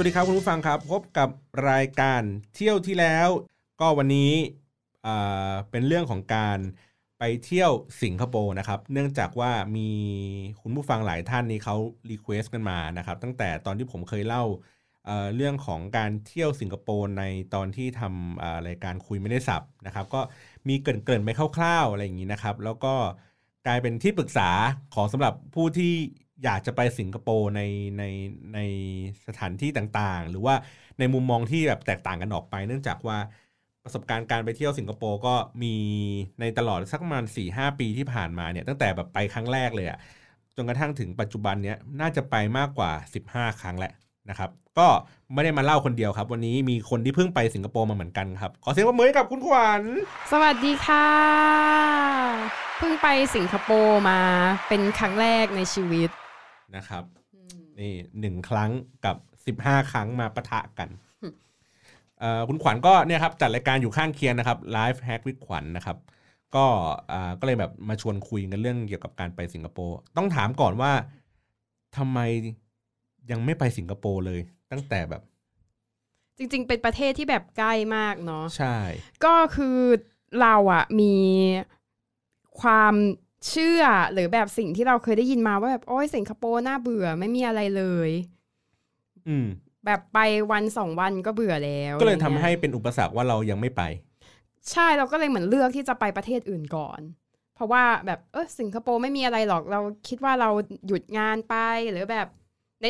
สวัสดีครับคุณผู้ฟังครับ พบกับรายการเที่ยวที่แล้ว ก็วันนี้เป็นเรื่องของการไปเที่ยวสิงคโปร์นะครับ เนื่องจากว่ามีคุณผู้ฟังหลายท่านนี้เขา request กันมานะครับ ตั้งแต่ตอนที่ผมเคยเล่าเเรื่องของการเที่ยวสิงคโปร์ในตอนที่ทำรายการคุยไม่ได้สับนะครับ ก็มีเกินๆไปคร่าวๆอะไรอย่างนี้นะครับ แล้วก็กลายเป็นที่ปรึกษาของสำหรับผู้ที่ อยากจะไปสิงคโปร์ในในในสถานที่ต่างๆ หรือว่าในมุมมองที่แบบแตกต่างกันออกไป เนื่องจากว่าประสบการณ์การไปเที่ยวสิงคโปร์ก็มีในตลอดสักประมาณ4ี่หปีที่ผ่านมาเนี่ยตั้งแต่แบบไปครั้งแรกเลยอะจนกระทั่งถึงปัจจุบันเนี้ยน่าจะไปมากกว่า 15 ครั้งแหละนะครับก็ไม่ได้มาเล่าคนเดียวครับ วันนี้มีคนที่เพิ่งไปสิงคโปร์มาเหมือนกันครับ ขอเสียงปรบมือให้กับคุณขวัญสวัสดีค่ะ เพิ่งไปสิงคโปร์มาเป็นครั้งแรกในชีวิต นะครับ นี่หนึ่งครั้งกับสิบห้าครั้งมาปะทะกันเอ่อคุณขวัญก็เนี่ยครับจัดรายการอยู่ข้างเคียงนะครับไลฟ์แฮกวิดขวัญนะครับ ก็อ่าก็เลยแบบมาชวนคุยกันเรื่องเกี่ยวกับการไปสิงคโปร์ต้องถามก่อนว่าทำไมยังไม่ไปสิงคโปร์เลย ตั้งแต่แบบ จริง ๆ เป็นประเทศที่แบบใกล้มากเนาะใช่ ก็คือเราอะมีความ เชื่อหรือแบบสิ่งที่เราเคยได้ยินมาว่าแบบโอ้ยสิงคโปร์น่าเบื่อไม่มีอะไรเลย อืม แบบไปวันสองวันก็เบื่อแล้วก็เลยทำอะไรงี้ให้เป็นอุปสรรคว่าเรายังไม่ไป ใช่เราก็เลยเหมือนเลือกที่จะไปประเทศอื่นก่อน เพราะว่าแบบเออสิงคโปร์ไม่มีอะไรหรอกเราคิดว่าเราหยุดงานไปหรือแบบ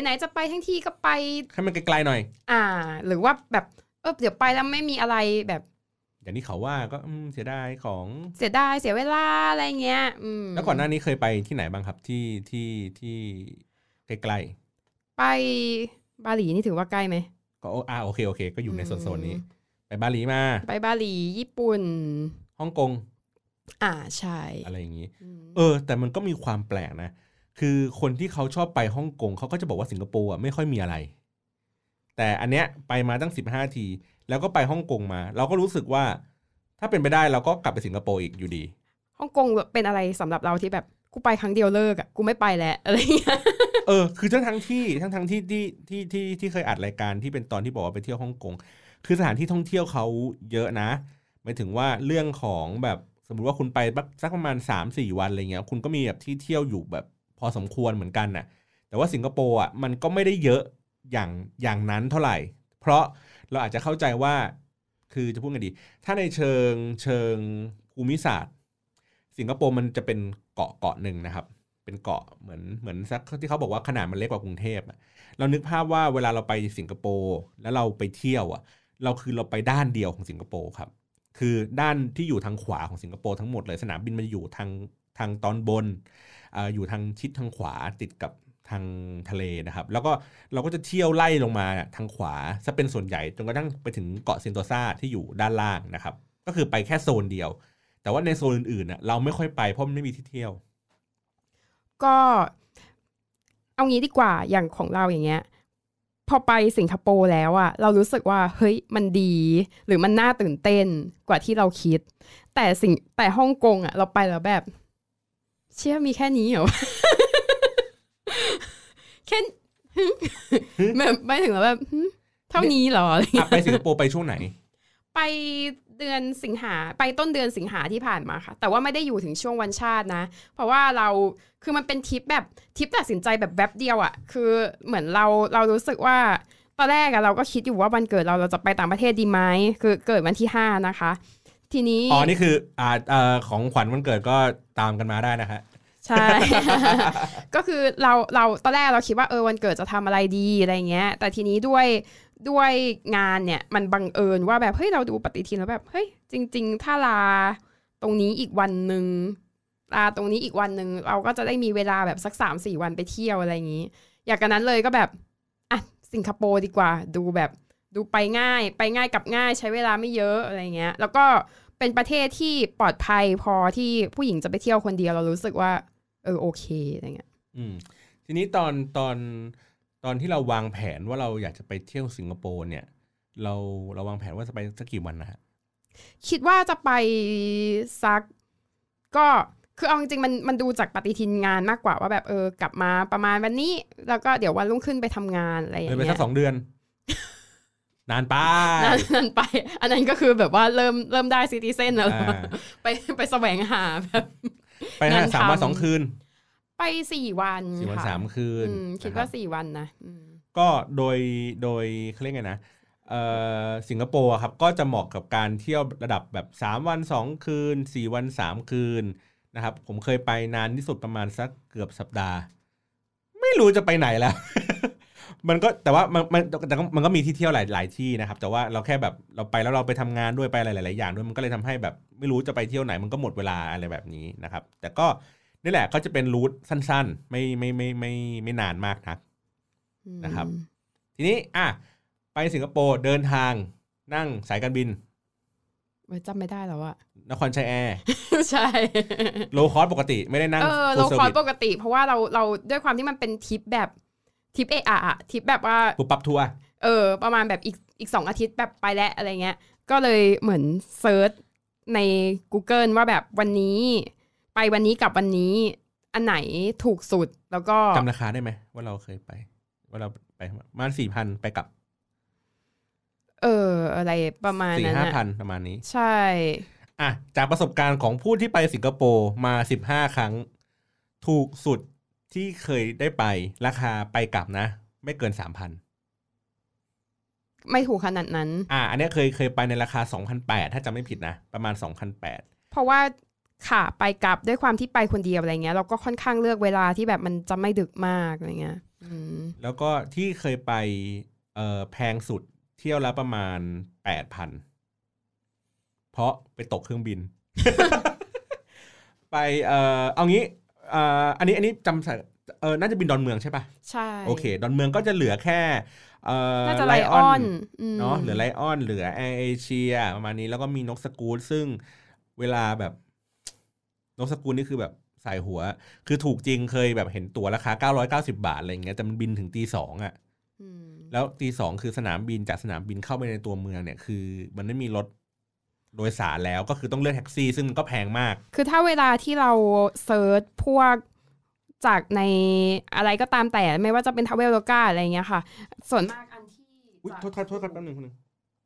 ไหนๆจะไปทั้งที่ก็ไปให้มันไกลๆหน่อย อ่า หรือว่าแบบเออเดี๋ยวไปแล้วไม่มีอะไรแบบ อย่างที่เขาว่าก็อืมเสียดายของเสียดายเสียเวลาอะไรเงี้ยอืมแล้วก่อนหน้านี้เคยไปที่ไหนบ้างครับที่ที่ที่ใกล้ไปบาหลีนี่ถือว่าใกล้ไหมๆก็โออ่าโอเคโอเค ก็อยู่ในโซนอืมโซนนี้ ไปบาหลีมา ไปบาหลีญี่ปุ่นฮ่องกงอ่าใช่อะไรอย่างนี้อืมเออ แต่มันก็มีความแปลกนะ คือคนที่เขาชอบไปฮ่องกงเขาก็จะบอกว่าสิงคโปร์อะไม่ค่อยมีอะไร แต่อันเนี้ยไปมาตั้งสิบห้าที แล้วก็ไปฮ่องกงมา เราก็รู้สึกว่า ถ้าเป็นไปได้เราก็กลับไปสิงคโปร์อีกอยู่ดีฮ่องกงเป็นอะไรสำหรับเราที่แบบกูไปครั้งเดียวเลิกอะกูไม่ไปแล้วอะไรเงี้ยเออคือทั้งทั้งที่ทั้งทั้งที่ที่ที่ที่ที่เคยอัดรายการที่เป็นตอนที่บอกว่าไปเที่ยวฮ่องกงคือสถานที่ท่องเที่ยวเขาเยอะนะหมายถึงว่าเรื่องของแบบสมมติว่าคุณไปสักประมาณ3าสี่วันอะไรเงี้ยคุณก็มีแบบที่เที่ยวอยู่แบบพอสมควรเหมือนกันน่ะแต่ว่าสิงคโปร์อะมันก็ไม่ได้เยอะ อย่างอย่างนั้นเท่าไหร่ เพราะเราอาจจะเข้าใจว่าคือจะพูดไงดี ถ้าในเชิงเชิงภูมิศาสตร์ สิงคโปร์มันจะเป็นเกาะเกาะหนึ่งนะครับ เป็นเกาะเหมือนเหมือนสักที่เขาบอกว่าขนาดมันเล็กกว่ากรุงเทพเรานึกภาพว่าเวลาเราไปสิงคโปร์แล้วเราไปเที่ยวอะ เราคือเราไปด้านเดียวของสิงคโปร์ครับคือด้านที่อยู่ทางขวาของสิงคโปร์ทั้งหมดเลยสนามบินมันอยู่ทางทางตอนบนอาอยู่ทางชิดทางขวาติดกับ ทางทะเลนะครับ แล้วก็เราก็จะเที่ยวไล่ลงมาทางขวาซะเป็นส่วนใหญ่จนกระทั่งไปถึงเกาะเซนโตซาที่อยู่ด้านล่างนะครับ ก็คือไปแค่โซนเดียว แต่ว่าในโซนอื่นๆเราไม่ค่อยไปเพราะมันไม่มีที่เที่ยว ก็เอางี้ดีกว่าอย่างของเราอย่างเงี้ยพอไปสิงคโปร์แล้วอะเรารู้สึกว่าเฮ้ยมันดี หรือมันน่าตื่นเต้นกว่าที่เราคิด แต่สิ่งแต่ฮ่องกงอะเราไปแล้วแบบ เชื่อมีแค่นี้เหรอ แค่หึแบบไม่ถึงแล้วแบบหึเท่านี้เหรออะไรอะเงี้ยไปสิงคโปร์ไปช่วงไหน ไปเดือนสิงหาไปต้นเดือนสิงหาที่ผ่านมาค่ะ แต่ว่าไม่ได้อยู่ถึงช่วงวันชาตินะ เพราะว่าเราคือมันเป็นทริปแบบทริปตัดสินใจแบบแวบเดียวอะ่ะ คือเหมือนเราเรารู้สึกว่าตอนแรกอะเราก็คิดอยู่ว่าวันเกิดเราเราจะไปต่างประเทศดีไหมคือเกิดวันที่ห้านะคะ ทีนี้อ๋อนี่คืออ่าเอ่อของขวัญวันเกิดก็ตามกันมาได้นะคะ ใช่ ก็คือเราเราตอนแรกเราคิดว่าเออวันเกิดจะทำอะไรดีอะไรเงี้ย แต่ทีนี้ด้วยด้วยงานเนี่ยมันบังเอิญว่าแบบเฮ้ยเราดูปฏิทินแล้วแบบเฮ้ยจริง ๆ ถ้าลาตรงนี้อีกวันหนึ่งลาตรงนี้อีกวันหนึ่งเราก็จะได้มีเวลาแบบสักสามสี่วันไปเที่ยวอะไรอย่างนี้ อยากกันนั้นเลยก็แบบอะสิงคโปร์ดีกว่า ดูแบบดูไปง่าย ไปง่ายกับง่ายใช้เวลาไม่เยอะอะไรเงี้ย แล้วก็เป็นประเทศที่ปลอดภัยพอที่ผู้หญิงจะไปเที่ยวคนเดียวเรารู้สึกว่า ออโอเคอะไรเงี้ยอืมทีนี้ตอนตอนตอนที่เราวางแผนว่าเราอยากจะไปเที่ยวสิงคโปร์เนี่ย เราเราวางแผนว่าจะไปสักกี่วันนะฮะคิดว่าจะไปสักก็คือเอาจริงๆมันมันดูจากปฏิทินงานมากกว่าว่าแบบเออกลับมาประมาณวันนี้ แล้วก็เดี๋ยววันรุ่งขึ้นไปทำงานอะไรอย่างเลยไปเงี้สัยกสองเดือน นานไปนั่นนั่นไป อันนั้นก็คือแบบว่าเริ่มเริ่มได้ซิติเซนแล้วอ่าไปไปแสวงหาแบบ ไปห้างานสามวันทำสองคืน ไปสี่วันสี่วันค่ะสามคืนอืมคิดนะรับว่าสี่วันนะอืมก็โดยโดยเขาเรียกไงนะเอ่อสิงคโปร์อะครับก็จะเหมาะกับการเที่ยวระดับแบบ 3 วัน 2 คืน 4 วัน 3 คืนนะครับ ผมเคยไปนานที่สุดประมาณสักเกือบสัปดาห์ ไม่รู้จะไปไหนแล้ว มันก็แต่ว่ามันมันแต่ก็มันก็มีที่เที่ยวหลายหลายที่นะครับ แต่ว่าเราแค่แบบเราไปแล้วเราไปทำงานด้วยไปอะไรหลาย ๆ อย่างด้วยมันก็เลยทำให้แบบไม่รู้จะไปเที่ยวไหนมันก็หมดเวลาอะไรแบบนี้นะครับ แต่ก็นี่แหละก็จะเป็นรูทสั้น ๆ ไม่ไม่ไม่ไม่ไม่ไม่นานมากนักอืมนะครับ ทีนี้อะไปสิงคโปร์เดินทางนั่งสายการบินเว้ยจำไม่ได้แล้วอะนครชัยแอร์ใช่ low cost ปกติไม่ได้นั่งเออ full เราคอร์ส service ปกติ เพราะว่าเราเราด้วยความที่มันเป็นทริปแบบ ทริปเออะอะทริปแบบว่าปุ๊บปั๊บทัวร์เออ ประมาณแบบอีกอีกสองอาทิตย์แบบไปแล้วอะไรเงี้ย ก็เลยเหมือน search ใน Google ว่าแบบวันนี้ ไปวันนี้กับวันนี้ อันไหนถูกสุดแล้วก็จำราคาได้ไหมว่าเราเคยไป ว่าเราไปประมาณสี่พันไปกลับ เออ อะไรประมาณสี่นั้นห้าอะพันประมาณนี้ ใช่ อะ จากประสบการณ์ของผู้ที่ไปสิงคโปร์มาสิบห้าครั้ง ถูกสุด ที่เคยได้ไปราคาไปกลับนะ ไม่เกินสามพันไม่ถูกขนาดนั้น อะอันเนี้ยเคยเคยไปในราคาสองพันแปดถ้าจำไม่ผิดนะ ประมาณสองพันแปดเพราะว่าค่ะไปกลับด้วยความที่ไปคนเดียวอะไรเงี้ยเราก็ค่อนข้างเลือกเวลาที่แบบมันจะไม่ดึกมากอะไรเงี้ยอืมแล้วก็ที่เคยไปเอ่อแพงสุดเที่ยวละประมาณแปดพันเพราะไปตกเครื่องบิน ไปเอ่อเอางี้เอ่ออันนี้อันนี้จำใส่เออน่าจะบินดอนเมืองใช่ปะใช่โอเค ดอนเมืองก็จะเหลือแค่เอ่อน่าจะไลออนมเนาะเหลือไลออน เหลือแอร์เอเชียประมาณนี้แล้วก็มีนกสกูตซึ่งเวลาแบบนกสกูตนี่คือแบบใส่หัว คือถูกจริงเคยแบบเห็นตั๋วราคา 990 บาทอะไรอย่างเงี้ยแต่มันบินถึงตีสองอะอืมแล้วตีสองคือสนามบินจากสนามบินเข้าไปในตัวเมืองเนี่ยคือ มันไม่มีรถ โดยสารแล้วก็คือต้องเรียกแท็กซี่ ซึ่งมันก็แพงมาก คือถ้าเวลาที่เรา search พวกจากในอะไรก็ตามแต่ไม่ว่าจะเป็น Traveloka อะไรเงี้ยค่ะ ส่วนมากอันที่อุ้ยจะโทษครับโทษครับแป๊บนึงคนนึง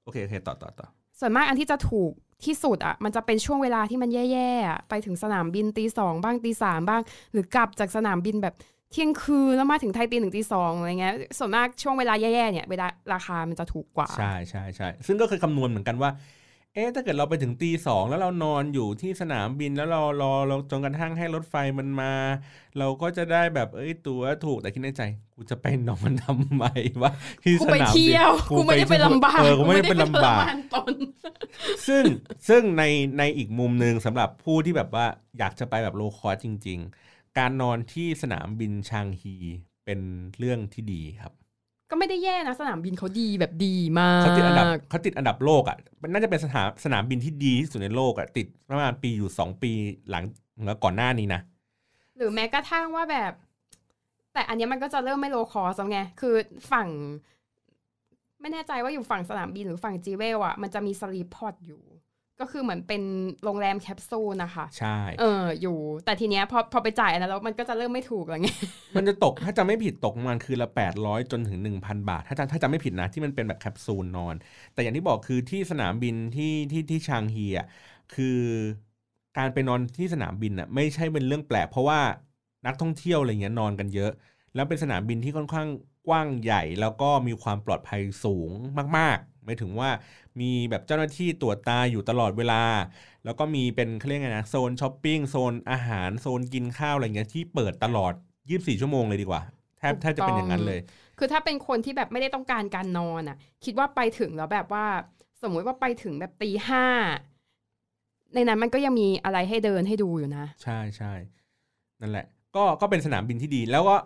โอเคโอเคต่อต่อต่อส่วนมากอันที่จะถูกที่สุดอะมันจะเป็นช่วงเวลาที่มันแย่ๆอะไปถึงสนามบินตีสองบ้างตีสามบ้าง หรือกลับจากสนามบินแบบเที่ยงคืนแล้วมาถึงไทยตีหนึ่งตีสองอะไรเงี้ยส่วนมากช่วงเวลาแย่ๆเนี่ยเวลาราคามันจะถูกกว่า ใช่ใช่ใช่ซึ่งก็เคยคำนวณเหมือนกันว่า เอ๊ะถ้าเกิดเราไปถึงตีสองแล้วเรานอนอยู่ที่สนามบินแล้วเรารอเราจนกระทั่งให้รถไฟมันมา เราก็จะได้แบบเอ้ยตั๋วถูกแต่คิดในใจกูจะไปนอนทำไมวะที่กูสไปนามบินเที่ยวกูไม่ได้ไปลำบากเออกูไม่ได้ไปลำบากกูไม่ได้ไปทรมนตนซึ่งซึ่งในในอีกมุมหนึ่งสำหรับผู้ที่แบบว่าอยากจะไปแบบ low cost จริง ๆ การนอนที่สนามบินชางงีเป็นเรื่องที่ดีครับ ก็ไม่ได้แย่นะสนามบินเขาดีแบบดีมากเขาติดอันดับเขาติดอันดับโลกอะมันน่าจะเป็นสถานสนามบินที่ดีที่สุดในโลกอะติดประมาณปีอยู่สองปีหลังแล้วก่อนหน้านี้นะหรือแม้กระทั่งว่าแบบ แต่อันเนี้ยมันก็จะเริ่มไม่ low cost แล้วไงคือฝั่ง ไม่แน่ใจว่าอยู่ฝั่งสนามบินหรือฝั่งจีเวลอะมันจะมีสลีปพอดอยู่ ก็คือเหมือนเป็นโรงแรมแคปซูลนะคะ ใช่ เอออยู่ แต่ทีเนี้ยพอพอไปจ่ายอันนั้นแล้วมันก็จะเริ่มไม่ถูกแล้วไงมันจะตกถ้าจำไม่ผิดตกประมาณคืนละแปดร้อยจนถึงหนึ่งพันบาท ถ้าจำถ้าจำไม่ผิดนะที่มันเป็นแบบแคปซูลนอน แต่อย่างที่บอกคือที่สนามบินที่ที่ที่ชางฮีอะคือการไปนอนที่สนามบินอะไม่ใช่เป็นเรื่องแปลก เพราะว่านักท่องเที่ยวอะไรเงี้ยนอนกันเยอะ แล้วเป็นสนามบินที่ค่อนข้าง กว้างใหญ่แล้วก็มีความปลอดภัยสูงมากๆหมายถึงว่ามีแบบเจ้าหน้าที่ตรวจตาอยู่ตลอดเวลา แล้วก็มีเป็นเขาเรียกไงนะโซนช้อปปิ้งโซนอาหารโซนกินข้าวอะไรเงี้ยที่เปิดตลอด 24 ชั่วโมงเลยดีกว่าแทบถูกแทบจะเป็นอย่างนั้นเลย คือถ้าเป็นคนที่แบบไม่ได้ต้องการการนอนอะ คิดว่าไปถึงแล้วแบบว่า สมมุติว่าไปถึงแบบตีห้าในนั้นมันก็ยังมีอะไรให้เดินให้ดูอยู่นะ ใช่ใช่นั่นแหละ ก็ก็เป็นสนามบินที่ดี แล้วก็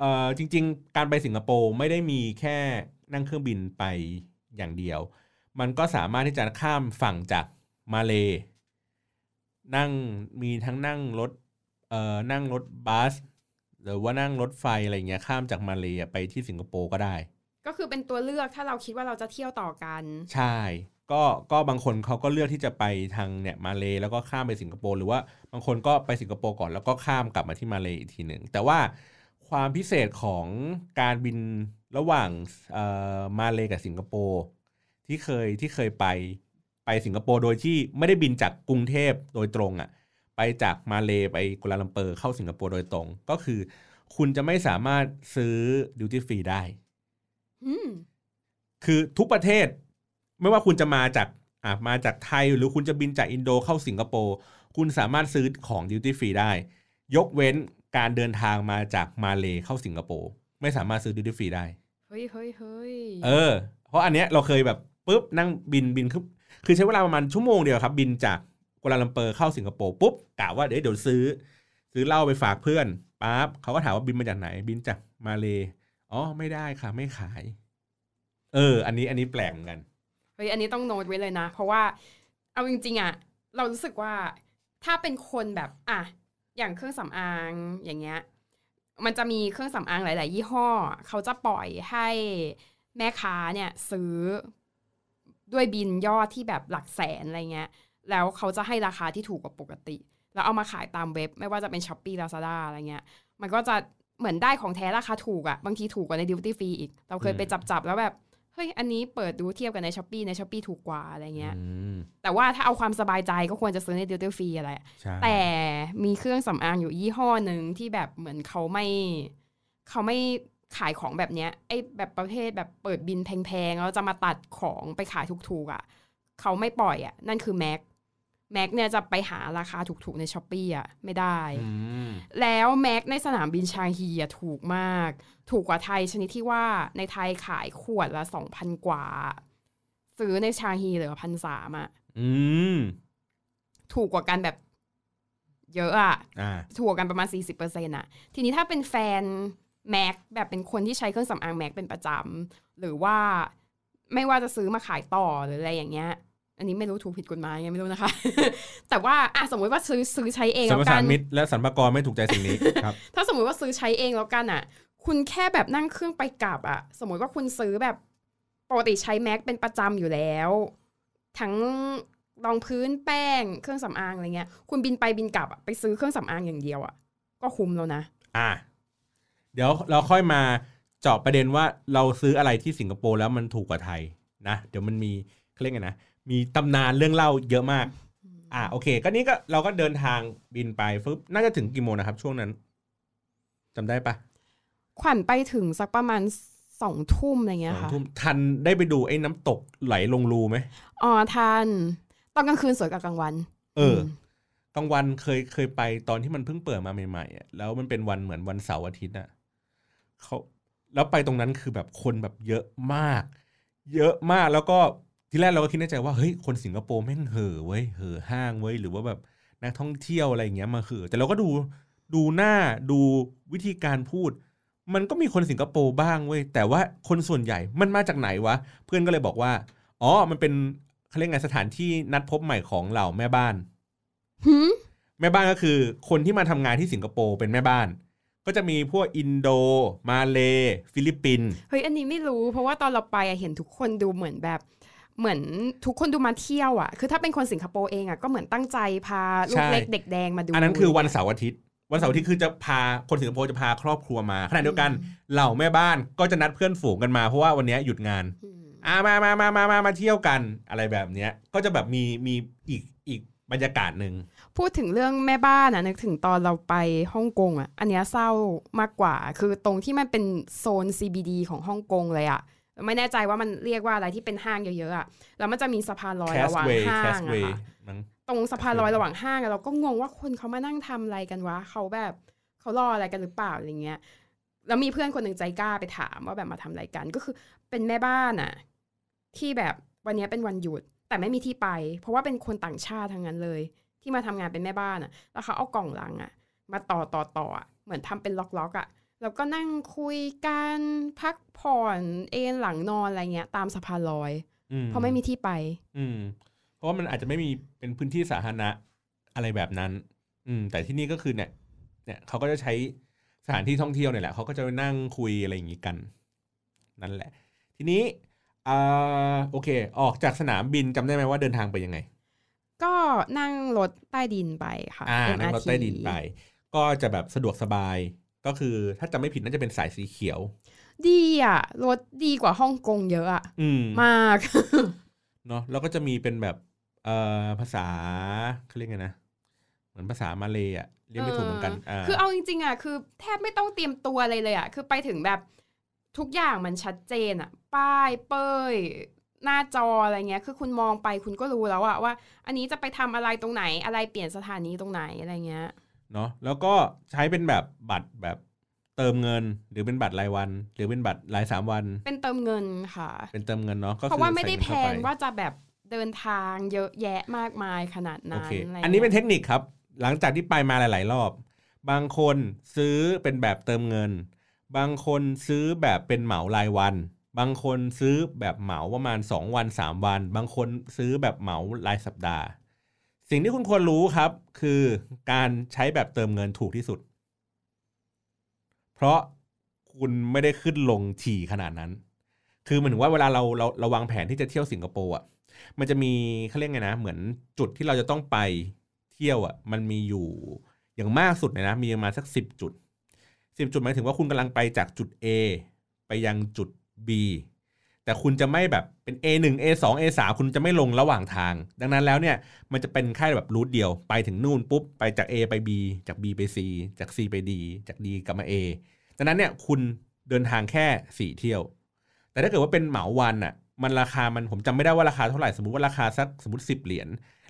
เออจริง ๆ การไปสิงคโปร์ไม่ได้มีแค่นั่งเครื่องบินไปอย่างเดียว มันก็สามารถที่จะข้ามฝั่งจากมาเล นั่งมีทั้งนั่งรถเอ่อนั่งรถบัสหรือว่านั่งรถไฟอะไรเงี้ยข้ามจากมาเลไปที่สิงคโปร์ก็ได้ ก็คือเป็นตัวเลือกถ้าเราคิดว่าเราจะเที่ยวต่อกัน ใช่ ก็ก็บางคนเขาก็เลือกที่จะไปทางเนี่ยมาเลแล้วก็ข้ามไปสิงคโปร์หรือว่าบางคนก็ไปสิงคโปร์ก่อนแล้วก็ข้ามกลับมาที่มาเลอีกทีหนึ่งแต่ว่า ความพิเศษของการบินระหว่างเอ่อมาเลกับสิงคโปร์ที่เคยที่เคยไปไปสิงคโปร์โดยที่ไม่ได้บินจากกรุงเทพโดยตรงอะ่ะไปจากมาเลไปกัวลาลัมเปอร์เข้าสิงคโปร์โดยตรง ก็คือ คุณจะไม่สามารถซื้อ duty free ได้อืมคือทุกประเทศ ไม่ว่าคุณจะมาจากอะมาจากไทยหรือคุณจะบินจากอินโดเข้าสิงคโปร์คุณสามารถซื้อของ duty free ได้ ยกเว้น การเดินทางมาจากมาเลเข้าสิงคโปร์ไม่สามารถซื้อ duty free ได้ เฮ้ยเฮ้ยเฮ้ยเออ เพราะอันเนี้ยเราเคยแบบปุ๊บนั่งบินบินคือคือใช้เวลาประมาณชั่วโมงเดียวครับ บินจากกัวลาลัมเปอร์เข้าสิงคโปร์ปุ๊บกะว่าเดี๋ยวเดี๋ยวซื้อ ซื้อเหล้าไปฝากเพื่อนปั๊บเขาก็ถามว่าบินมาจากไหน บินจากมาเลอ๋อไม่ได้ค่ะ ไม่ขาย เออ อันนี้อันนี้แปลกเหมือนกันเฮ้ยอันนี้ต้องโน้ตไว้เลยนะ เพราะว่าเอาจริงๆอะ เรารู้สึกว่าถ้าเป็นคนแบบอะ อย่างเครื่องสำอางอย่างเงี้ยมันจะมีเครื่องสำอางหลาย ๆ ยี่ห้อ เขาจะปล่อยให้แม่ค้าเนี่ยซื้อด้วยบินยอดที่แบบหลักแสนอะไรเงี้ย แล้วเขาจะให้ราคาที่ถูกกว่าปกติ แล้วเอามาขายตามเว็บ ไม่ว่าจะเป็น s h อ p e e Lazada อะไรเงี้ย มันก็จะเหมือนได้ของแท้ราคาถูกอะ่ะบางทีถูกกว่าในดิวตี้ฟรีอีก เราเคยไปอืมจับแล้วแบบ เฮ้ย อันนี้เปิดดูเทียบกันใน s h อ p e e ใน s h อ p e e ถูกกว่าอะไรเงี้ยอืมแต่ว่าถ้าเอาความสบายใจก็ควรจะซื้อในดิวตี้ฟรีอะไรใช่แต่มีเครื่องสำอางอยู่ยี่ห้อหนึ่งที่แบบเหมือนเขาไม่ เขาไม่ขายของแบบเนี้ย ไอ้แบบประเภทแบบเปิดบินแพงๆ แล้วจะมาตัดของไปขายถูกๆอะ่ะ เขาไม่ปล่อยอะ่ะ นั่นคือแม็ก แม็กเนี่ยจะไปหาราคาถูกๆในช้อปปีอะไม่ได้อืมแล้วแม็กในสนามบินชางฮีอะถูกมาก ถูกกว่าไทยชนิดที่ว่าในไทยขายขวดละสองพันกว่า ซื้อในชางฮีเหลือพันสามอะอืมถูกกว่ากันแบบเยอะอะอ่าถูกกว่ากันประมาณ40%อะทีนี้ถ้าเป็นแฟนแม็กแบบเป็นคนที่ใช้เครื่องสำอางแม็กเป็นประจำหรือว่าไม่ว่าจะซื้อมาขายต่อหรืออะไรอย่างเงี้ย อันนี้ไม่รู้ถูกผิดกฎหมายไงไม่รู้นะคะ แต่ว่าอะสมมติว่าซื้อซื้อใช้เองสมแล้วรกัสานมิตรและสรรพากรไม่ถูกใจสิ่งนี้ครับถ้าสมมติว่าซื้อใช้เองแล้วกันอะ คุณแค่แบบนั่งเครื่องไปกลับอะ สมมติว่าคุณซื้อแบบปกติใช้แม็กเป็นประจำอยู่แล้ว ทั้งรองพื้นแป้งเครื่องสำอางอะไรเงี้ย คุณบินไปบินกลับอะไปซื้อเครื่องสำอางอย่างเดียวอะก็คุ้มแล้วนะ อ่าเดี๋ยวเราค่อยมาเจาะประเด็นว่าเราซื้ออะไรที่สิงคโปร์แล้วมันถูกกว่าไทยนะเดี๋ยวมันมีเขาเรียกไงนะ มีตำนานเรื่องเล่าเยอะมาก อ่าโอเค ก็นี่ก็เราก็เดินทางบินไปฟึบน่าจะถึงกี่โมงนะครับ ช่วงนั้นจำได้ปะขวัญไปถึงสักประมาณสองทุ่มอะไรเงี้สยองค่ะทุ่มทันได้ไปดูไอ้น้ำตกไหลลงรูไหมอ๋อทันตอนกลางคืนสวยกว่ากลางวัน เออกลางวันเคยเคยไปตอนที่มันเพิ่งเปิดมาใหม่ๆอะแล้วมันเป็นวันเหมือนวันเสาร์อาทิตย์อะเขาแล้วไปตรงนั้นคือแบบคนแบบเยอะมาก เยอะมากแล้วก็ ที่แรกเราก็คิดในใจว่าเฮ้ยคนสิงคโปร์แม่งเห่อเว้ยเห่อห้างเว้ยหรือว่าแบบนักท่องเที่ยวอะไรอย่างเงี้ยมาเห่อแต่เราก็ดูดูหน้าดูวิธีการพูด มันก็มีคนสิงคโปร์บ้างเว้ยแต่ว่าคนส่วนใหญ่มันมาจากไหนวะ เพื่อนก็เลยบอกว่าอ๋อมันเป็นเขาเรียกไงสถานที่นัดพบใหม่ของเหล่าแม่บ้านหืมแม่บ้านก็คือ คนที่มาทำงานที่สิงคโปร์เป็นแม่บ้านก็จะมีพวกอินโด มาเล ฟิลิปปินส์เฮ้ย อันนี้ไม่รู้ เพราะว่าตอนเราไปอะเห็นทุกคนดูเหมือนแบบ เหมือนทุกคนดูมาเที่ยวอะ คือถ้าเป็นคนสิงคโปร์เองอะก็เหมือนตั้งใจพาลูกเล็กเด็กแดงมาดู อันนั้นคือวันเสาร์อาทิตย์ วันเสาร์อาทิตย์คือจะพาคนสิงคโปร์จะพาครอบครัวมาขณะเดียวกันเหล่าแม่บ้านก็จะนัดเพื่อนฝูงกันมาเพราะว่าวันนี้หยุดงานอืมอ่ามามามามามามาเที่ยวกันอะไรแบบเนี้ยก็จะแบบมีมีอีกอีกบรรยากาศหนึ่งพูดถึงเรื่องแม่บ้านอะนึกถึงตอนเราไปฮ่องกงอะ อันเนี้ยเศร้ามากกว่า คือตรงที่มันเป็นโซน CBD ของฮ่องกงเลยอะ ไม่แน่ใจว่ามันเรียกว่าอะไรที่เป็นห้างเยอะๆอะแล้วมันจะมีสะพานลอยแคสระหว่างเวย์ห้าแคงสอะเวย์ค่ะมั้งตรงสะพานลอยระหว่างห้างอะเราก็งงว่าคนเขามานั่งทำอะไรกันวะเขาแบบเขารออะไรกันหรือเปล่าอะไรเงี้ยแล้วมีเพื่อนคนหนึ่งใจกล้าไปถามว่าแบบมาทำอะไรกันก็คือเป็นแม่บ้านอะที่แบบวันเนี้ยเป็นวันหยุด แต่ไม่มีที่ไป เพราะว่าเป็นคนต่างชาติทั้งนั้นเลย ที่มาทำงานเป็นแม่บ้านอะแล้วเขาเอากล่องลังอะมาต่อต่อต่ออะเหมือนทำเป็นล็อกๆอะ แล้วก็นั่งคุยกันพักผ่อนเอนหลังนอนอะไรเงี้ย ตามสะพานลอยอืมเพราะไม่มีที่ไป อืม เพราะว่ามันอาจจะไม่มีเป็นพื้นที่สาธารณะอะไรแบบนั้น อืม แต่ที่นี่ก็คือเนี่ย เนี่ยเขาก็จะใช้สถานที่ท่องเที่ยวเนี่ยแหละเขาก็จะไปนั่งคุยอะไรอย่างงี้กัน นั่นแหละ ทีนี้อ่าโอเค ออกจากสนามบินจำได้ไหมว่าเดินทางไปยังไง ก็นั่งรถใต้ดินไปค่ะอ่า MRT นั่งรถใต้ดินไป ก็จะแบบสะดวกสบาย ก็คือถ้าจำไม่ผิดน่าจะเป็นสายสีเขียว ดีอะรถดีกว่าฮ่องกงเยอะอะอืมมากเนาะแล้วก็จะมีเป็นแบบเอ่อภาษาเขาเรียกไงนะเหมือนภาษามาเลยอะเรียกไม่ถูกเหมือนกันอ่าคือเอาจริงๆอะคือแทบไม่ต้องเตรียมตัวอะไรเลยอะคือไปถึงแบบทุกอย่างมันชัดเจนอะ ป้ายเป้ยหน้าจออะไรเงี้ย คือคุณมองไปคุณก็รู้แล้วอะว่า อันนี้จะไปทำอะไรตรงไหน อะไรเปลี่ยนสถานีตรงไหนอะไรเงี้ย เนาะแล้วก็ใช้เป็นแบบบัตรแบบเติมเงินหรือเป็นบัตรรายวัน หรือเป็นบัตรรายสามวัน เป็นเติมเงินค่ะ เป็นเติมเงินเนาะก็คือเพราะว่าไม่ได้แพใส่เงิงเข้ไปว่าจะแบบเดินทางเยอะแยะมากมายขนาดโอนั้นเคอะไรอันนี้เป็นงี้ยเทคนิคครับ หลังจากที่ไปมาหลาย ๆ รอบ บางคนซื้อเป็นแบบเติมเงิน บางคนซื้อแบบเป็นเหมารายวัน บางคนซื้อแบบเหมาประมาณ 2 วัน 3 วัน บางคนซื้อแบบเหมารายสัปดาห์ สิ่งที่คุณควรรู้ครับ คือการใช้แบบเติมเงินถูกที่สุด เพราะคุณไม่ได้ขึ้นลงถี่ขนาดนั้น คือเหมือนว่าเวลาเราเราเราวางแผนที่จะเที่ยวสิงคโปร์อะมันจะมีเขาเรียกไงนะ เหมือนจุดที่เราจะต้องไปเที่ยวอะ มันมีอยู่อย่างมากสุดเลยนะ มีประมาณสักสิบจุดสิบจุดหมายถึงว่าคุณกำลังไปจากจุด A ไปยังจุด B แต่คุณจะไม่แบบเป็น A1 A2 A3 คุณจะไม่ลงระหว่างทาง ดังนั้นแล้วเนี่ยมันจะเป็นแค่แบบรูทเดียวไปถึงนู่นปุ๊บไปจาก A ไป B จาก B ไป C จาก C ไป D จาก D กลับมา A ดังนั้นเนี่ยคุณเดินทางแค่สี่เที่ยว แต่ถ้าเกิดว่าเป็นเหมาวันอะมันราคามันผมจำไม่ได้ว่าราคาเท่าไหร่สมมติว่าราคาสักสมมติสิบเหรียญ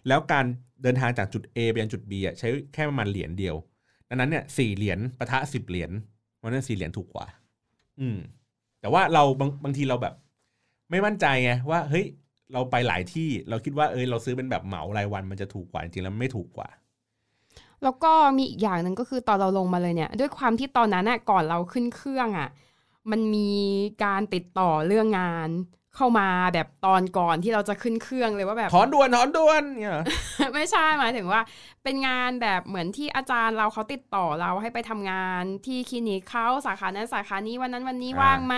แล้วการเดินทางจากจุด A ไปยังจุด B อะใช้แค่ประมาณเหรียญเดียว ดังนั้นเนี่ยสี่เหรียญปะทะสิบเหรียญวันนั้นสี่เหรียญถูกกว่า อืม แต่ว่าเราบางบางทีเราแบบ ไม่มั่นใจไงว่าเฮ้ยเราไปหลายที่เราคิดว่าเอยเราซื้อเป็นแบบเหมารายวันมันจะถูกกว่าจริงๆแล้วมันไม่ถูกกว่า แล้วก็มีอีกอย่างหนึ่งก็คือตอนเราลงมาเลยเนี่ย ด้วยความที่ตอนนั้นน่ะก่อนเราขึ้นเครื่องอะ มันมีการติดต่อเรื่องงานเข้ามาแบบตอนก่อนที่เราจะขึ้นเครื่องเลยว่าแบบถอนด่วนถอนด่วนเนี่ยเหรอไม่ใช่หมายถึงว่า เป็นงานแบบเหมือนที่อาจารย์เราเขาติดต่อเราให้ไปทำงานที่คลินิกเขาสาขานั้นสาขานี้วันนั้นวันนี้ว่างไหม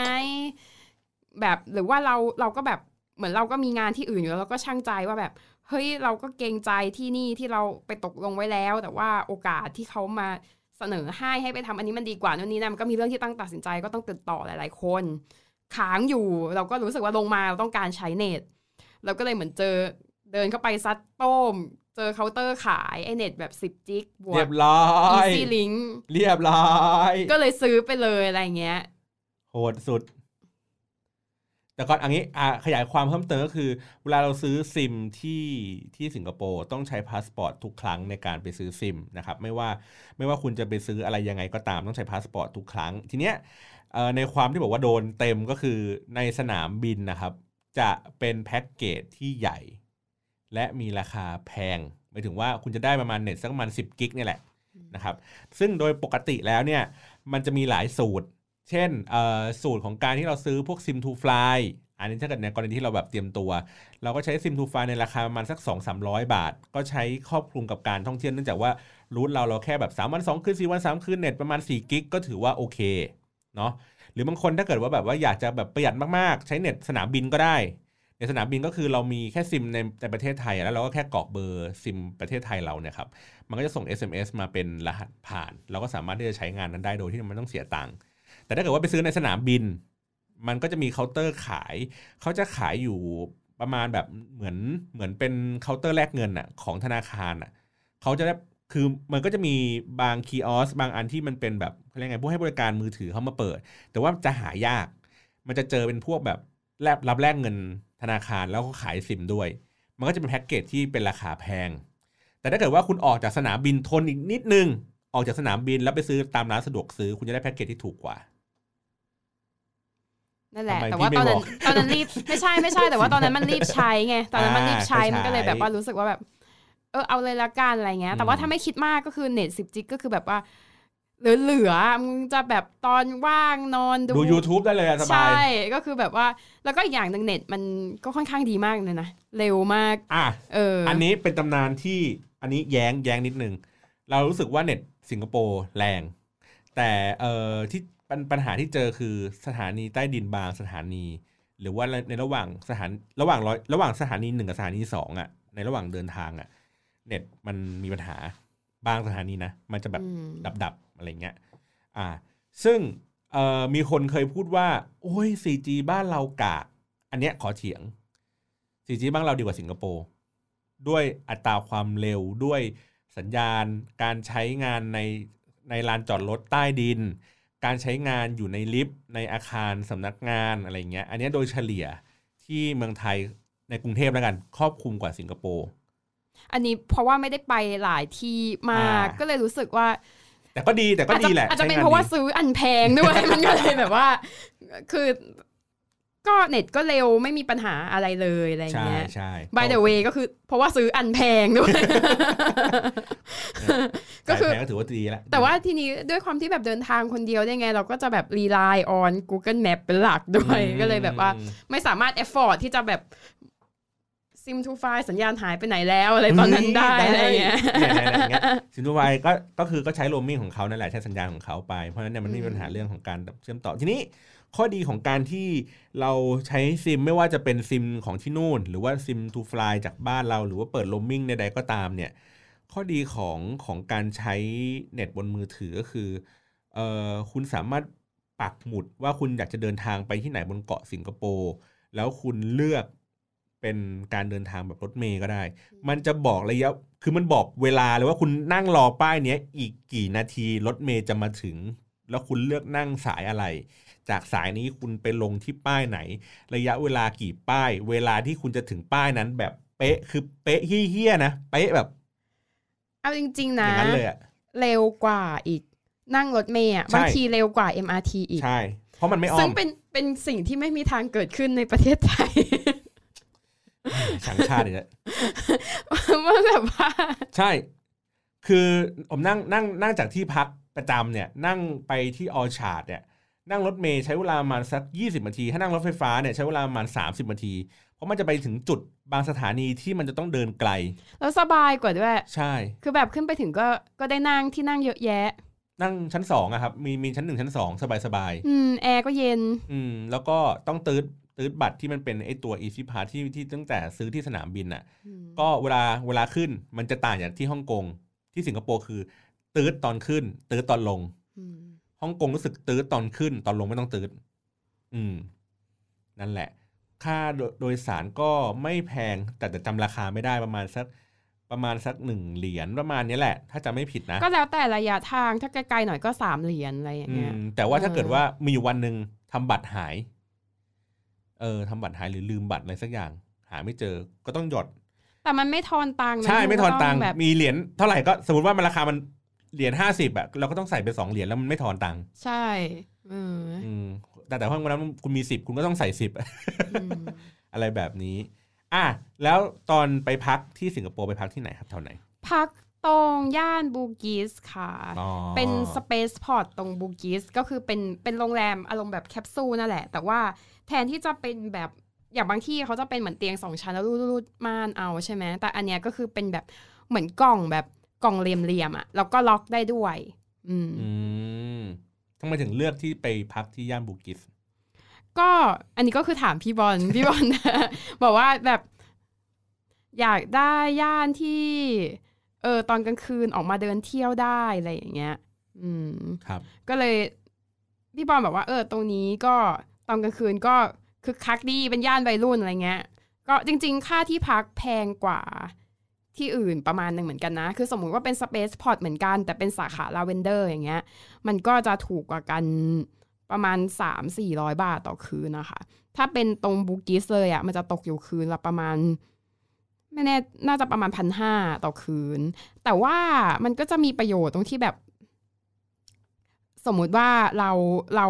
แบบหรือว่าเราเราก็แบบเหมือนเราก็มีงานที่อื่นอยู่แล้วเราก็ช่างใจว่าแบบเฮ้ยเราก็เกรงใจที่นี่ที่เราไปตกลงไว้แล้ว แต่ว่าโอกาสที่เขามาเสนอให้ให้ไปทำอันนี้มันดีกว่านู่นนี่นั่นมันก็มีเรื่องที่ต้องตัดสินใจก็ต้องติดต่อหลาย ๆ คนค้างอยู่ เราก็รู้สึกว่าลงมาเราต้องการใช้เน็ตเราก็เลยเหมือนเจอเดินเข้าไปซัดโต้ม เจอเคาน์เตอร์ขายไอเน็ตแบบ 10 จิกบวเรีกยบร้อย Easy Link เรียบร้อย ก็เลยซื้อไปเลยอะไรเงี้ย โหดสุด แต่ก่อนอันนี้ขยายความเพิ่มเติมก็คือ เวลาเราซื้อซิมที่ที่สิงคโปร์ต้องใช้พาสปอร์ตทุกครั้งในการไปซื้อซิมนะครับไม่ว่าไม่ว่าคุณจะไปซื้ออะไรยังไงก็ตามต้องใช้พาสปอร์ตทุกครั้ง ทีเนี้ยในความที่บอกว่าโดนเต็มก็คือในสนามบินนะครับ จะเป็นแพ็กเกจที่ใหญ่ และมีราคาแพงหมายถึงว่าคุณจะได้ประมาณเน็ตสักประมาณ10 gig เนี่ยแหละนะครับซึ่งโดยปกติแล้วเนี่ยมันจะมีหลายสูตร เช่นสูตรของการที่เราซื้อพวก Sim to Fly อันนี้ถ้าเกิดในกรณีที่เราแบบเตรียมตัว เราก็ใช้ Sim to Fly ในราคาประมาณสัก 2 3 0 0 บาท ก็ใช้ครอบคลุมกับการท่องเที่ยวเนื่องจากว่ารูทเราเราแค่แบบ 3 วัน 2 คืน 4 วัน 3 คืนเน็ตประมาณ 4 กิกก็ถือว่าโอเคเนาะหรือบางคนถ้าเกิดว่าแบบว่าอยากจะแบบประหยัดมากๆ ใช้เน็ตสนามบินก็ได้ในสนามบินก็คือเรามีแค่ซิมในในประเทศไทย แล้วเราก็แค่กรอกเบอร์ซิมประเทศไทยเราเนี่ยครับมันก็จะส่ง SMS มาเป็นรหัสผ่าน เราก็สามารถที่จะใช้งานนั้นได้โดยที่มันไม่ต้องเสียตังค์ แต่ถ้าเกิดว่าไปซื้อในสนามบิน มันก็จะมีเคาน์เตอร์ขาย เขาจะขายอยู่ประมาณแบบเหมือนเหมือนเป็นเคาน์เตอร์แลกเงินอะของธนาคารอะเขาจะได้คือมันก็จะมีบาง kiosk บางอันที่มันเป็นแบบเรียกไงผู้ให้บริการมือถือเขามาเปิด แต่ว่าจะหายาก มันจะเจอเป็นพวกแบบแบบรับแลกเงินธนาคารแล้วก็ขายซิมด้วย มันก็จะเป็นแพ็กเกจที่เป็นราคาแพง แต่ถ้าเกิดว่าคุณออกจากสนามบินทนอีกนิดนึง ออกจากสนามบินแล้วไปซื้อตามร้านสะดวกซื้อ คุณจะได้แพ็กเกจที่ถูกกว่า นั่นแหละทำไมแต่ว่าพี่ตอนไม่นั้นบอกตอนนั้นรีบไม่ใช่ไม่ใช่แต่ว่าตอนนั้นมันรีบใช้ไงตอนนั้นมันรีบใช้อ่ามันก็เลยแบบว่าใช้รู้สึกว่าแบบ เออเอาเลยละกันอะไรเงี้ย แต่ว่าอืมถ้าไม่คิดมากก็คือเน็ตสิบจิกก็คือแบบว่าเหลือๆมึงจะแบบตอนว่างนอนดูดู YouTube ได้เลยอะสบาใช่ยก็คือแบบว่า แล้วก็อีกอย่างหนึ่งเน็ตมันก็ค่อนข้างดีมากเลยนะ เร็วมาก อะเออ อัอันนี้เป็นตำนานที่อันนี้แย้งแย้งนิดนึง เรารู้สึกว่าเน็ตสิงคโปร์แรง แต่เอ่อที่ ปัญปัญหาที่เจอคือสถานีใต้ดินบางสถานี หรือว่าในระหว่างสถานระหว่างร้อยระหว่างสถานีหนึ่งกับสถานีสองอะ ในระหว่างเดินทางอะ เน็ตมันมีปัญหาบางสถานีนะมันจะแบบอืมดับดับๆอะไรเงี้ย อ่า ซึ่งเอ่อมีคนเคยพูดว่า โอ้ย 4G บ้านเรากากอันเนี้ยขอเถียง 4G บ้านเราดีกว่าสิงคโปร์ด้วยอัตราความเร็วด้วยสัญญาณการใช้งานในในลานจอดรถใต้ดิน การใช้งานอยู่ในลิฟต์ในอาคารสำนักงานอะไรเงี้ย อันเนี้ยโดยเฉลี่ยที่เมืองไทยในกรุงเทพแล้วกัน ครอบคลุมกว่าสิงคโปร์อันนี้เพราะว่าไม่ได้ไปหลายที่มากอ่าก็เลยรู้สึกว่า แต่ก็ดีแต่ก็อาจดีจะแหละอาจจะเป็นใช้งเพราะว่าดีซื้ออันแพงด้วยมันก็เลยแบบว่า คือ ก็เน็ตก็เร็วไม่มีปัญหาอะไรเลยอะไรใช่เงี้ยใช่ by the way ก็คือเพราะว่าซื้ออันแพงด้วยก็คือจ่ายแพงก็ถือว่าดีแล้วแต่ว่าทีนี้ด้วยความที่แบบเดินทางคนเดียวได้ไง เราก็จะแบบ rely on Google Map เป็นหลักด้วยก็เลยแบบว่าไม่สามารถ afford ที่จะแบบSIM2Fly สัญญาณหายไปไหนแล้วอะไรตอนนั้นได้อะไรเงี้ยเนี่ยๆๆอย่างเงี้ยซินทูไวก็ก็คือก็ใช้โรมมิ่งของเขานั่นแหละใช้สัญญาณของเขาไปเพราะฉะนั้นเนี่ยมันไม่มีปัญหาเรื่องของการเชื่อมต่อทีนี้ ข้อดีของการที่เราใช้ซิมไม่ว่าจะเป็นซิมของที่นู่น หรือว่า SIM2Fly จากบ้านเรา หรือว่าเปิดโรมมิ่งใดๆก็ตามเนี่ยข้อดีของของการใช้เน็ตบนมือถือก็คือเอ่อคุณสามารถปักหมุดว่าคุณอยากจะเดินทางไปที่ไหนบนเกาะสิงคโปร์แล้วคุณเลือกเป็นการเดินทางแบบรถเมย์ก็ได้ มันจะบอกระยะ คือมันบอกเวลาเลยว่าคุณนั่งรอป้ายเนี้ยอีกกี่นาทีรถเมย์จะมาถึง แล้วคุณเลือกนั่งสายอะไร จากสายนี้คุณไปลงที่ป้ายไหน ระยะเวลากี่ป้าย เวลาที่คุณจะถึงป้ายนั้นแบบเป๊ะคือเป๊ะเฮี้ยๆนะเป๊ะแบบ เอาจริงๆอนะย่างนั้นเลยอะเร็วกว่าอีกนั่งรถเมย์อะใช่บางทีเร็วกว่า MRT อีกใช่ เพราะมันไม่อ้อซึ่งมเป็นเป็นสิ่งที่ไม่มีทางเกิดขึ้นในประเทศไทยช่างชาติเนี่ยว่าแบบว่าใช่ คือผมนั่งนั่งนั่งจากที่พักประจำเนี่ย นั่งไปที่ออชาร์ดเนี่ย นั่งรถเมย์ใช้เวลาประมาณสักยี่สิบนาที ถ้านั่งรถไฟฟ้าเนี่ยใช้เวลาประมาณสามสิบนาที เพราะมันจะไปถึงจุดบางสถานีที่มันจะต้องเดินไกล แล้วสบายกว่าด้วย ใช่ คือแบบขึ้นไปถึงก็ก็ได้นั่งที่นั่งเยอะแยะ นั่งชั้นสองอะครับ มีมีชั้นหนึ่งชั้นสองสบายสบายๆอืมแอร์ก็เย็น อืมแล้วก็ต้องตืดตืดบัตรที่มันเป็นไอตัว Easy Pass ที่ที่ตั้งแต่ซื้อที่สนามบินอะก็เวลาเวลาขึ้นมันจะต่างจากที่ฮ่องกงที่สิงคโปร์คือตืดตอนขึ้นตืดตอนลงอืม ฮ่องกงรู้สึกตืดตอนขึ้น ตอนลงไม่ต้องตืดอืม นั่นแหละ ค่าโดโดยสารก็ไม่แพง แต่แต่จำราคาไม่ได้ประมาณสักประมาณสักหนึ่งเหรียญประมาณนี้แหละ ถ้าจำไม่ผิดนะ ก็แล้วแต่ระยะทางถ้าไกลๆหน่อยก็สามเหรียญอะไรอย่างอืเงี้ยมแต่ว่าถ้าเออเกิดว่ามีอยู่วันหนึ่งทำบัตรหาย เออทำบัตรหายหรือลืมบัตรอะไรสักอย่าง หาไม่เจอก็ต้องหยอดแต่มันไม่ทอนตังค์นะใช่ไม่ทอนตังค์แบบมีเหรียญเท่าไหร่ก็สมมติว่ามันราคามัน เหรียญห้าสิบอะเราก็ต้องใส่ไปสองเหรียญแล้วมันไม่ทอนตังค์ใช่เอออืมแต่แต่ว่าวันนั้นคุณมีสิบคุณก็ต้องใส่สิบอืมอะไรแบบนี้ อะแล้วตอนไปพักที่สิงคโปร์ไปพักที่ไหนครับแถวไหน พักตรงย่านบูกิสค่ะอ๋อเป็น Space Pod ตรงบูกิสก็คือเป็นเป็นโรงแรมอารมณ์แบบแคปซูลนั่นแหละ แต่ว่าแทนที่จะเป็นแบบอย่างบางที่เขาจะเป็นเหมือนเตียงสองชั้นแล้วรูดๆม่านเอาใช่ไหมแต่อันเนี้ยก็คือเป็นแบบเหมือนกล่องแบบ กล่องเหลี่ยมๆอะแล้วก็ล็อกได้ด้วย อืมอืมทำไมถึงเลือกที่ไปพักที่ย่านบูกิสก็อันนี้ก็คือถามพี่บอลพี่บอล บอกว่าแบบ อยากได้ย่านที่ เออตอนกลางคืนออกมาเดินเที่ยวได้อะไรอย่างเงี้ย อืมครับ ก็เลยพี่บอลบอกว่า เออ ตรงนี้ก็ตอนกลางคืนก็คึกคักดีเป็นย่านวัยรุ่นอะไรเงี้ย ก็จริง ๆ ค่าที่พักแพงกว่า ที่อื่นประมาณหนึ่งเหมือนกันนะ คือสมมุติว่าเป็น Space Pod เหมือนกัน แต่เป็นสาขาลาเวนเดอร์อย่างเงี้ย มันก็จะถูกกว่ากันประมาณ 3 4 0 0 บาทต่อคืนนะคะ ถ้าเป็นตรงบูกิสเลยอะ่ะ มันจะตกอยู่คืนละประมาณ ไม่แน่ น่าจะประมาณพันห้าต่อคืน แต่ว่ามันก็จะมีประโยชน์ตรงที่แบบ สมมุติว่าเราเรา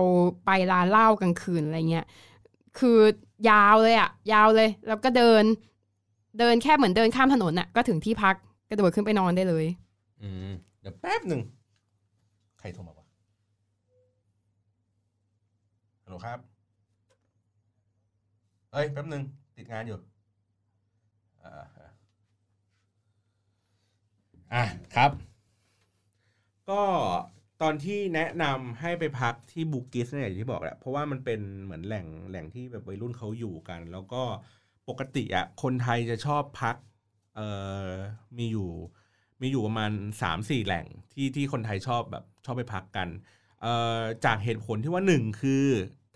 ไปร้านเหล้ากลางคืนอะไรเงี้ย คือยาวเลยอะยาวเลย แล้วก็เดิน เดินแค่เหมือนเดินข้ามถนนอะก็ถึงที่พักกระโดดขึ้นไปนอนได้เลย อืมเดี๋ยวแป๊บหนึ่งใครโทรมาวะฮัลโหลครับเอ้ยแป๊บหนึ่งติดงานอยู่อ่าอะครับ ก็ตอนที่แนะนำให้ไปพักที่บูกิสเนี่ยอย่างที่บอกแหละเพราะว่ามันเป็นเหมือนแหล่งแหล่งที่แบบวัยรุ่นเขาอยู่กัน แล้วก็ ปกติอะคนไทยจะชอบพักเอ่อมีอยู่มีอยู่ประมาณสามสี่แหล่งที่ที่คนไทยชอบแบบชอบไปพักกันเอ่อจากเหตุผลที่ว่าหนึ่งคือ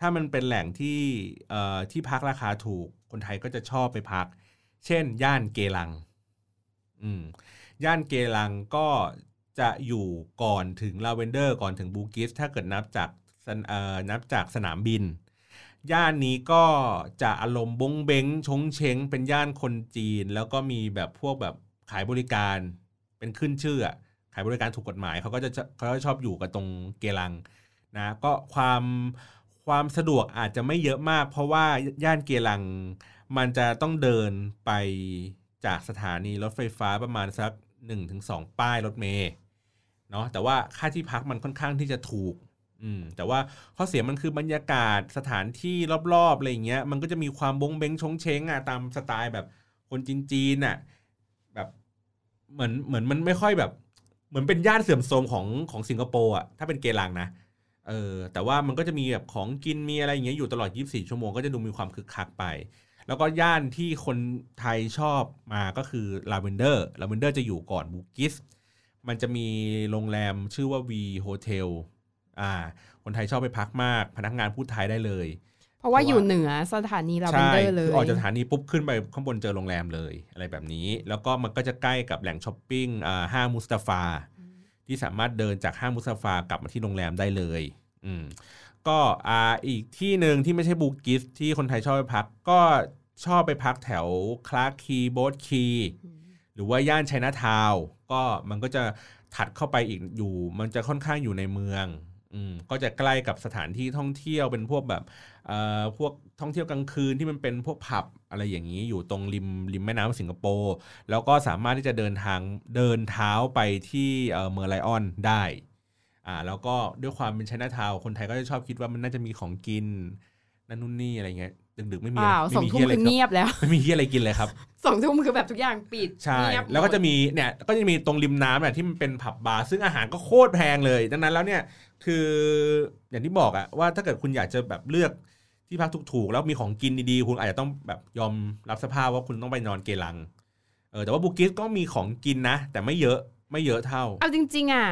ถ้ามันเป็นแหล่งที่เอ่อที่พักราคาถูกคนไทยก็จะชอบไปพัก เช่น ย่านเกลังอืมย่านเกลังก็จะอยู่ก่อนถึงลาเวนเดอร์ก่อนถึงบูกิสถ้าเกิดนับจากเอ่อนับจากสนามบิน ย่านนี้ก็จะอารมณ์บงเบงชงเชงเป็นย่านคนจีน แล้วก็มีแบบพวกแบบขายบริการเป็นขึ้นชื่ออะขายบริการถูกกฎหมายเขาก็จะเขาก็ชอบอยู่กับตรงเกลังนะก็ความความสะดวกอาจจะไม่เยอะมาก เพราะว่าย่านเกลัง มันจะต้องเดินไปจากสถานีรถไฟฟ้าประมาณสัก 1-2 ป้ายรถเมล์เนาะแต่ว่าค่าที่พักมันค่อนข้างที่จะถูก อืมแต่ว่าข้อเสียมันคือบรรยากาศสถานที่รอบๆอะไรอย่างเงี้ยมันก็จะมีความบ๊งเบ๊งช้งเช้งอะตามสไตล์แบบคนจีนๆอะแบบเหมือนเหมือนมันไม่ค่อยแบบ เหมือนเป็นย่านเสื่อมโทรมของของสิงคโปร์อะถ้าเป็นเกลังนะเออแต่ว่ามันก็จะมีแบบของกินมีอะไรอย่างเงี้ยอยู่ตลอด 24 ชั่วโมงก็จะดูมีความคึกคักไป แล้วก็ย่านที่คนไทยชอบมาก็คือลาเวนเดอร์ลาเวนเดอร์จะอยู่ก่อนบูกิสมันจะมีโรงแรมชื่อว่า V Hotel อ่า คนไทยชอบไปพักมาก พนักงานพูดไทยได้เลย เพราะว่าเพราะว่าอยู่เหนือสถานีลาเวนใช่เดอร์เลยคือออกจากสถานีปุ๊บขึ้นไปข้างบนเจอโรงแรมเลยอะไรแบบนี้ แล้วก็มันก็จะใกล้กับแหล่งช้อปปิ้งอ่าห้างมุสตาฟา ที่สามารถเดินจากห้างมุสตาฟากลับมาที่โรงแรมได้เลย อืมก็อ่าอีกที่หนึ่งที่ไม่ใช่บูกิสที่คนไทยชอบไปพัก ก็ชอบไปพักแถวClarke Quay Boat Quay หรือว่าย่านไไชน่าทาวน์น์ก็มันก็จะถัดเข้าไปอีกอยู่ มันจะค่อนข้างอยู่ในเมือง อืมก็จะใกล้กับสถานที่ท่องเที่ยวเป็นพวกแบบเอ่อพวกท่องเที่ยวกลางคืนที่มันเป็นพวกผับอะไรอย่างนี้อยู่ตรงริมริมแม่น้ำสิงคโปร์แล้วก็สามารถที่จะเดินทางเดินเท้าไปที่เอ่อเมอร์ไลออนได้อ่าแล้วก็ด้วยความเป็นชน่าทาวคนไทยก็จะชอบคิดว่ามันน่าจะมีของกินนั่นนู่นนี่อะไรเงี้ย ดึกๆไม่มีเปล่าไม่สองมีทุ่มเฮียอะไรคือเงียบแล้ว ไม่มีเฮียอะไรกินเลยครับสองทุ่มคือแบบทุกอย่างปิดใช่เงียบแล้วก็หมดจะมีเนี่ยก็จะมีตรงริมน้ำเนี่ยที่มันเป็นผับบาร์ซึ่งอาหารก็โคตรแพงเลยดังนั้นแล้วเนี่ยคืออย่างที่บอกอะว่าถ้าเกิดคุณอยากจะแบบเลือกที่พักถูกๆแล้วมีของกินดีๆคุณอาจจะต้องแบบยอมรับสภาพว่าคุณต้องไปนอนเกลังเออแต่ว่าบูกิสก็มีของกินนะ แต่ไม่เยอะไม่เยอะเท่า เอาจริง ๆอะ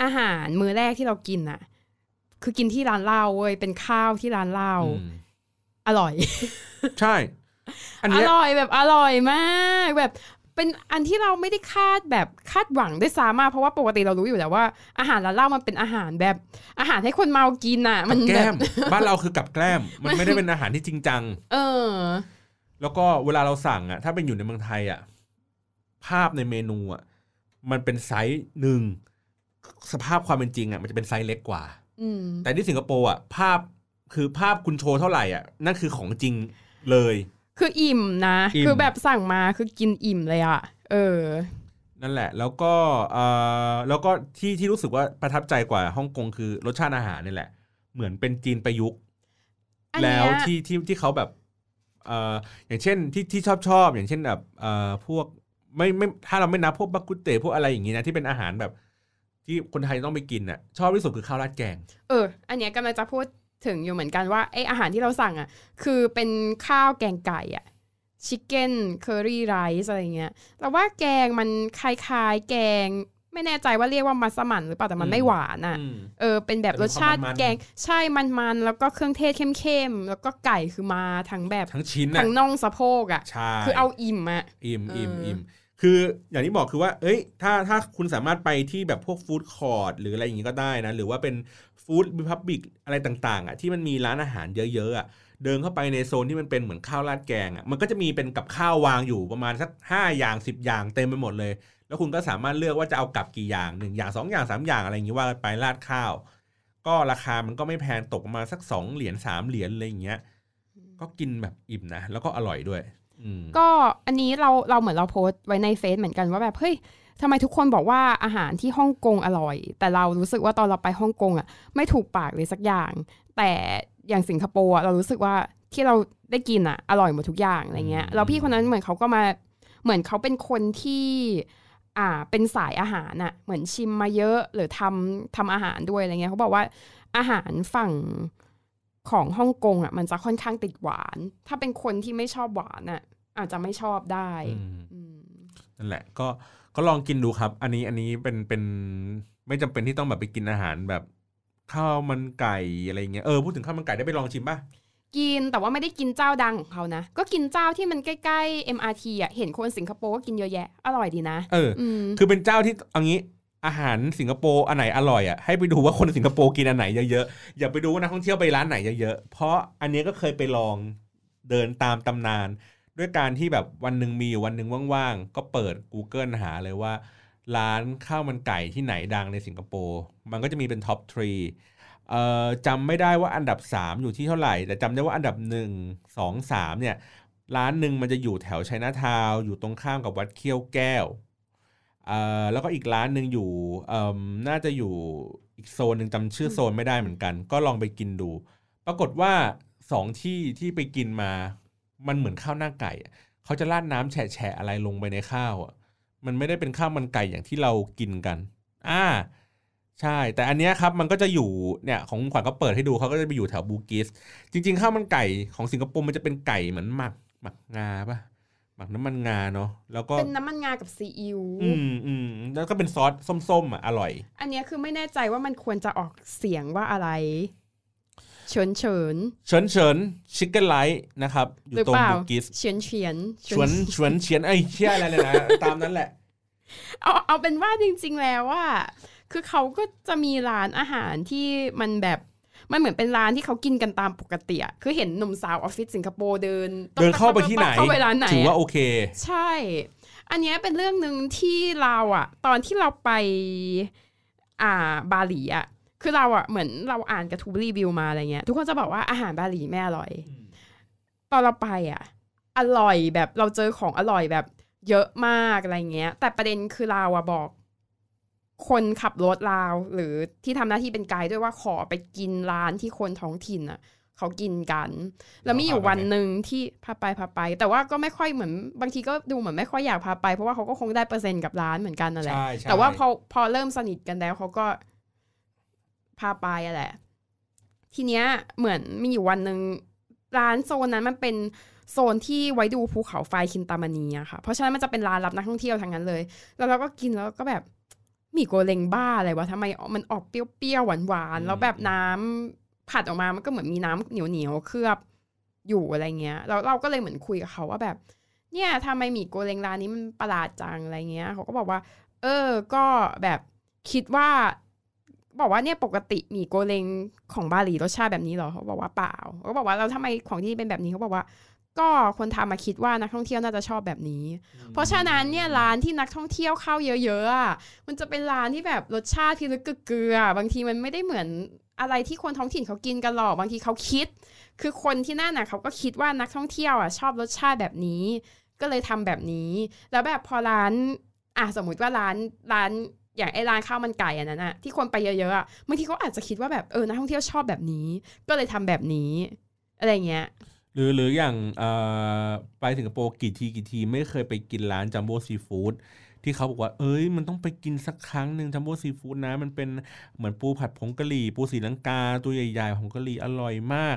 อาหารมื้อแรกที่เรากินอะคือกินที่ร้านเหล้าเว้ยเป็นข้าวที่ร้านเหล้า อืมอร่อย ใช่ อันอเนี้ยร่อยแบบอร่อยมากแบบเป็นอันที่เราไม่ได้คาดแบบคาดหวังด้วยซ้ำอะเพราะว่าปกติเรารู้อยู่แล้วว่า อาหารร้านเหล้ามันเป็นอาหารแบบอาหารให้คนเมากินอะมันกับแกแบล้บ ม บ้านเราคือกับแกล้ม มันไม่ได้เป็นอาหารที่จริงจัง เออ แล้วก็เวลาเราสั่งอะ ถ้าเป็นอยู่ในเมืองไทยอะ ภาพในเมนูอะ มันเป็นไซส์หนึ่ง สภาพความเป็นจริงอะ มันจะเป็นไซส์เล็กกว่า อืม แต่ที่สิงคโปร์อะ ภาพ คือภาพคุณโชว์เท่าไหร่อะนั่นคือของจริงเลย คืออิ่มนะ อิ่ม คือแบบสั่งมาคือกินอิ่มเลยอะเออ นั่นแหละ แล้วก็เอ่อแล้วก็ที่ที่รู้สึกว่าประทับใจกว่าฮ่องกงคือรสชาติอาหารนี่แหละ เหมือนเป็นจีนประยุกต์ อันเนี้ยแล้วที่ที่ที่เขาแบบเอ่ออย่างเช่นที่ที่ชอบชอบอย่างเช่นแบบเอ่อพวกไม่ไม่ถ้าเราไม่นับพวกบักกุเตพวกอะไรอย่างงี้นะที่เป็นอาหารแบบ ที่คนไทยต้องไปกินน่ะชอบที่สุดคือข้าวราดแกง เออ อันเนี้ยกำลังจะพูด ถึงอยู่เหมือนกันว่าไออาหารที่เราสั่งอะ คือเป็นข้าวแกงไก่อะชิคเก้นเคอรี่ไรซ์อะไรเงี้ยแต่ว่าแกงมันคล้ายๆ แกงไม่แน่ใจว่าเรียกว่ามัสมั่นหรือเปล่าแต่มันอืมไม่หวานอะอืมเออเป็นแบบแต่รมีสชาติความมันๆแกงใช่มันๆแล้วก็เครื่องเทศเข้มๆแล้วก็ไก่คือมาทั้งแบบทั้งชิ้นน่ะทั้งน่องสะโพกอะใช่คือเอาอิ่มอะอิ่มอิ่มเอออิ่อิ่ม คืออย่างที่บอกคือว่า เอ้ย ถ้าถ้าคุณสามารถไปที่แบบพวกฟู้ดคอร์ดหรืออะไรอย่างงี้ก็ได้นะ หรือว่าเป็นฟู้ดบิพับบิกอะไรต่างๆอะที่มันมีร้านอาหารเยอะ ๆอะเดินเข้าไปในโซนที่มันเป็นเหมือนข้าวราดแกงอะมันก็จะมีเป็นกับข้าววางอยู่ประมาณสักห้าอย่างสิบอย่างเต็มไปหมดเลย แล้วคุณก็สามารถเลือกว่าจะเอากลับกี่อย่างหนึ่งอย่างสองอย่างสามอย่างอะไรอย่างงี้ว่าไปราดข้าว ก็ราคามันก็ไม่แพงตกประมาณสักสองเหรียญสามเหรียญอะไรอย่างเงี้ยก็กินแบบอิ่มนะแล้วก็อร่อยด้วย ก็อันนี้เราเราเหมือนเราโพสต์ไว้ในเฟซเหมือนกันว่าแบบเฮ้ยทำไมทุกคนบอกว่าอาหารที่ฮ่องกงอร่อย แต่เรารู้สึกว่าตอนเราไปฮ่องกงอะ ไม่ถูกปากเลยสักอย่าง แต่อย่างสิงคโปร์อะเรารู้สึกว่าที่เราได้กินอะ อร่อยหมดทุกอย่างอะไรเงี้ยอืมแล้วพี่คนนั้นเหมือนเขาก็มาเหมือนเขาเป็นคนที่อ่าเป็นสายอาหารอะเหมือนชิมมาเยอะหรือทำทำอาหารด้วยอะไรเงี้ยเขาบอกว่าอาหารฝั่ง ของฮ่องกงอะมันจะค่อนข้างติดหวาน ถ้าเป็นคนที่ไม่ชอบหวานอะ อาจจะไม่ชอบได้อืมอืมนั่นแหละ ก็ก็ลองกินดูครับ อันนี้อันนี้เป็นเป็นไม่จำเป็นที่ต้องแบบไปกินอาหารแบบข้าวมันไก่อะไรเงี้ยเออพูดถึงข้าวมันไก่ได้ไปลองชิมป่ะกินแต่ว่าไม่ได้กินเจ้าดังของเขานะ ก็กินเจ้าที่มันใกล้ๆ MRT อะเห็นคนสิงคโปร์ก็กินเยอะแยะ อร่อยดีนะ เอออืมคืเป็นเจ้าที่เอางี้ อาหารสิงคโปร์อันไหนอร่อยอะให้ไปดูว่าคนสิงคโปร์กินอันไหนเยอะๆอย่าไปดูว่านักท่องเที่ยวไปร้านไหนเยอะๆเพราะอันนี้ก็เคยไปลองเดินตามตำนาน ด้วยการที่แบบวันหนึ่งมีวันหนึ่งว่างๆก็เปิด Google หาเลยว่า ร้านข้าวมันไก่ที่ไหนดังในสิงคโปร์มันก็จะมีเป็น top three จำไม่ได้ว่าอันดับ 3 อยู่ที่เท่าไหร่ แต่จำได้ว่าอันดับ 1 2 3เนี่ยร้านหนึ่งมันจะอยู่แถวชัยนาทาวน์อยู่ตรงข้ามกับวัดเขี้ยวแก้ว แล้วก็อีกร้านหนึ่งอยู่น่าจะอยู่อีกโซนหนึ่งจำชื่อโซนไม่ได้เหมือนกัน ก็ลองไปกินดู ปรากฏว่าสองที่ที่ไปกินมา มันเหมือนข้าวหน้าไก่เขาจะราดน้ำแฉะอะไรลงไปในข้าวอะ มันไม่ได้เป็นข้าวมันไก่อย่างที่เรากินกัน อ่า ใช่ แต่อันเนี้ยครับมันก็จะอยู่เนี่ยของขวัญก็เปิดให้ดูเขาก็จะไปอยู่แถวบูกิส จริง ๆ ข้าวมันไก่ของสิงคโปร์มันจะเป็นไก่เหมือนหมักหมักงาปะ หมักน้ำมันงาเนาะแล้วก็เป็นน้ำมันงากับซีอิ๊วอืมอืมแล้วก็เป็นซอสส้มๆอะอร่อย อันเนี้ยคือไม่แน่ใจว่ามันควรจะออกเสียงว่าอะไร เฉินเฉินเฉินเฉินชิคเก้นไลท์นะครับอหยู่รือตรงเปล่าบูกิสเฉียนเฉียนชวนชวนเฉียนไอ้ยเชี่ยอะไรเนี่ยนะตามนั้นแหละ เอาเอาเป็นว่าจริง ๆแล้วว่าคือเขาก็จะมีร้านอาหารที่มันแบบ มันเหมือนเป็นร้านที่เขากินกันตามปกติอะคือเห็นหนุ่มสาวออฟฟิศสิงคโปร์เดินเดินเข้าไปที่ไหนเข้าไปร้านไหนถือว่าอะโอเค ใช่ อันเนี้ยเป็นเรื่องหนึ่งที่เราอะตอนที่เราไปอ่าบาหลีอะคือเราอะเหมือนเราอ่านกระทู้รีวิวมาอะไรเงี้ย ทุกคนจะบอกว่าอาหารบาหลีไม่อร่อย ตอนเราไปอะอร่อยแบบเราเจอของอร่อยแบบเยอะมากอะไรเงี้ย แต่ประเด็นคือเราอะบอก คนขับรถลาว หรือที่ทำหน้าที่เป็นไกด์ด้วยว่าขอไปกินร้านที่คนท้องถิ่นอะเขากินกัน แล้วมีอยู่วันหนึ่งที่พาไปพาไป แต่ว่าก็ไม่ค่อยเหมือนบางทีก็ดูเหมือนไม่ค่อยอยากพาไป เพราะว่าเขาก็คงได้เปอร์เซ็นต์กับร้านเหมือนกันนั่นแหละใช่ใช่แต่ว่าพอพอเริ่มสนิทกันแล้วเขาก็พาไปอะแหละ ทีเนี้ยเหมือนมีอยู่วันหนึ่งร้านโซนนั้นมันเป็นโซนที่ไว้ดูภูเขาไฟคินตามานีอะค่ะ เพราะฉะนั้นมันจะเป็นร้านรับนักท่องเที่ยวทั้งนั้นเลย แล้วเราก็กินแล้วก็แบบ หมี่โกเลงบ้าอะไรวะทำไมมันออกเปรี้ยวๆหวานๆแล้วแบบน้ำผัดออกมามันก็เหมือนมีน้ำเหนียวๆเคลือบอยู่อะไรเงี้ยแล้วเราก็เลยเหมือนคุยกับเขาว่าแบบ เนี่ยทำไมหมี่โกเลงร้านนี้มันประหลาดจังอะไรเงี้ยเขาก็บอกว่า เออ ก็แบบคิดว่า บอกว่าเนี่ยปกติหมี่โกเลงของบาหลีรสชาติแบบนี้เหรอเขาบอกว่าเปล่าเขาก็บอกว่าเราทำไมของที่นี่เป็นแบบนี้เขาบอกว่า ก็คนทำมาคิดว่านักท่องเที่ยวน่าจะชอบแบบนี้ เพราะฉะนั้นเนี่ยร้านที่นักท่องเที่ยวเข้าเยอะๆอะมันจะเป็นร้านที่แบบรสชาติพิลึกเกลือๆบางทีมันไม่ได้เหมือนอะไรที่คนท้องถิ่นเขากินกันหรอกบางทีเขาคิด คือคนที่นั่นน่ะเขาก็คิดว่านักท่องเที่ยวอะชอบรสชาติแบบนี้ ก็เลยทำแบบนี้ แล้วแบบพอร้านอะสมมุติว่าร้านร้านอย่างไอ้ร้านข้าวมันไก่อันนั้นอะที่คนไปเยอะๆอะบางทีเขาอาจจะคิดว่าแบบเออนักท่องเที่ยวชอบแบบนี้ ก็เลยทำแบบนี้อะไรเงี้ย หรือหรืออย่างไปสิงคโปร์กี่ทีกี่ที ไม่เคยไปกินร้าน Jumbo Seafood ที่เขาบอกว่า เอ้ย มันต้องไปกินสักครั้งหนึ่ง Jumbo Seafood นะ มันเป็นเหมือนปูผัดผงกะหรี่ ปูสีลังกา ตัวใหญ่ๆผงกะหรี่อร่อยมาก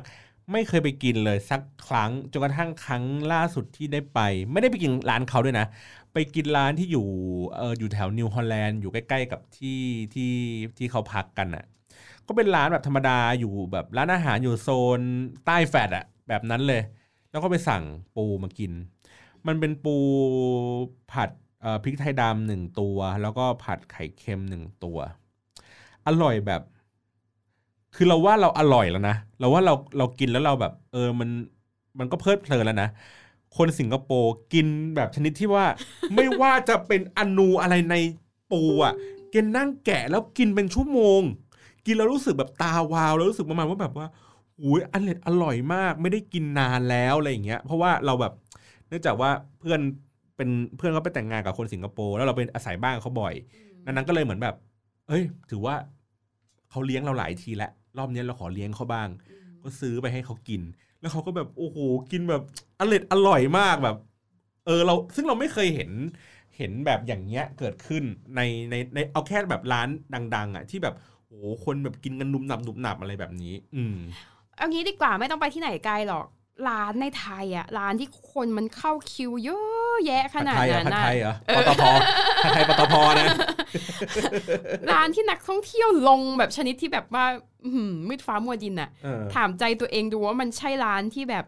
ไม่เคยไปกินเลยสักครั้งจนกระทั่งครั้งล่าสุดที่ได้ไป ไม่ได้ไปกินร้านเขาด้วยนะ ไปกินร้านที่อยู่เอออยู่แถวนิวฮอลแลนด์อยู่ใกล้ ๆ กับที่ที่ที่เขาพักกันอะ ก็เป็นร้านแบบธรรมดาอยู่แบบร้านอาหารอยู่โซนใต้แฟดอะ แบบนั้นเลย แล้วก็ไปสั่งปูมากิน มันเป็นปูผัดพริกไทยดำหนึ่งตัว แล้วก็ผัดไข่เค็มหนึ่งตัว อร่อยแบบ คือเราว่าเราอร่อยแล้วนะเราว่าเราเรากินแล้วเราแบบ เออมันมันก็เพลิดเพลินแล้วนะคนสิงคโปร์กินแบบชนิดที่ว่า ไม่ว่าจะเป็นอนูอะไรในปูอะเกนนั่งแกะแล้วกินเป็นชั่วโมง กินแล้วรู้สึกแบบตาวาวแล้วรู้สึกประมาณว่าแบบว่า อุ้ยอันเล็ดอร่อยมาก ไม่ได้กินนานแล้วอะไรอย่างเงี้ย เพราะว่าเราแบบเนื่องจากว่าเพื่อนเป็นเพื่อนเขาไปแต่งงานกับคนสิงคโปร์แล้วเราเป็นอาศัยบ้านเขาบ่อยดังนั้นก็เลยเหมือนแบบ เอ้ย ถือว่าเขาเลี้ยงเราหลายทีแล้วรอบนี้เราขอเลี้ยงเขาบ้าง ก็ซื้อไปให้เขากิน แล้วเขาก็แบบโอ้โหกินแบบอร่อยอร่อยมากแบบ เออเราซึ่งเราไม่เคยเห็นเห็นแบบอย่างเงี้ยเกิดขึ้นในในในเอาแค่แบบร้านดัง ๆ อะ ที่แบบโอ้โหคนแบบกินกันนุมหนับนุมหนับอะไรแบบนี้ อืม เอางี้ดีกว่าไม่ต้องไปที่ไหนไกลหรอก ร้านในไทยอะร้านที่คนมันเข้าคิวเยอะแยะขนาดผัดไทยเหรอนั้นผัดนะไทยเหรอปตพผัดไทยปตพนะ ร้านที่นักท่องเที่ยวลงแบบชนิดที่แบบว่าอื้อหือมืดฟ้ามัวดินอะเออถามใจตัวเองดูว่ามันใช่ร้านที่แบบ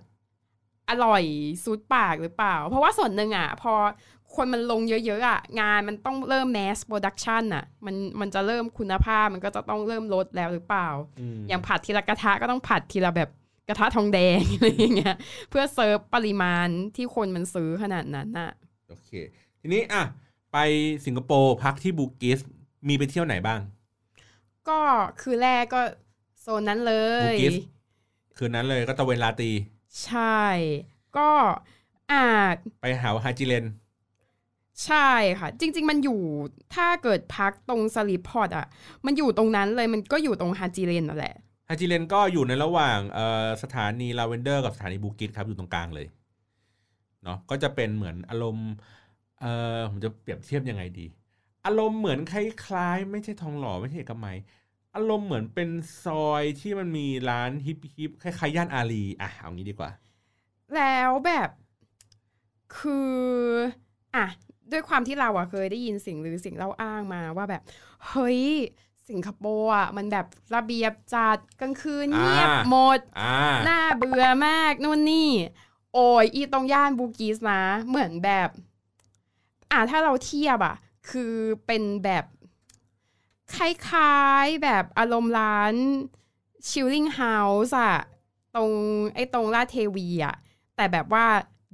อร่อยซูดปากหรือเปล่า เพราะว่าส่วนหนึ่งอะ พอ คนมันลงเยอะๆอะงานมันต้องเริ่ม mass production อะมันมันจะเริ่มคุณภาพมันก็จะต้องเริ่มลดแล้วหรือเปล่าอืมอย่างผัดทีละกระทะก็ต้องผัดทีละแบบกระทะทองแดงอะไรอย่างเงี้ยเพื่อเซิร์ฟปริมาณที่คนมันซื้อขนาดนั้นน่ะโอเค ทีนี้อะไปสิงคโปร์พักที่บูกิสมีไปเที่ยวไหนบ้าง ก็คือแรกก็โซนนั้นเลยบูกิสคืนนั้นเลยก็ตระเวนราตรีใช่ ก็อ่าไปหา Haji Lane ใช่ค่ะ จริง ๆ มันอยู่ถ้าเกิดพักตรง Sleep Port อะ มันอยู่ตรงนั้นเลยมันก็อยู่ตรง Haji Lane นั่นแหละ Haji Lane ก็อยู่ในระหว่างเอ่อสถานีลาเวนเดอร์กับสถานีบูกิสครับอยู่ตรงกลางเลยเนาะก็จะเป็นเหมือนอารมณ์เอ่อผมจะเปรียบเทียบยังไงดี อารมณ์เหมือนคล้ายๆ ไม่ใช่ทองหล่อไม่ใช่เอกมัยอารมณ์เหมือนเป็นซอยที่มันมีร้านฮิปฮิปคล้ายๆย่านอารีอะเอางี้ดีกว่า แล้วแบบคืออะ ด้วยความที่เราอะเคยได้ยินสิ่งหรือสิ่งเล่าอ้างมาว่าแบบ เฮ้ย สิงคโปร์อะมันแบบระเบียบจัดกลางคืนเงียบอ่าหมดอ่าน่าเบื่อมากนู่นนี่ โอ้ยอีตรงย่านบูกีสนะ เหมือนแบบ อ่าถ้าเราเทียบอะคือเป็นแบบคล้ายๆแบบอารมณ์ร้านชิลลิ่งเฮาส์อะตรงไอ้ตรงลาดเทวีอะแต่แบบว่า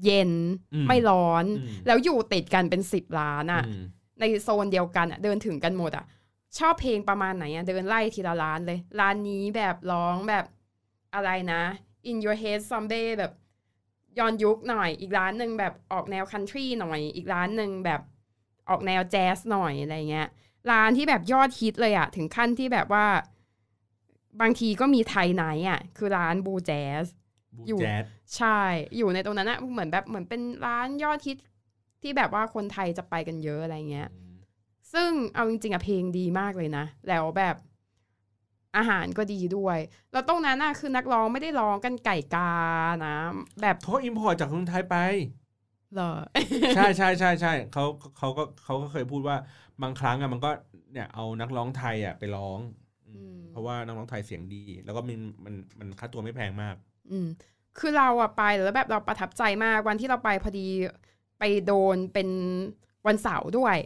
เย็นอืมไม่ร้อนอืมแล้วอยู่ติดกันเป็นสิบร้านอะอืมในโซนเดียวกันอะเดินถึงกันหมดอะชอบเพลงประมาณไหนอะเดินไล่ทีละร้านเลย ร้านนี้แบบร้องแบบอะไรนะ In Your Head Someday แบบย้อนยุคหน่อย อีกร้านหนึ่งแบบออกแนวคันทรีหน่อย อีกร้านหนึ่งแบบออกแนวแจ๊สหน่อยอะไรเงี้ย ร้านที่แบบยอดฮิตเลยอะถึงขั้นที่แบบว่า บางทีก็มีไทยไนท์อะคือร้านบูแจ๊สบู อยู่แจ๊ดใช่อยู่ในตรงนั้นอะเหมือนแบบเหมือนเป็นร้านยอดฮิตที่แบบว่าคนไทยจะไปกันเยอะอะไรเงี้ย ซึ่งเอาจริงๆอะเพลงดีมากเลยนะ แล้วแบบอาหารก็ดีด้วย แล้วตรงนั้นน่ะคือนักร้องไม่ได้ร้องกันไก่กานะ แบบเขา import จากคนไทยไปเหรอใช่ใช่ใช่ใช่เขาเขาก็เขาก็เคยพูดว่าบางครั้งอะมันก็เนี่ยเอานักร้องไทยอะไปร้องอืมอืมเพราะว่านักร้องไทยเสียงดี แล้วก็มันมันมันค่าตัวไม่แพงมาก อืมคือเราอะไปแล้วแบบเราประทับใจมากวันที่เราไปพอดีไปโดนเป็นวันเสาร์ด้วย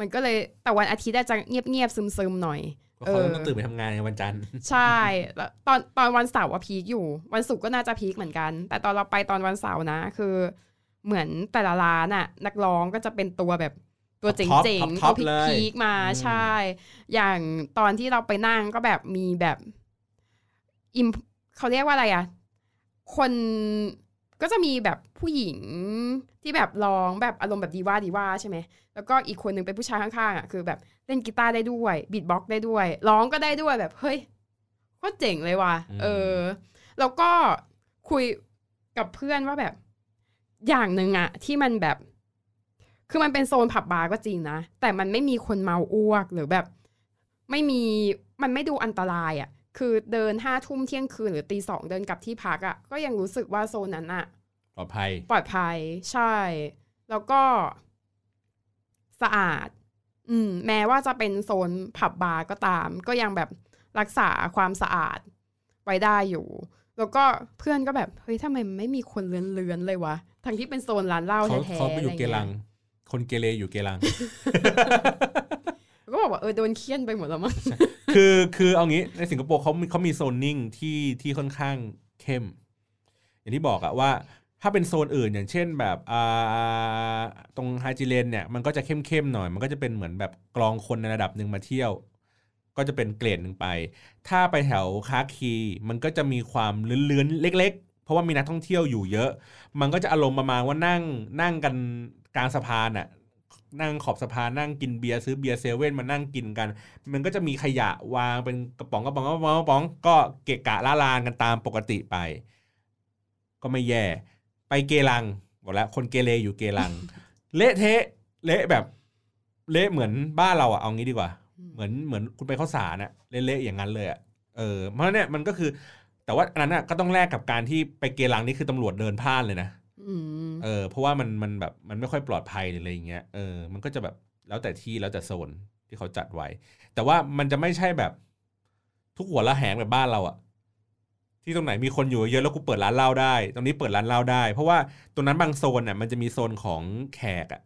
มันก็เลยแต่วันอาทิตย์อาจจะเงียบๆซึมๆหน่อยเพราะเขาเออต้องตื่นไปทำงานในวันจันทร์ใช่แล้วตอนตอนวันเสาร์อะ peak อยู่ วันศุกร์ก็น่าจะ peak เหมือนกัน แต่ตอนเราไปตอนวันเสาร์นะ คือ เหมือนแต่ละร้านอะนักร้องก็จะเป็นตัวแบบตัวเจ๋งตัว top เจ๋ง top เลยพีคๆมาอืมใช่ อย่างตอนที่เราไปนั่งก็แบบมีแบบอิมเขาเรียกว่าอะไรอะ คนก็จะมีแบบผู้หญิงที่แบบร้องแบบอารมณ์แบบดีว่าดีว่าใช่ไหมแล้วก็อีกคนหนึ่งเป็นผู้ชายข้างๆอะคือแบบเล่นกีตาร์ได้ด้วย beatbox ได้ด้วยร้องก็ได้ด้วยแบบเฮ้ยโคตรเจ๋งเลยว่ะอืมเออ แล้วก็คุยกับเพื่อนว่าแบบ อย่างหนึ่งอะที่มันแบบ คือมันเป็นโซนผับบาร์ก็จริงนะ แต่มันไม่มีคนเมาอ้วกหรือแบบ ไม่มีมันไม่ดูอันตรายอะ คือเดินห้าทุ่มเที่ยงคืนหรือตีสองเดินกลับที่พักอะก็ยังรู้สึกว่าโซนนั้นอะปลอดภัย ปลอดภัย ใช่ แล้วก็สะอาด อืม แม้ว่าจะเป็นโซนผับบาร์ก็ตาม ก็ยังแบบรักษาความสะอาดไว้ได้อยู่ แล้วก็เพื่อนก็แบบเฮ้ยทำไมมันไม่มีคนเลือนๆเลยวะทั้งที่เป็นโซนร้านเหล้าเขาแท้ๆเขาไปอยู่ะรเกลังงี้คนเกเรอยู่เกลัง ก็บอกว่าเออโดนเคี่ยนไปหมดแล้วมั้งคือคือเอางี้ในสิงคโปร์เขาเขามีโซนนิ่งที่ที่ค่อนข้างเข้ม อย่างที่บอกอะว่าถ้าเป็นโซนอื่นอย่างเช่นแบบอ่าตรงไฮจิเลนเนี่ยมันก็จะเข้มๆหน่อย มันก็จะเป็นเหมือนแบบกรองคนในระดับหนึ่งมาเที่ยว ก็จะเป็นเกรดหนึ่งไป ถ้าไปแถวคาคีมันก็จะมีความเลื้อนๆเล็ก ๆ เพราะว่ามีนักท่องเที่ยวอยู่เยอะ มันก็จะอารมณ์ประมาณว่านั่งนั่งกันกลางสะพานอะ นั่งขอบสะพานนั่งกินเบียร์ซื้อเบียร์เซเว่นมานั่งกินกัน มันก็จะมีขยะวางเป็นกระป๋องกระป๋องกระป๋องกระป๋องก็เกะกะละลานกันตามปกติไป ก็ไม่แย่ ไปเกลังบอกแล้วคนเกเรอยู่เกลัง เละเทะเละแบบ เละเหมือนบ้านเราอะเอางี้ดีกว่า เหมือนเหมือนคุณไปเข้าสารอะเละๆอย่างนั้นเลยอะเออเพราะเนี่ยมันก็คือ แต่ว่าอันนั้นอะก็ต้องแลกกับการที่ไปเกลังนี่คือตำรวจเดินผ่านเลยนะอืม เออเพราะว่ามันมันแบบมันไม่ค่อยปลอดภัยหรืออะไรอย่างเงี้ยเออมันก็จะแบบแล้วแต่ที่แล้วแต่โซนที่เขาจัดไว้ แต่ว่ามันจะไม่ใช่แบบ ทุกหัวละแหงแบบบ้านเราอะที่ตรงไหนมีคนอยู่เยอะแล้วกูเปิดร้านเหล้าได้ ตรงนี้เปิดร้านเหล้าได้ เพราะว่าตรงนั้นบางโซนอะมันจะมีโซนของแขกอะ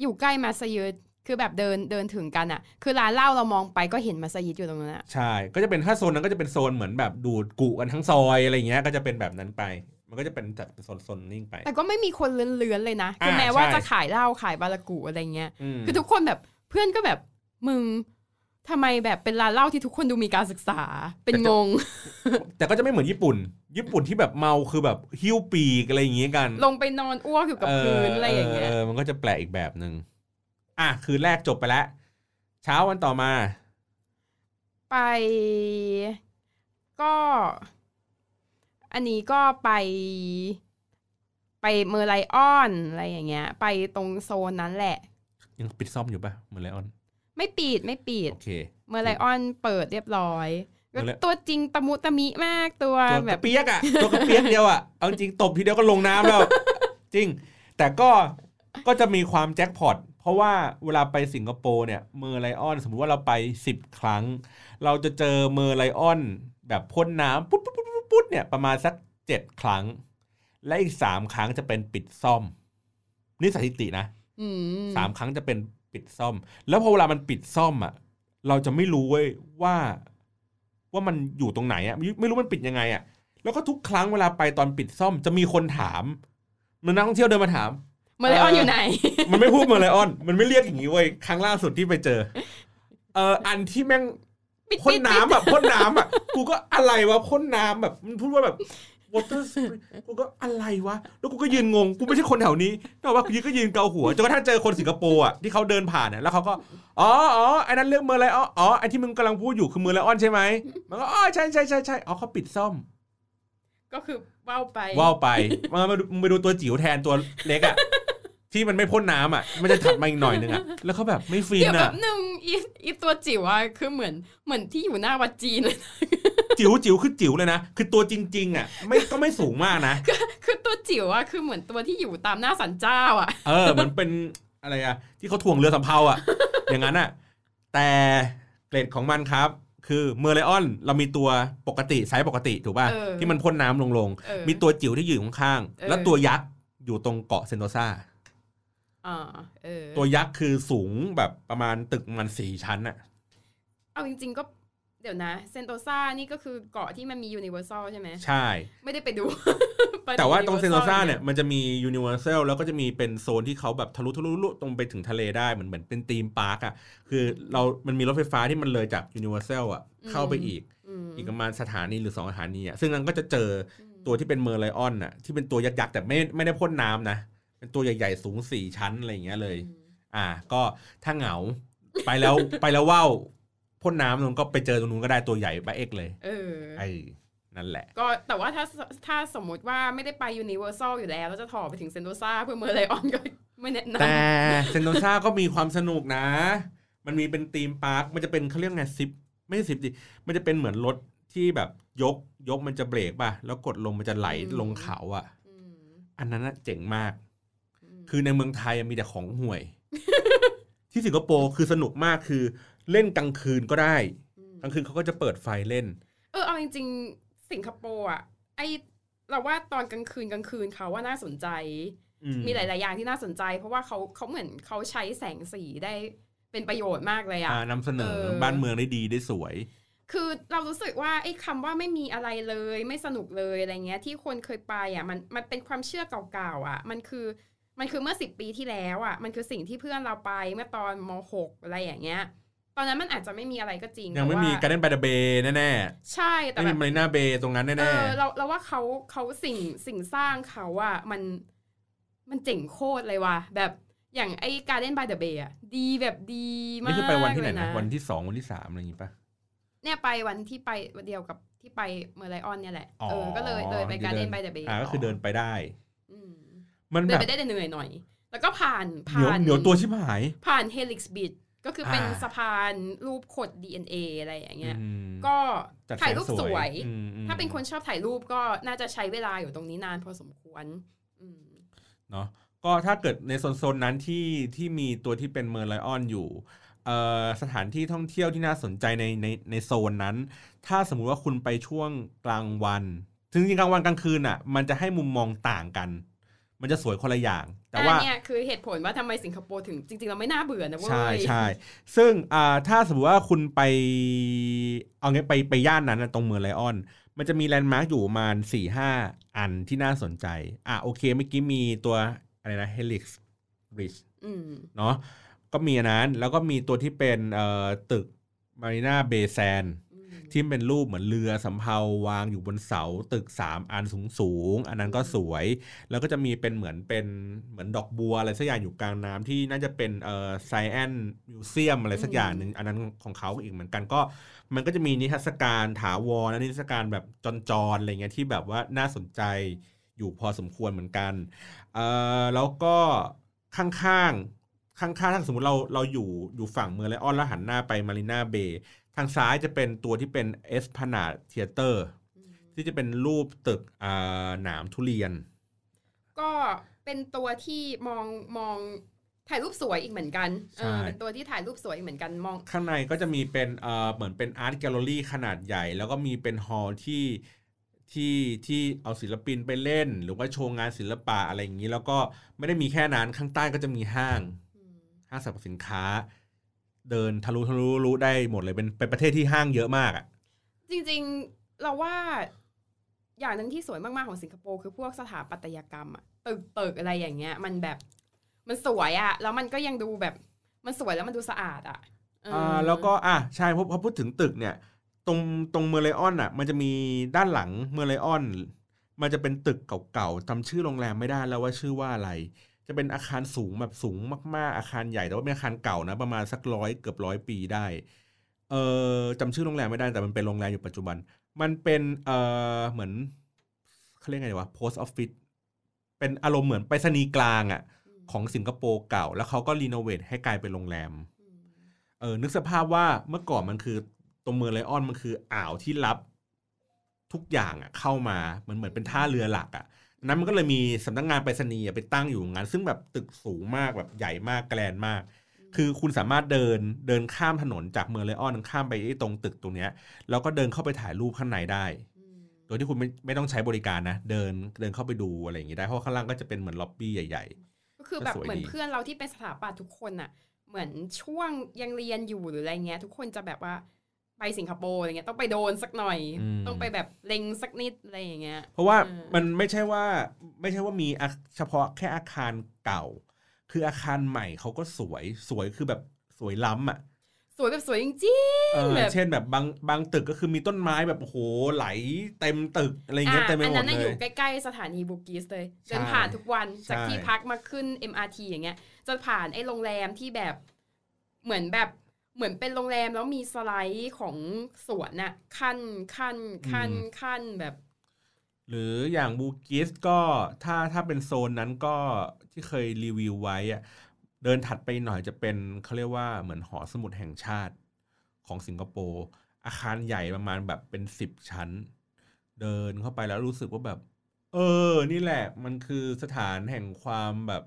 อยู่ใกล้มัสยิดคือแบบเดินเดินถึงกันอะคือร้านเหล้าเรามองไปก็เห็นมัสยิดอยู่ตรงนั้นอะใช่ ก็จะเป็นถ้าโซนนั้นก็จะเป็นโซนเหมือนแบบดูดกุกันทั้งซอยอะไรเงี้ยก็จะเป็นแบบนั้นไป มันก็จะเป็นจัดเป็นโซนโซนนิ่งไป แต่ก็ไม่มีคนเลื้อนๆเลยนะคืออ่าแม้ว่าใช่จะขายเหล้าขายบารากูอะไรเงี้ยมคือทุกคนแบบเพื่อนก็แบบมึงทำไมแบบเป็นร้านเหล้าที่ทุกคนดูมีการศึกษา เป็นงง แต่ก็จะไม่เหมือนญี่ปุ่น ญี่ปุ่นที่แบบเมาคือแบบหิ้วปีกอะไรอย่างเงี้ยกัน ลงไปนอนอ้วกอยู่กับพื้นอะไรอย่างเงี้ยเออมันก็จะแปลกอีกแบบหนึ่งอะคืนแรกจบไปแล้ว เช้าวันต่อมา ไป ก็ อันนี้ก็ไปไปเมอร์ไลออนอะไรอย่างเงี้ย ไปตรงโซนนั้นแหละ ยังปิดซ่อมอยู่ปะเมอร์ไลออน ไม่ปิดไม่ปิด โอเค เมอร์ไลออนเปิดเรียบร้อยเมอร์ไลตัวจริงตะมุตะมิมากตัวแบบตัวกระเปี๊ยกอะตัวกระเปี๊ยกเดียวอะเอาจริงตบทีเดียวก็ลงน้ำแล้ว จริง แต่ก็ก็จะมีความแจ็คพอตเพราะว่าเวลาไปสิงคโปร์เนี่ยเมอร์ไลออนสมมุติว่าเราไปสิบครั้ง เราจะเจอเมอร์ไลออนแบบพ่นน้ำปุ๊ดปุ๊ดปุ๊ด ปุ๊ดปุ๊ดเนี่ยประมาณสักเจ็ดครั้ง และอีกสามครั้งจะเป็นปิดซ่อม นี่สถิตินะอืมสามครั้งจะเป็นปิดซ่อม แล้วพอเวลามันปิดซ่อมอะ เราจะไม่รู้เว้ยว่า ว่ามันอยู่ตรงไหนอะไม่ไม่รู้มันปิดยังไงอะ แล้วก็ทุกครั้งเวลาไปตอนปิดซ่อม จะมีคนถามมันนักท่องเที่ยวเดินมาถามเมอร์ไลออนอยู่ไหน มันไม่พูดเมอร์ไลออน มันไม่เรียกอย่างนี้เว้ยครั้งล่าสุดที่ไปเจอ เอออันที่แม่งปิด พ่นปิดน้ำแบบพ่นน้ำอะกูก็อะไรวะพ่นน้ำแบบมันพูดว่าแบบ water spray กูก็อะไรวะ แล้วกูก็ยืนงง กูไม่ใช่คนแถวนี้นกว่ากูยืนก็ยืนเกาหัว จนกระทั่งเจอคนสิงคโปร์อะที่เขาเดินผ่านเนี่ยแล้วเขาก็ อ๋ออ๋อไอ้นั้นเรื่องเมอร์ไลออนอ๋อไอ้ที่มึงกำลังพูดอยู่คือเมอร์ไลออนใช่ไหม มันก็ อ๋อ ใช่ใช่ใช่ใช่อ๋อเขาปิดซ่อม ก็คือว่าวไปว่าวไปมามาดูมึงไปดูตัวจิ๋วแทนตัวเล็กอะ ที่มันไม่พ่นน้ำอะ มันจะถัดมาอีกหน่อยนึงอะ แล้วเขาแบบไม่ฟินเดี๋ยวแบอะ หนึ่งอีอีตัวจิ๋วอะคือเหมือนเหมือนที่อยู่หน้าวัดจีนเลยจิ๋วจิ๋วคือจิ๋วเลยนะ คือตัวจริง ๆ อะ ไม่ก็ไม่สูงมากนะ คือตัวจิ๋วอะคือเหมือนตัวที่อยู่ตามหน้าศาลเจ้าอะเออมันเป็นอะไรอะ ที่เขาถ่วงเรือสำเภาอะ อย่างนั้นอะ แต่เกรดของมันครับ คือเมอร์ไลออน เรามีตัวปกติไซส์ปกติถูกป่ะ เออที่มันพ่นน้ำลง เออ ๆ มีตัวจิ๋วที่อยู่ข้างเออๆแล้วตัวยักษ์อยู่ตรงเกาะเซนโตซาอ่าเออ ตัวยักษ์คือสูงแบบประมาณตึกมันสี่ชั้นอะเอาจริง ๆก็เดี๋ยวนะ เซนโตซานี่ก็คือเกาะที่มันมี Universal ใช่ไหมใช่ ไม่ได้ไปดูไปแต่ว่าตรงเซนโต Universal ซาเนี่ยมันจะมี Universal แล้วก็จะมีเป็นโซนที่เขาแบบทะลุทะลุทะลุตรงไปถึงทะเลได้เหมือนเหมือนเป็น theme park อะคือเรา มันมีรถไฟฟ้าที่มันเลยจาก Universal อะเข้าไปอีกอืมอีกประมาณสถานีหรือสองสถานีอะซึ่งนั้นก็จะเจออืมตัวที่เป็นเมอร์ไลออนอะที่เป็นตัวยักษ์ๆแต่ไม่ไม่ได้พ่นน้ำนะ เป็นตัวใหญ่ๆ สูงสี่ชั้นอะไรอย่างเงี้ยเลยอืมอ่า ก็ถ้าเหงาไปแล้วไปแล้วว่าวพ่นน้ำตรงก็ไปเจอตรงนู้นก็ได้ตัวใหญ่บ้าเอ็กเลย เออ ไอ้นั่นแหละ ก็แต่ว่าถ้าถ้าสมมุติว่าไม่ได้ไป Universal อยู่แล้วแล้วจะถ่อไปถึงเซนโตซาเพื่อเมอร์ไลออนก็ไม่แนะนำแต่เซนโตซาก็มีความสนุกนะ มันมีเป็น theme park มันจะเป็นเขาเรียกไง zipไม่ใช่ซิปดิ มันจะเป็นเหมือนรถที่แบบยกยกมันจะเบรกป่ะ แล้วกดลงมันจะไหลลงเขาอะำอืมอันนั้นน่ะเจ๋งมากม คือในเมืองไทยมีแต่ของห่วย ที่สิงคโปร์คือสนุกมากคือเล่นกลางคืนก็ได้มกลางคืนเขาก็จะเปิดไฟเล่น เออเอาจริงๆสิงคโปร์อะไอเราว่าตอนกลางคืนกลางคืนเขาว่าน่าสนใจอืมมีหลาย ๆ อย่างที่น่าสนใจ เพราะว่าเขาเขาเหมือนเขาใช้แสงสีได้เป็นประโยชน์มากเลยอะอ่านำเสนอเออบ้านเมืองได้ดีได้สวย คือเรารู้สึกว่าไอ้คำว่าไม่มีอะไรเลย ไม่สนุกเลยอะไรเงี้ย ที่คนเคยไปอะมันมันเป็นความเชื่อเก่าๆอะ มันคือ มันคือเมื่อสิบปีที่แล้วอะ มันคือสิ่งที่เพื่อนเราไปเมื่อตอนมหกอะไรอย่างเงี้ย ตอนนั้นมันอาจจะไม่มีอะไรก็จริงยังไม่มีแต่ว่าการเล่นบาร์เบย์แน่ใช่แต่ๆไม่แบมีบมารีนาเบย์ตรงนั้นเอแน่อเราเราว่าเขาเขาสิ่งสิ่งสร้างเขาอะมันมันเจ๋งโคตรเลยว่ะแบบอย่างไอ้ Gardens by the Bay อะดีแบบดีๆมากนี่คือไปวันที่ไหนเลยนะวันที่สองวันที่สามอะไรอย่างงี้ปะเนี่ยไปวันที่ไปวันเดียวกับที่ไปเมอร์ไลออนเนี่ยแหละเออก็เลยเลยไป Gardens by the Bay อ่าก็คือเดินไปได้ม มันเดิแบนบไปได้แต่เหนื่อยหน่อย แล้วก็ผ่านเหนียวผ่านเหนียวตัวชิบหาย ผ่าน Helix Bridge ก็คือเป็นอ่าสะพานรูปขด DNA อะไรอย่างเงี้ยอืมก็จัดแสงถ่ายรูปสวยอืมอืมถ้าเป็นคนชอบถ่ายรูปก็น่าจะใช้เวลาอยู่ตรงนี้นานพอสมควรอืมเนาะก็ถ้าเกิดในโซนๆนั้นที่ที่มีตัวที่เป็นเมอร์ไลออนอยู่เอ่อสถานที่ท่องเที่ยวที่น่าสนใจในในในโซนนั้น ถ้าสมมุติว่าคุณไปช่วงกลางวัน ถึงจริงๆกลางวันกลางคืนอะ มันจะให้มุมมองต่างกัน มันจะสวยคนละอย่าง แต่ว่าอันเนี่ยคือเหตุผลว่าทำไมสิงคโปร์ถึงจริง ๆ เราไม่น่าเบื่อนะเว้ยใช่ใช่ซึ่งอ่าถ้าสมมติว่าคุณไปเอางี้ไปไปย่านนั้นนะตรงเมืองไลออน มันจะมีแลนด์มาร์กอยู่ประมาณสี่ห้าอันที่น่าสนใจ อะโอเคเมื่อกี้มีตัวอะไรนะ Helix Bridge อืมเนาะก็มีอันนั้นแล้วก็มีตัวที่เป็นเอ่อตึก Marina Bay Sand อืม ที่เป็นรูปเหมือนเรือสำเภาวางอยู่บนเสาตึก 3 อันสูงสูงๆอันนั้นก็สวย แล้วก็จะมีเป็นเหมือนเป็นเหมือนดอกบัวอะไรสักอย่างอยู่กลางน้ำที่น่าจะเป็นเอ่อไซแอนmuseum อะไรสักอย่างหนึ่งอันนั้นของเขาอีกเหมือนกันก็มันก็จะมีนิทรรศการถาวรและนิทรรศการแบบจรๆอะไรเงี้ยที่แบบว่าน่าสนใจอยู่พอสมควรเหมือนกันเอ่อแล้วก็ข้างๆข้างๆถ้าสมมติเราเราอยู่อยู่ฝั่งเมอร์ไลออนแล้วหันหน้าไปมารีนาเบย์ ทางซ้ายจะเป็นตัวที่เป็น Esplanade Theatre อืมที่จะเป็นรูปตึกอ่าหนามทุเรียน ก็เป็นตัวที่มองมองถ่ายรูปสวยอีกเหมือนกันเออใช่เป็นตัวที่ถ่ายรูปสวยอีกเหมือนกันมอง ข้างในก็จะมีเป็นเอ่อเหมือนเป็นอาร์ตแกลเลอรี่ขนาดใหญ่ แล้วก็มีเป็นฮอลล์ที่ที่ที่เอาศิลปินไปเล่น หรือว่าโชว์งานศิลปะอะไรอย่างนี้ แล้วก็ไม่ได้มีแค่นั้นข้างใต้ก็จะมีห้างอืมห้างสรรพสินค้า เดินทะลุทะลุรู้ได้หมดเลยเป็นเป็นประเทศที่ห้างเยอะมากอะจริงๆเราว่าอย่างหนึ่งที่สวยมากๆของสิงคโปร์คือพวกสถาปัตยกรรมอะตึกตึกอะไรอย่างเงี้ย มันแบบมันสวยอะแล้วมันก็ยังดูแบบมันสวยแล้วมันดูสะอาดอะเออออ่าแล้วก็อะใช่เพราะพอพูดถึงตึกเนี่ย ตรงตรงเมอร์ไลออนอะ มันจะมีด้านหลังเมอร์ไลออน มันจะเป็นตึกเก่าๆจำชื่อโรงแรมไม่ได้แล้วว่าชื่อว่าอะไร จะเป็นอาคารสูงแบบสูงมาก ๆ อาคารใหญ่แต่ว่าเป็นอาคารเก่านะ ประมาณสักร้อยเกือบร้อยปีได้ เออจำชื่อโรงแรมไม่ได้แต่มันเป็นโรงแรมอยู่ปัจจุบัน มันเป็นเออเหมือนเขาเรียกไงดีวะ post office เป็นอารมณ์เหมือนไปรษณีย์กลางอะ ของสิงคโปร์เก่า แล้วเขาก็รีโนเวทให้กลายเป็นโรงแรมอืมเออนึกสภาพว่าเมื่อก่อนมันคือตรงเมืองไลออนมันคืออ่าวที่รับทุกอย่างอะเข้ามามันเหมือนเป็นท่าเรือหลักอะ นั้นมันก็เลยมีสำนักงานไปรษณีย์อะไปตั้งอยู่งั้น ซึ่งแบบตึกสูงมากแบบใหญ่มากแกรนด์มาก คือคุณสามารถเดินเดินข้ามถนนจากเมืองไลออนข้ามไปไอ้ตรงตึกตรงเนี้ยแล้วก็เดินเข้าไปถ่ายรูปข้างในได้มโดยที่คุณไม่ไม่ต้องใช้บริการนะ เดินเดินเข้าไปดูอะไรอย่างงี้ได้เพราะข้างล่างก็จะเป็นเหมือนล็อบบี้ใหญ่ก็คือแบบก็สวยเหมือนดีเพื่อนเราที่เป็นสถาปัตย์ทุกคนอะเหมือนช่วงยังเรียนอยู่หรืออะไรเงี้ย ทุกคนจะแบบว่า ไปสิงคโปร์อะไรเงี้ยต้องไปโดนสักหน่อย ต้องไปแบบเล็งสักนิดอะไรอย่างเงี้ยๆเพราะว่าอืมมันไม่ใช่ว่าไม่ใช่ว่ามีอาเฉพาะแค่อาคารเก่า คืออาคารใหม่เขาก็สวยสวยคือแบบสวยล้ำอะสวยแบบสวยจริงเออแบบเช่นแบบบางบางตึกก็คือมีต้นไม้แบบโอ้โหไหลเต็มตึกอะไรๆเงี้ยอะเต็มไปอันหมนั้ดนน่ะเลอยยู่ใกล้ๆสถานีบูกิสเลยใช่เดินผ่านทุกวันจากใช่ที่พักมาขึ้น MRT อย่างเงี้ยจะผ่านไอ้โรงแรมที่แบบเหมือนแบบ เหมือนเป็นโรงแรมแล้วมีสไลด์ของสวนน่ะขั้นขั้นขั้นขั้นแบบ หรืออย่างบูกิสก็ถ้าถ้าเป็นโซนนั้นก็ที่เคยรีวิวไว้อะเดินถัดไปหน่อยจะเป็นเขาเรียกว่าเหมือนหอสมุดแห่งชาติของสิงคโปร์อาคารใหญ่ประมาณแบบเป็นสิบชั้น เดินเข้าไปแล้วรู้สึกว่าแบบ เออ นี่แหละ มันคือสถานแห่งความแบบ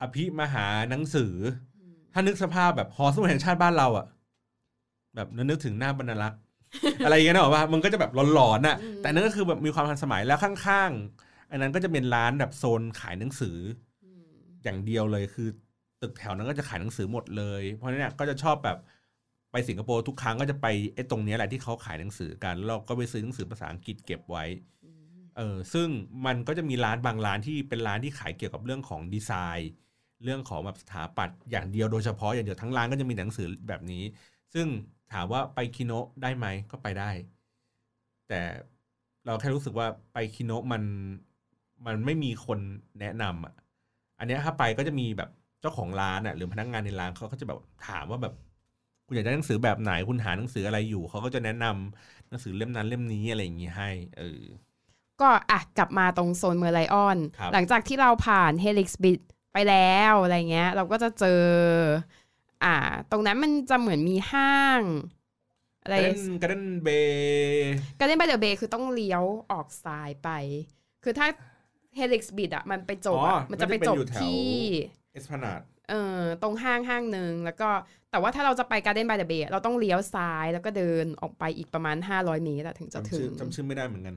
อภิมหาหนังสือ ถ้านึกสภาพแบบหอสมุดแห่งชาติบ้านเราอะแบบนึกถึงหน้าบรรลักษ์ อะไรอย่างเงี้ยนะบอกว่ามันก็จะแบบหลอนๆน่ะอืมแต่นั่นก็คือแบบมีความทันสมัยแล้วข้างๆ อันนั้นก็จะเป็นร้านแบบโซนขายหนังสืออืมอย่างเดียวเลยคือ ตึกแถวนั้นก็จะขายหนังสือหมดเลย เพราะฉะนั้นเนี่ยก็จะชอบแบบไปสิงคโปร์ทุกครั้งก็จะไปไอ้ตรงเนี้ยแหละที่เขาขายหนังสือกันแล้วเราก็ไปซื้อหนังสือภาษาอังกฤษเก็บไว้อืมเออซึ่งมันก็จะมีร้านบางร้านที่เป็นร้านที่ขายเกี่ยวกับเรื่องของดีไซน์ เรื่องของแบบสถาปัตย์อย่างเดียวโดยเฉพาะอย่างเดียวทั้งร้านก็จะมีหนังสือแบบนี้ ซึ่งถามว่าไปคิโนะได้ไหมก็ไปได้ แต่เราแค่รู้สึกว่าไปคิโนะมันมันไม่มีคนแนะนำอะอันเนี้ยถ้าไปก็จะมีแบบเจ้าของร้านอะหรือพนักงานในร้านเขาก็จะแบบถามว่าแบบคุณอยากได้หนังสือแบบไหนคุณหาหนังสืออะไรอยู่เขาก็จะแนะนำหนังสือเล่มนั้นเล่มนี้อะไรอย่างงี้ให้ เออ ก็อะกลับมาตรงโซนเมอร์ไลออนครับหลังจากที่เราผ่าน Helix Bridge ไปแล้วอะไรเงี้ย เราก็จะเจอ อ่า ตรงนั้นมันจะเหมือนมีห้างอะไรการ์เด้นการ์เด้นเบย์การเล่นบ y เดอ b เบคือต้องเลี้ยวออกซ้ายไป คือถ้าเฮลิกส์บิดอะมันไปจบอะมันจะไปจบที่เอสพนาดเออตรงห้างห้างหนึ่งแล้วก็แต่ว่าถ้าเราจะไปการ์เด้นบ y เดอ b เบเราต้องเลี้ยวซ้ายแล้วก็เดินออกไปอีกประมาณ 500 เมตรอะถึงจะจำถึชื่องจำชื่อไม่ได้เหมือนกัน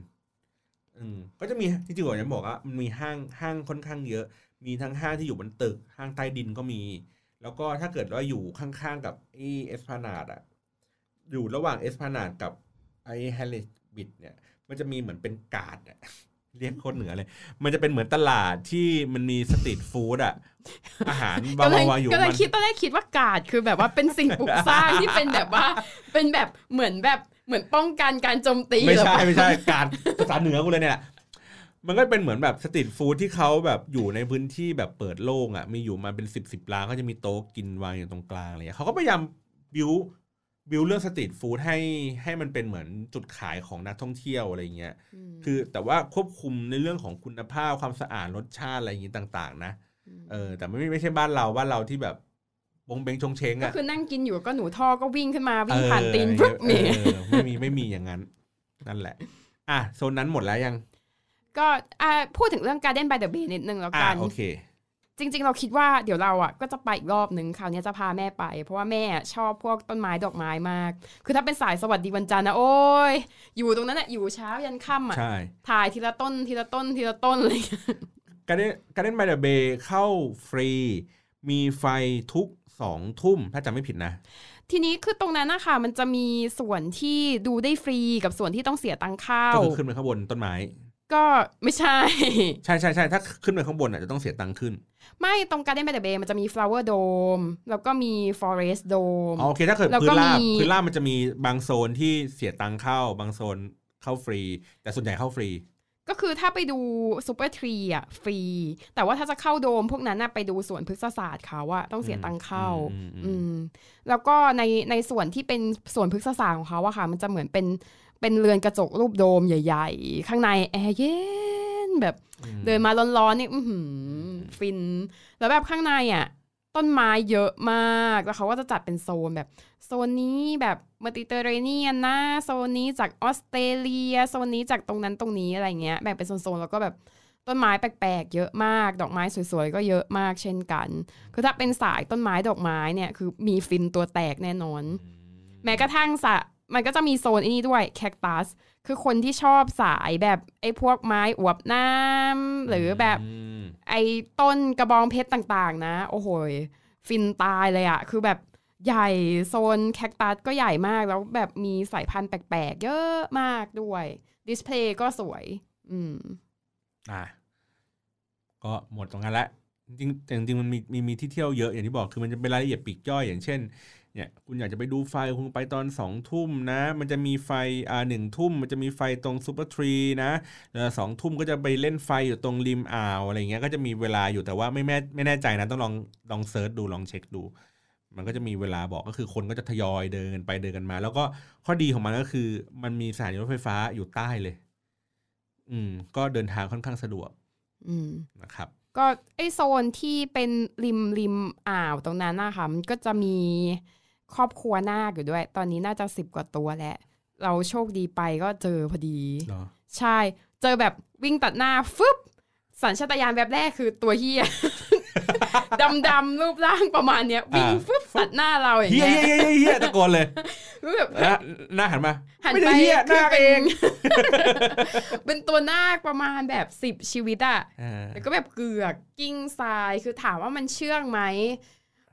อืมก็จะมีที่จริงๆผมจะบอกว่ามันมีห้างห้างค่อนข้างเยอะ มีทั้งห้างที่อยู่บนตึก ห้างใต้ดินก็มี แล้วก็ถ้าเกิดว่าอยู่ข้างๆกับไอเอสพนาดอะอยู่ระหว่างเอสพนาดกับไอ Helix Bridge เนี่ย มันจะมีเหมือนเป็นกาดอะเรียกโคตรเหนือเลย มันจะเป็นเหมือนตลาดที่มันมี street food อะอาหารบางก็เลยวางอยู่ก็เลยมันคิดตอนแรกคิดว่ากาดคือแบบว่าเป็นสิ่งปลูกสร้างที่เป็นแบบว่า เป็นแบบเหมือนแบบเหมือนป้องกันการโจมตีไม่หรือใช่เปล่าไม่ใช่กาดภาษาเหนือกูเลยเนี่ย มันก็เป็นเหมือนแบบ street food ที่เขาแบบอยู่ในพื้นที่แบบเปิดโล่งอะมีอยู่มาเป็นสิบสิบร้านก็จะมีโต๊ะกินวางอยู่ตรงกลางอะไรเงี้ยเขาก็พยายามบิวบิวเรื่อง street food ให้ให้มันเป็นเหมือนจุดขายของนักท่องเที่ยวอะไรเงี้ยมคือแต่ว่าควบคุมในเรื่องของคุณภาพความสะอาดรสชาติอะไรอย่างงี้ต่าง ๆ นะเออแต่ไม่ไม่ใช่บ้านเราบ้านเราที่แบบบงเบงชงเชงก็อะคือนั่งกินอยู่ก็หนูท่อก็วิ่งขึ้นมาวิ่งเออผ่านตีนอะไรปุ๊บเงี้นี่ยเออไม่มีไม่มีอย่างนั้น นั่นแหละ อะโซนนั้นหมดแล้วยัง ก็อ่าพูดถึงเรื่องการเด้นบ y เดอ b เบนิดนึงแล้วอะกันโอเคจริง ๆ เราคิดว่าเดี๋ยวเราอะก็จะไปอีกรอบนึงคราวนี้จะพาแม่ไป เพราะว่าแม่ชอบพวกต้นไม้ดอกไม้มาก คือถ้าเป็นสายสวัสดีวันจันทร์นะโอ้ยอยู่ตรงนั้นอะอยู่เช้ายันค่ำอะใช่ถ่ายทีละต้นทีละต้นทีละต้นเลยการเล่นการเล่นไบเดอเบย์เข้าฟรี มีไฟทุกสองทุ่มถ้าจำไม่ผิดนะ ทีนี้คือตรงนั้นนะคะมันจะมีส่วนที่ดูได้ฟรีกับส่วนที่ต้องเสียตังค์เข้าก็คือขึ้นไปข้างบนต้นไม้ ก็ไม่ใช่ ใช่ใช่ใช่ถ้าขึ้นไปข้างบนอะจะต้องเสียตังค์ขึ้น ไม่ตรงการเด้น b y เดอ b เบมันจะมี flower dome แล้วก็มี forest dome อ๋อโอเค ถ้าเกิดแล้วพื้ก็นราบมีพื้นราบมันจะมีบางโซนที่เสียตังค์เข้า บางโซนเข้าฟรี แต่ส่วนใหญ่เข้าฟรี ก็คือถ้าไปดู Supertree อะฟรี แต่ว่าถ้าจะเข้าโดมพวกนั้นน่ะไปดูสวนพฤกษศาสตร์เขาอะต้องเสียตังค์เข้าอืมอืมอืมอืมแล้วก็ในในส่วนที่เป็นสวนพฤกษศาสตร์ของเขาอะค่ะ มันจะเหมือนเป็น เป็นเรือนกระจกรูปโดมใหญ่ ๆ ข้างในแอร์เย็นแบบอืมเดินมาร้อนๆนี่อื้อหือฟิน แล้วแบบข้างในอะต้นไม้เยอะมาก แล้วเขาก็จะจัดเป็นโซนแบบ โซนนี้แบบเมดิเตอร์เรเนียนนะโซนนี้จากออสเตรเลีย โซนนี้จากตรงนั้นตรงนี้อะไรเงี้ย แบ่งเป็นโซนๆ แล้วก็แบบต้นไม้แปลกๆ เยอะมาก ดอกไม้สวยๆ ก็เยอะมากเช่นกัน คือถ้าเป็นสายต้นไม้ดอกไม้เนี่ย คือมีฟินตัวแตกแน่นอน แม้กระทั่งสะ มันก็จะมีโซนอันนี้ด้วยแคคตัสคือคนที่ชอบสายแบบไอ้พวกไม้อวบน้ำหรือแบบมไอ้ต้นกระบองเพชรต่างๆ นะ โอ้โหยฟินตายเลยอะคือแบบใหญ่โซนแคคตัสก็ใหญ่มากแล้วแบบมีสายพันธุ์แปลกๆ เยอะมากด้วย display ก็สวย อืมอะก็หมดตรงนั้นละจริงๆแต่จริงๆมันมีมีมีที่เที่ยวเยอะอย่างที่บอกคือมันจะเป็นรายละเอียดปลีกย่อยอย่างเช่น เนี่ยคุณอยากจะไปดูไฟคุณไปตอนสองทุ่มนะ มันจะมีไฟอ่าหนึ่งทุ่มมันจะมีไฟตรง Supertree นะแล้วสองทุ่มก็จะไปเล่นไฟอยู่ตรงริมอ่าวอะไรเงี้ยก็จะมีเวลาอยู่แต่ว่าไม่แม่ไม่แน่ใจนะต้องลองลองเซิร์ชดูลองเช็คดู มันก็จะมีเวลาบอกก็คือคนก็จะทยอยเดินไปเดินกันมา แล้วก็ข้อดีของมันก็คือ มันมีสถานีรถไฟฟ้าอยู่ใต้เลย อืม ก็เดินทางค่อนข้างสะดวก อืมนะครับก็ไอโซนที่เป็นริมริมอ่าวตรงนั้นนะคะมันก็จะมี ครอบครัวนาคอยู่ด้วย ตอนนี้น่าจะสิบกว่าตัวแล้ว เราโชคดีไปก็เจอพอดีเนาะใช่ เจอแบบวิ่งตัดหน้าฟึบสัญชาตญาณแบบแรกคือตัวเฮียดำดำๆรูปร่างประมาณเนี้ยวิ่งฟึบตัดหน้าเราอย่างเฮียเงี้ยเฮียเฮียเฮียตะโกนเลยรู้แบบแล้วหน้าหันมาหันไม่ไปได้เฮียหคืน้าป็เอง เป็นตัวนาคประมาณแบบสิบชีวิตอะอ่าแล้วก็แบบเกือกกิ้งทรายคือถามว่ามันเชื่องไหม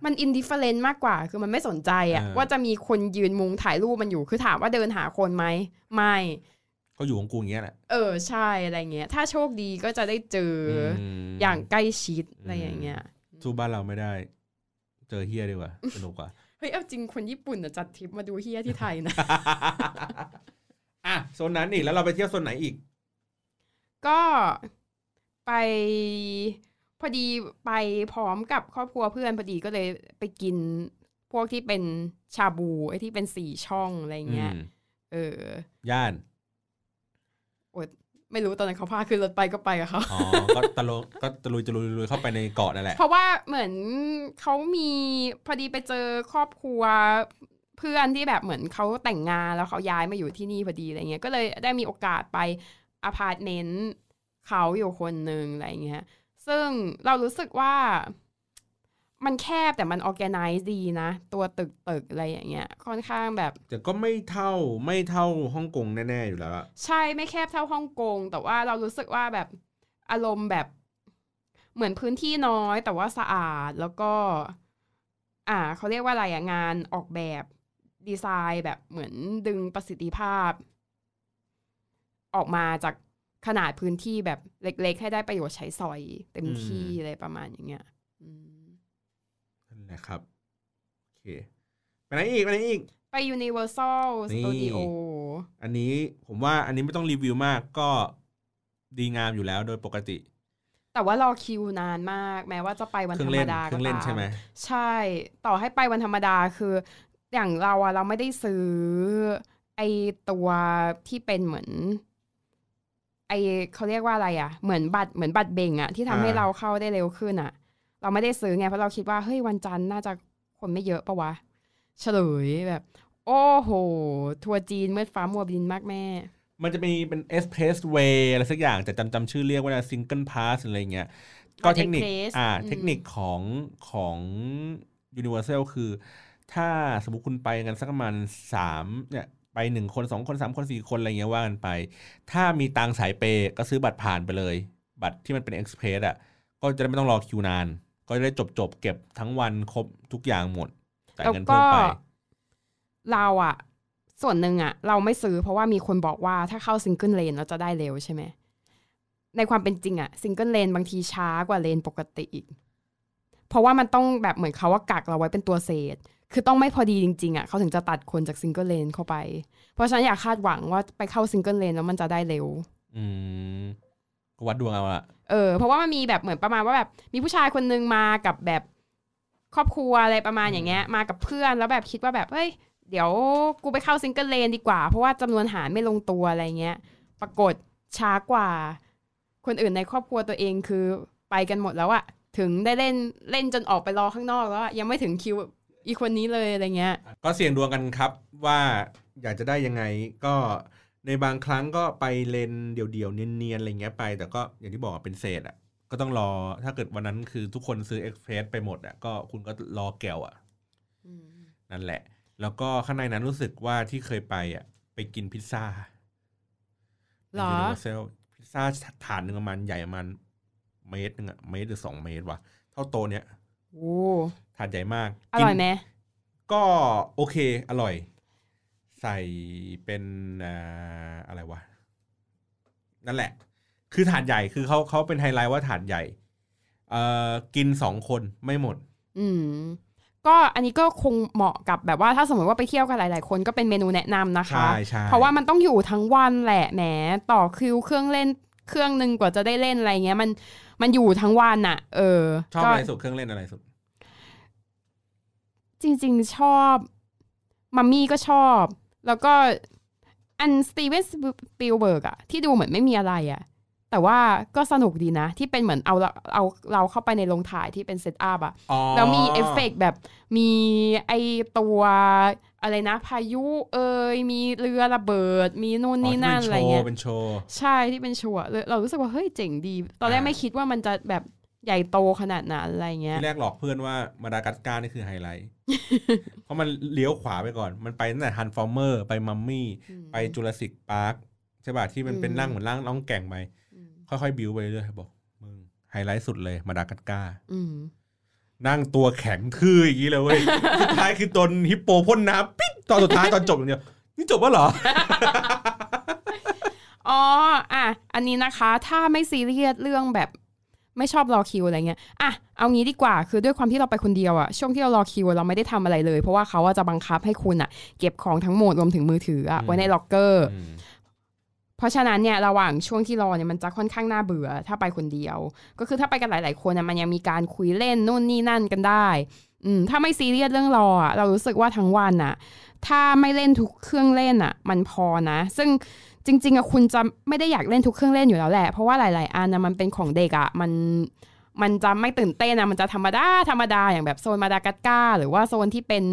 มันอินดิเฟเรนต์มากกว่า คือมันไม่สนใจอะว่าจะมีคนยืนมุงถ่ายรูปมันอยู่ คือถามว่าเดินหาคนไหมไม่ ก็อยู่ของกูอย่างเงี้ยแหละ เออใช่อะไรเงี้ย ถ้าโชคดีก็จะได้เจออมอย่างใกล้ชิดอะไรอย่างเงี้ยสู้บ้านเราไม่ได้ เจอเฮียดีกว่าสนุกกว่า เฮ้ยเอาจริงคนญี่ปุ่นอะจัดทริปมาดูเฮียที่ไทยนะอะโซนนั้นอีกแล้วเราไปเที่ยวโซนไหนอีก ก็ไป พอดีไปพร้อมกับครอบครัวเพื่อนพอดีก็เลยไปกินพวกที่เป็นชาบูไอ้ที่เป็นสี่ช่องอะไรเงี้ยอืมเออย่านไม่รู้ตอนนั้นเขาพาขึ้นรถไปก็ไปกับเขาอ๋อ ก็ตะลุก็ตะลุยตะลุยลุยเข้าไปในเกาะนั่นแหละ เพราะว่าเหมือนเขามีพอดีไปเจอครอบครัวเพื่อนที่แบบเหมือนเขาแต่งงานแล้วเขาย้ายมาอยู่ที่นี่พอดีอะไรเงี้ย ก็เลยได้มีโอกาสไปอพาร์ตเมนต์เขาอยู่คนหนึ่งอะไรเงี้ย ซึ่งเรารู้สึกว่ามันแคบแต่มันออแกไนซ์ดีนะ ตัวตึกตึกๆอะไรอย่างเงี้ยค่อนข้างแบบ แต่ก็ไม่เท่าไม่เท่าฮ่องกงแน่ๆอยู่แล้วอะใช่ไม่แคบเท่าฮ่องกง แต่ว่าเรารู้สึกว่าแบบอารมณ์แบบเหมือนพื้นที่น้อย แต่ว่าสะอาดแล้วก็ อ่าเขาเรียกว่าอะไรอะงานออกแบบดีไซน์แบบเหมือนดึงประสิทธิภาพ ออกมาจาก ขนาดพื้นที่แบบเล็ก ๆ ให้ได้ประโยชน์ใช้สอย เต็มที่อะไรประมาณอย่างเงี้ยอืมนั่นแหละครับ โอเค ไปไหนอีก ไปไหนอีก ไป Universal นี่ Studio อันนี้ผมว่าอันนี้ไม่ต้องรีวิวมากก็ดีงามอยู่แล้วโดยปกติ แต่ว่ารอคิวนานมาก แม้ว่าจะไปวันเครื่ธอรงรเล่มนดาเคก็รื่องเล่นตามใช่ไหมใช่ ต่อให้ไปวันธรรมดาคือ อย่างเราอะเราไม่ได้ซื้อ ไอตัวที่เป็นเหมือนไอเขาเรียกว่าอะไรอะเหมือนบัตรเหมือนบัตรเบ่งอะที่ทำให้อ่าเราเข้าได้เร็วขึ้นอะเราไม่ได้ซื้อไงเพราะเราคิดว่าเฮ้ยวันจันทร์น่าจะคนไม่เยอะปะวะเฉลยแบบ โอ้โห ทัวร์จีนเมื่อฟ้ามัวดินมากแม่ มันจะมีเป็น Express Way อะไรสักอย่างแต่จำจำชื่อเรียกว่า Single Pass อะไรเงี้ยก็เทคนิค Express อ่าอืมเทคนิคของของ Universal คือ ถ้าสมมติคุณไปกันสักประมาณสามเนี่ย ไปหนึ่งคนสองคนสามคนสี่คนอะไรเงี้ยว่ากันไป ถ้ามีตังสายเปย์ก็ซื้อบัตรผ่านไปเลย บัตรที่มันเป็น Express อะก็จะได้ไม่ต้องรอคิวนาน ก็จะได้จบจบเก็บทั้งวันครบทุกอย่างหมดจ่ายแล้วเงินเพิ่มไปเราอะส่วนหนึ่งอะเราไม่ซื้อเพราะว่ามีคนบอกว่าถ้าเข้า single lane เราจะได้เร็วใช่ไหมในความเป็นจริงอะ single lane บางทีช้ากว่าเลนปกติอีก เพราะว่ามันต้องแบบเหมือนเขาว่ากักเราไว้เป็นตัวเศษ คือต้องไม่พอดีจริงๆอะเขาถึงจะตัดคนจาก single lane เข้าไป เพราะฉะนั้นอย่าคาดหวังว่าไปเข้า single lane แล้วมันจะได้เร็ว อืมก็วัดดวงเอาละเออ เพราะว่ามันมีแบบเหมือนประมาณว่าแบบมีผู้ชายคนนึงมากับแบบครอบครัวอะไรประมาณอย่างเงี้ย มากับเพื่อนแล้วแบบคิดว่าแบบเฮ้ยเดี๋ยวกูไปเข้า single lane ดีกว่า เพราะว่าจำนวนหารไม่ลงตัวอะไรเงี้ย ปรากฏช้ากว่า คนอื่นในครอบครัวตัวเองคือไปกันหมดแล้วอะถึงได้เล่นเล่นจนออกไปรอข้างนอกแล้วอะยังไม่ถึงคิว อีกคนนี้เลยอะไรเงี้ย ก็เสี่ยงดวงกันครับว่าอยากจะได้ยังไงก็ในบางครั้งก็ไปเลนเดี่ยวๆเนียนๆอะไรเงี้ยไป แต่ก็อย่างที่บอกอะเป็นเศษอะก็ต้องรอถ้าเกิดวันนั้นคือทุกคนซื้อเอ็กเพรสไปหมดอะก็คุณก็รอแก้วอะนั่นแหละ แล้วก็ข้างในนั้นรู้สึกว่าที่เคยไปอะไปกินพิซซ่าเหรอเซลพิซซ่าถาดหนึ่งประมาณใหญ่ประมาณเมตรหนึ่งอะเมตรหรือสองเมตรว่ะเท่าโตะเนี้ยโอ้ ถาดใหญ่มากอร่อยไหมก็โอเค อร่อย ใส่เป็นอ่าอะไรวะ นั่นแหละ คือถาดใหญ่คือเขาเขาเป็นไฮไลท์ว่าถาดใหญ่ เอ่อกินสองคนไม่หมด อืมก็อันนี้ก็คงเหมาะกับแบบว่าถ้าสมมติว่าไปเที่ยวกันหลาย ๆ คนก็เป็นเมนูแนะนำนะคะใช่ใช่เพราะว่ามันต้องอยู่ทั้งวันแหละแหมต่อคิวเครื่องเล่นเครื่องหนึ่งกว่าจะได้เล่นอะไรเงี้ย มันมันอยู่ทั้งวันอะเออชอบก็อะไรสุดเครื่องเล่นอะไรสุด จริง ๆ ชอบมัมมี่ก็ชอบ แล้วก็อัน Steven Spielberg อะที่ดูเหมือนไม่มีอะไรอะแต่ว่าก็สนุกดีนะ ที่เป็นเหมือนเอาเราเอาเราเข้าไปในโรงถ่ายที่เป็น set up อะอ๋อแล้วมีเอฟเฟกต์แบบมีไอตัวอะไรนะ พายุเอยมีเรือระเบิด มีนู่นนี่นั่นอะไรเงี้ยเป็นโชว์ ใช่ที่เป็นโชว์เลยเรารู้สึกว่า เฮ้ยเจ๋งดี ตอนแรกอ่าไม่คิดว่ามันจะแบบ ใหญ่โตขนาดนั้นอะไรเงี้ย ที่แรกหลอกเพื่อนว่า Madagascar นี่คือไฮไลท์ เพราะมันเลี้ยวขวาไปก่อน มันไปตั้งแต่ Transformers ไปมัมมี่ไป Jurassic Park ใช่ป่ะที่มันเป็นอืมร่างเหมือนร่างน้องแก่งไปอืมค่อยๆบิวไปเรื่อยๆบอกมึงไฮไลท์สุดเลย Madagascar อืมนั่งตัวแข็งทื่ออย่างนี้เลยเว้ยสุดท้ายคือตัวฮิปโปพ่นน้ำปิ๊ดตอนสุดท้ายตอนจบอย่างเดียวนี่จบแล้วเหรออ๋ออะอันนี้นะคะ ถ้าไม่ซีเรียสเรื่องแบบ ไม่ชอบรอคิวอะไรเงี้ยอะเอางี้ดีกว่าคือด้วยความที่เราไปคนเดียวอะช่วงที่เรารอคิวเราไม่ได้ทำอะไรเลย เพราะว่าเขาอะจะบังคับให้คุณอะเก็บของทั้งหมดรวมถึงมือถืออะไว้ในล็อกเกอร์อืมเพราะฉะนั้นเนี่ยระหว่างช่วงที่รอเนี่ยมันจะค่อนข้างน่าเบื่อ ถ้าไปคนเดียว ก็คือถ้าไปกันหลาย ๆ คนน่ะมันยังมีการคุยเล่นนู่นนี่นั่นกันได้ อืมถ้าไม่ซีเรียสเรื่องรออะเรารู้สึกว่าทั้งวันอะถ้าไม่เล่นทุกเครื่องเล่นอะมันพอนะ ซึ่ง จริงๆอะคุณจะไม่ได้อยากเล่นทุกเครื่องเล่นอยู่แล้วแหละ เพราะว่าหลาย ๆ อันนะมันเป็นของเด็กอะมันมันจะไม่ตื่นเต้นนะมันจะธรรมดาธรรมดาอย่างแบบโซนมาดากัสการ์หรือว่าโซนที่เป็น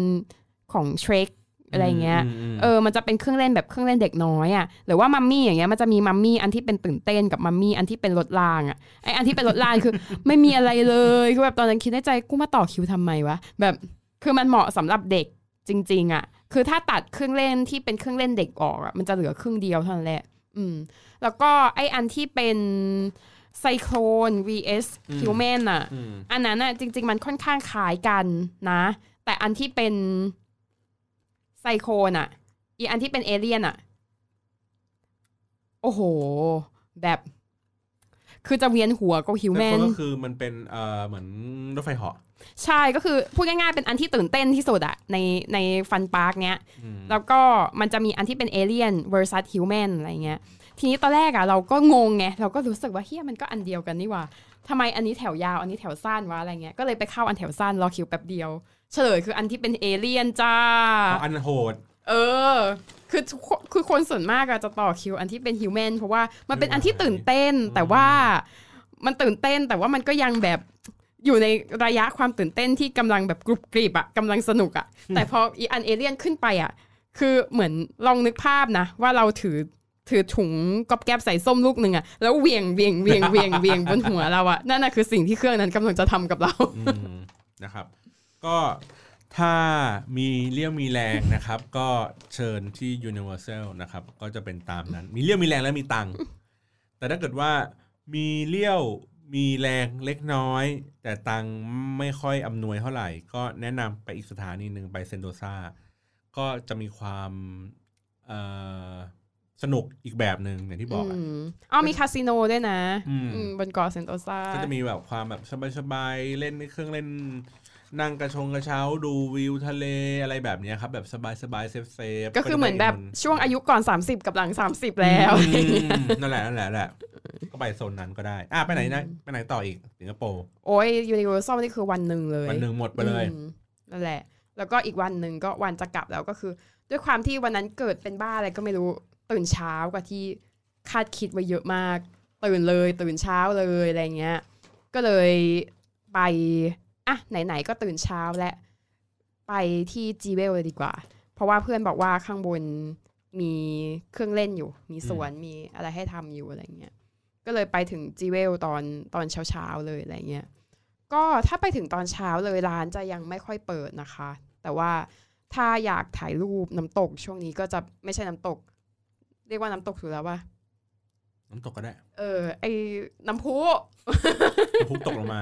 ของเทรคอะไรเงี้ยมเออ มันจะเป็นเครื่องเล่นแบบเครื่องเล่นเด็กน้อยอะ หรือว่ามัมมี่อย่างเงี้ย มันจะมีมัมมี่อันที่เป็นตื่นเต้นกับมัมมี่อันที่เป็นรถรางอะ ไออันที่เป็นรถรางคือ ไม่มีอะไรเลย คือแบบตอนนั้นคิดในใจกูมาต่อคิวทำไมวะ แบบ คือมันเหมาะสำหรับเด็กจริง ๆอะ คือถ้าตัดเครื่องเล่นที่เป็นเครื่องเล่นเด็กออกอะมันจะเหลือครึ่งเดียวเท่านั้นแหละ อืม แล้วก็ไออันที่เป็นไซโครน vs human อะอืมอันนั้นน่ะจริง ๆ มันค่อนข้างคล้ายกันนะ แต่อันที่เป็นไซโคนอะอีอันที่เป็นเอเลี่ยนอะโอ้โห แบบคือจะเวียนหัวกับ human แต่ก็คือมันเป็นเอ่อเหมือนรถไฟเหาะ ใช่ก็คือพูดง่ายๆเป็นอันที่ตื่นเต้นที่สุดอะในใน fun park เนี้ยอืมแล้วก็มันจะมีอันที่เป็นเอเลี่ยน versus human อะไรเงี้ยทีนี้ตอนแรกอะเราก็งงไงเราก็รู้สึกว่าเฮ้ยมันก็อันเดียวกันนี่หว่าทำไมอันนี้แถวยาวอันนี้แถวสั้นวะอะไรเงี้ยก็เลยไปเข้าอันแถวสั้นรอคิวแป๊บเดียว เฉลยคืออันที่เป็นเอเลี่ยนจ้าเอาอันโหดเออ คือทุกคนคือคนส่วนมากอะจะต่อคิวอันที่เป็นฮิวแมนเพราะว่ามันเป็นอันที่ตื่นเต้นแต่ว่ามันตื่นเต้นแต่ว่ามันก็ยังแบบ อยู่ในระยะความตื่นเต้นที่กำลังแบบกรุบกริบอะกำลังสนุกอะแต่พออีอันเอเลี่ยนขึ้นไปอะคือเหมือนลองนึกภาพนะ ว่าเราถือถือถุงก๊อบแก๊บใส่ส้มลูกหนึ่งอะแล้วเหวียงเหวียงเหวียงเหวียงเหวียงบนหัวเราอะนั่นน่ะคือสิ่งที่เครื่องนั้นกำลังจะทำกับเราอืมนะครับ ก็ถ้ามีเลี้ยวมีแรงนะครับ ก็เชิญที่ Universal นะครับ ก็จะเป็นตามนั้น มีเลี้ยวมีแรงและมีตังค์แต่ถ้าเกิดว่ามีเลี้ยว มีแรงเล็กน้อย แต่ตังค์ไม่ค่อยอำนวยเท่าไหร่ ก็แนะนำไปอีกสถานีหนึ่งไปเซนโดซาก็จะมีความเอ่อสนุกอีกแบบหนึ่งอย่างที่บอกอะอืมอ๋อมีคาสิโนด้วยนะอืมอืมบนเกาะเซนโตซาก็จะมีแบบความแบบสบายๆเล่นเครื่องเล่นนั่งกระชงกระเช้าดูวิวทะเลอะไรแบบเนี้ยครับ แบบสบายๆ safe ๆก็คือเหมือนแบบก็จะได้ช่วงอายุก่อน 30 กับหลัง 30 แล้วอืมนั่นแหละนั่นแหละนั่นแหละ ก็ไปโซนนั้นก็ได้ อะไปไหนนะไปไหนต่ออีกสิงคโปร์โอ้ย Universal นี่คือวันหนึ่งเลยวันหนึ่งหมดไปเลยอืมนั่นแหละ แล้วก็อีกวันหนึ่งก็วันจะกลับแล้วก็คือ ด้วยความที่วันนั้นเกิดเป็นบ้าอะไรก็ไม่รู้ตื่นเช้ากว่าที่คาดคิดไว้เยอะมาก ตื่นเลยตื่นเช้าเลยอะไรเงี้ย ก็เลยไปอะไหนๆก็ตื่นเช้าและ ไปที่จีเวลเลยดีกว่า เพราะว่าเพื่อนบอกว่าข้างบนมีเครื่องเล่นอยู่ มีสวนมีอะไรให้ทำอยู่อะไรเงี้ย ก็เลยไปถึงจีเวลตอนตอนเช้าๆเลยอะไรเงี้ยก็ถ้าไปถึงตอนเช้าเลยร้านจะยังไม่ค่อยเปิดนะคะ แต่ว่าถ้าอยากถ่ายรูปน้ำตกช่วงนี้ก็จะไม่ใช่น้ำตก เรียกว่าน้ำตกถูกแล้วว่าน้ำตกก็ได้ เออ ไอ้น้ำพุ น้ำพุตกลงมา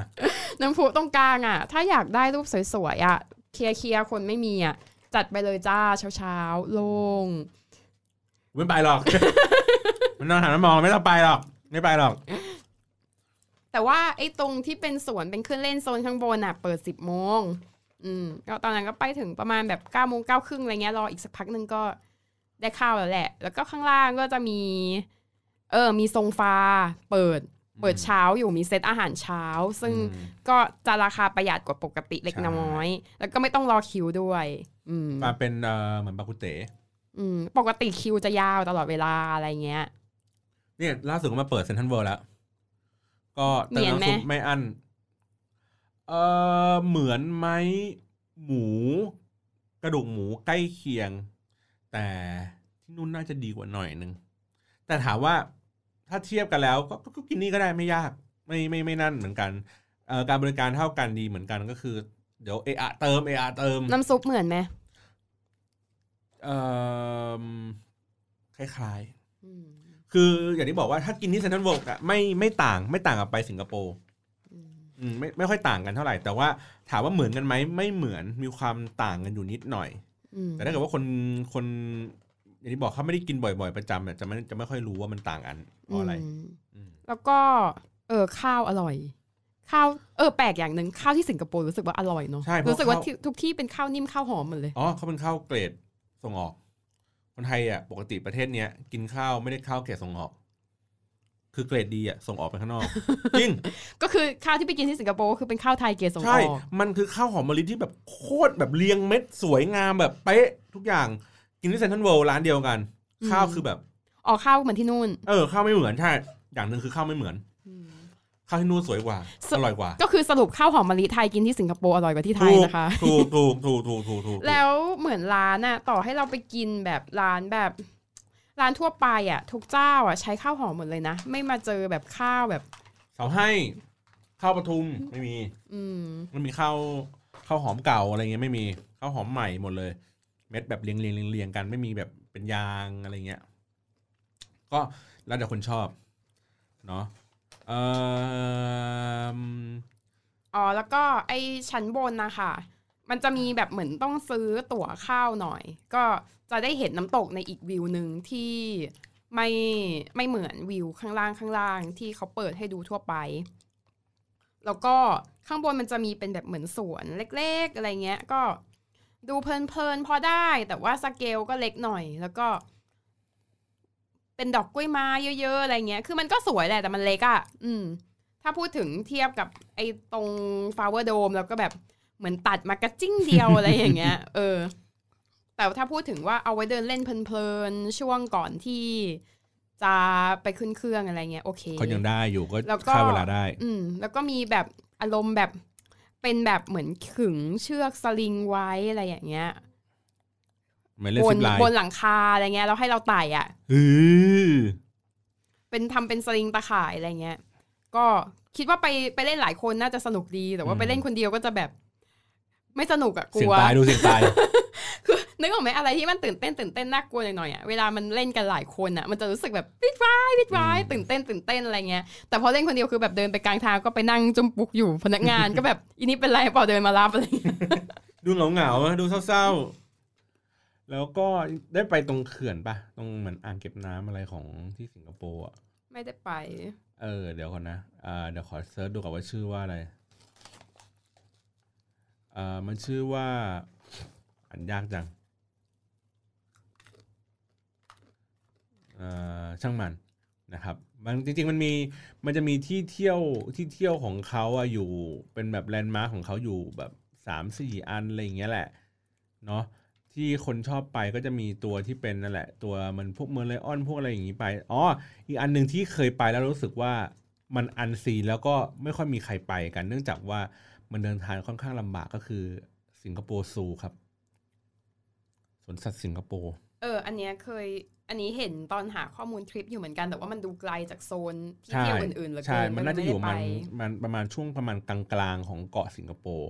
น้ำพุตรงกลางอะ ถ้าอยากได้รูปสวยๆอะ เคลียร์เคลียร์คนไม่มีอะ จัดไปเลยจ้าเช้าๆ โล่งไม่ไปหรอก มันนอนหันมามองไม่ต้องไปหรอก ไม่ไปหรอก แต่ว่าไอ้ตรงที่เป็นสวนเป็นเครื่องเล่นโซนข้างบนอะ เปิดสิบโมงอืมก็ตอนนั้นก็ไปถึงประมาณแบบเก้าโมงเก้าครึ่งอะไรเงี้ยรออีกสักพักหนึ่งก็ได้ข้าวแล้วแหละ แล้วก็ข้างล่างก็จะมี เออ มีทรงฟ้าเปิด เปิดเช้าอยู่มีเซตอาหารเช้า ซึ่งอืมก็จะราคาประหยัดกว่าปกติเล็กใช่น้อย แล้วก็ไม่ต้องรอคิวด้วย อืมมาเป็นเอ่อเหมือนบาคุเต๋อืมปกติคิวจะยาวตลอดเวลาอะไรเงี้ย เนี่ยล่าสุดก็มาเปิดเซนทรัลเวิลด์แล้ว ก็เติมเหมือนไหมน้ำซุปไม่อั้นเออเหมือนไหมหมู กระดูกหมูใกล้เคียง แต่ที่นู่นน่าจะดีกว่าหน่อยนึง แต่ถามว่าถ้าเทียบกันแล้วก็ก็ก็กินนี่ก็ได้ไม่ยาก ไม่ไม่ไม่นั่นเหมือนกันเอ่อการบริการเท่ากันดีเหมือนกันก็คือ เดี๋ยวเออะเติมเออะเติมน้ำซุปเหมือนไหมเอ่อคล้ายๆอืม คืออย่างที่บอกว่าถ้ากินที่เซนทรัลเวิลด์อะไม่ไม่ต่างไม่ต่างกับไปสิงคโปร์อืมอืมไม่ไม่ค่อยต่างกันเท่าไหร่ แต่ว่าถามว่าเหมือนกันไหมไม่เหมือนมีความต่างกันอยู่นิดหน่อยอืมแต่ถ้าเกิดว่าคนคนอย่างที่บอกเขาไม่ได้กินบ่อยๆ ประจำเนี่ยจะไม่จะไม่ค่อยรู้ว่ามันต่างกันเพราะอะไรมอืมแล้วก็ เออข้าวอร่อย ข้าวเออแปลกอย่างหนึ่งข้าวที่สิงคโปร์รู้สึกว่าอร่อยเนาะใช่เพราะรู้สึกว่าข้าวที่ทุกที่เป็นข้าวนิ่มข้าวหอมหมดเลยอ๋อเขาเป็นข้าวเกรดส่งออก คนไทยอะปกติประเทศเนี้ยกินข้าวไม่ได้ข้าวเกรดส่งออก คือเกรดดีอะส่งออกไปข้างนอกจริงก็คือข้าวที่ไปกินที่สิงคโปร์ก็คือเป็นข้าวไทยเกรดส่งออกใช่มันคือข้าวหอมมะลิที่แบบโคตรแบบเรียงเม็ดสวยงามแบบเป๊ะทุกอย่างกินที่เซนทรัลเวิลด์ร้านเดียวกัน ข้าวคือแบบออกข้าวเหมือนที่นู่น เออข้าวไม่เหมือนใช่อย่างหนึ่งคือข้าวไม่เหมือน ข้าวที่นู่นสวยกว่าสอร่อยกว่า ก็คือสรุปข้าวหอมมะลิไทยกินที่สิงคโปร์อร่อยกว่าที่ไทยนะคะถูกถูกถูกถูกถูกถูกแล้วเหมือนร้านน่ะต่อให้เราไปกินแบบร้านแบบร้านทั่วไปอะทุกเจ้าอะใช้ข้าวหอมหมดเลยนะ ไม่มาเจอแบบข้าวแบบเสาให้ข้าวปทุมไม่มี อืมมันมีข้าวข้าวหอมเก่าอะไรเงี้ยไม่มีข้าวหอมใหม่หมดเลย เม็ดแบบเรียงเรียงเรียงเรียงกันไม่มีแบบเป็นยางอะไรเงี้ย ก็แล้วแต่คนชอบเนาะ เอออ๋อแล้วก็ไอชั้นบนนะคะมันจะมีแบบเหมือนต้องซื้อตั๋วข้าวหน่อย ก็จะได้เห็นน้ำตกในอีกวิวหนึ่งที่ไม่ไม่เหมือนวิวข้างล่างข้างล่างที่เขาเปิดให้ดูทั่วไป แล้วก็ข้างบนมันจะมีเป็นแบบเหมือนสวนเล็กๆ อะไรเงี้ย ก็ดูเพลินๆพอได้ แต่ว่าสเกลก็เล็กหน่อย แล้วก็ เป็นดอกกล้วยไม้เยอะๆอะไรเงี้ย คือมันก็สวยแหละแต่มันเล็กอะ่ะ อืม ถ้าพูดถึงเทียบกับไอ้ตรง Flower Dome แล้วก็แบบเหมือนตัดมากระจึ๋งเดียวอะไรอย่างเงี้ย เออ แต่ถ้าพูดถึงว่าเอาไว้เดินเล่นเพลินๆช่วงก่อนที่จะไปขึ้นเครื่องอะไรเงี้ยโอเคก็ยังได้อยู่ก็แล้วก็ค่าเวลาได้ อืม แล้วก็มีแบบอารมณ์แบบเป็นแบบเหมือนขึงเชือกสลิงไว้อะไรอย่างเงี้ยหมายเลข บสินบลายบนหลังคาอะไรเงี้ยแล้วให้เราไต่อะอือเป็นทำเป็นสลิงตะข่ายอะไรเงี้ย ก็คิดว่าไปไปเล่นหลายคนน่าจะสนุกดีแต่ว่าไปเล่นคนเดียวก็จะแบบ ไม่สนุกอะกเสียลังวตายดูเสียงตายคือนึกออกไหมอะไรที่มันตื่นเต้นตื่นเต้นน่ากลัวหน่อยๆอะเวลามันเล่นกันหลายคนอะมันจะรู้สึกแบบวิดวายวิดวายอืมตื่นเต้นตื่นเต้นอะไรเงี้ยแต่พอเล่นคนเดียวคือแบบเดินไปกลางทางก็ไปนั่งจุ่มปุกอยู่พนักงานก็แบบอีนี่เป็นไรเปล่าเดินมารับอะไรเงี้ยดูเหงาเหงาๆอะดูเศร้าๆ แล้วก็ได้ไปตรงเขื่อนปะตรงเหมือนอ่างเก็บน้ำอะไรของที่สิงคโปร์อะไม่ได้ไป เออ เดี๋ยวก่อนนะอ่าเดี๋ยวขอเซิร์ชดูก่อนว่าชื่อว่าอะไรอ่ามันชื่อว่าอ่านยากจังเอ่อช่างมันนะครับ มันจริง ๆ มันมีมันจะมีที่เที่ยวที่เที่ยวของเขาอะอยู่เป็นแบบ landmark ของเขาอยู่แบบสามสี่อันอะไรอย่างเงี้ยแหละ เนาะ ที่คนชอบไปก็จะมีตัวที่เป็นนั่นแหละ ตัวมันพวก Merlion พวกอะไรอย่างงี้ไปอ๋ออีกอันหนึ่งที่เคยไปแล้วรู้สึกว่ามันอันซีนแล้วก็ไม่ค่อยมีใครไปกัน เนื่องจากว่ามันเดินทางค่อนข้างลำบากก็คือสิงคโปร์ซูครับสวนสัตว์สิงคโปร์เออ อันเนี้ยเคยอันนี้เห็นตอนหาข้อมูลทริปอยู่เหมือนกัน แต่ว่ามันดูไกลจากโซนที่ใช่เที่ยวอื่นๆเหลือใช่เกินมันน่าจะอยู่ประไได้มันไปมันประมาณช่วงประมาณกลางๆของเกาะสิงคโปร์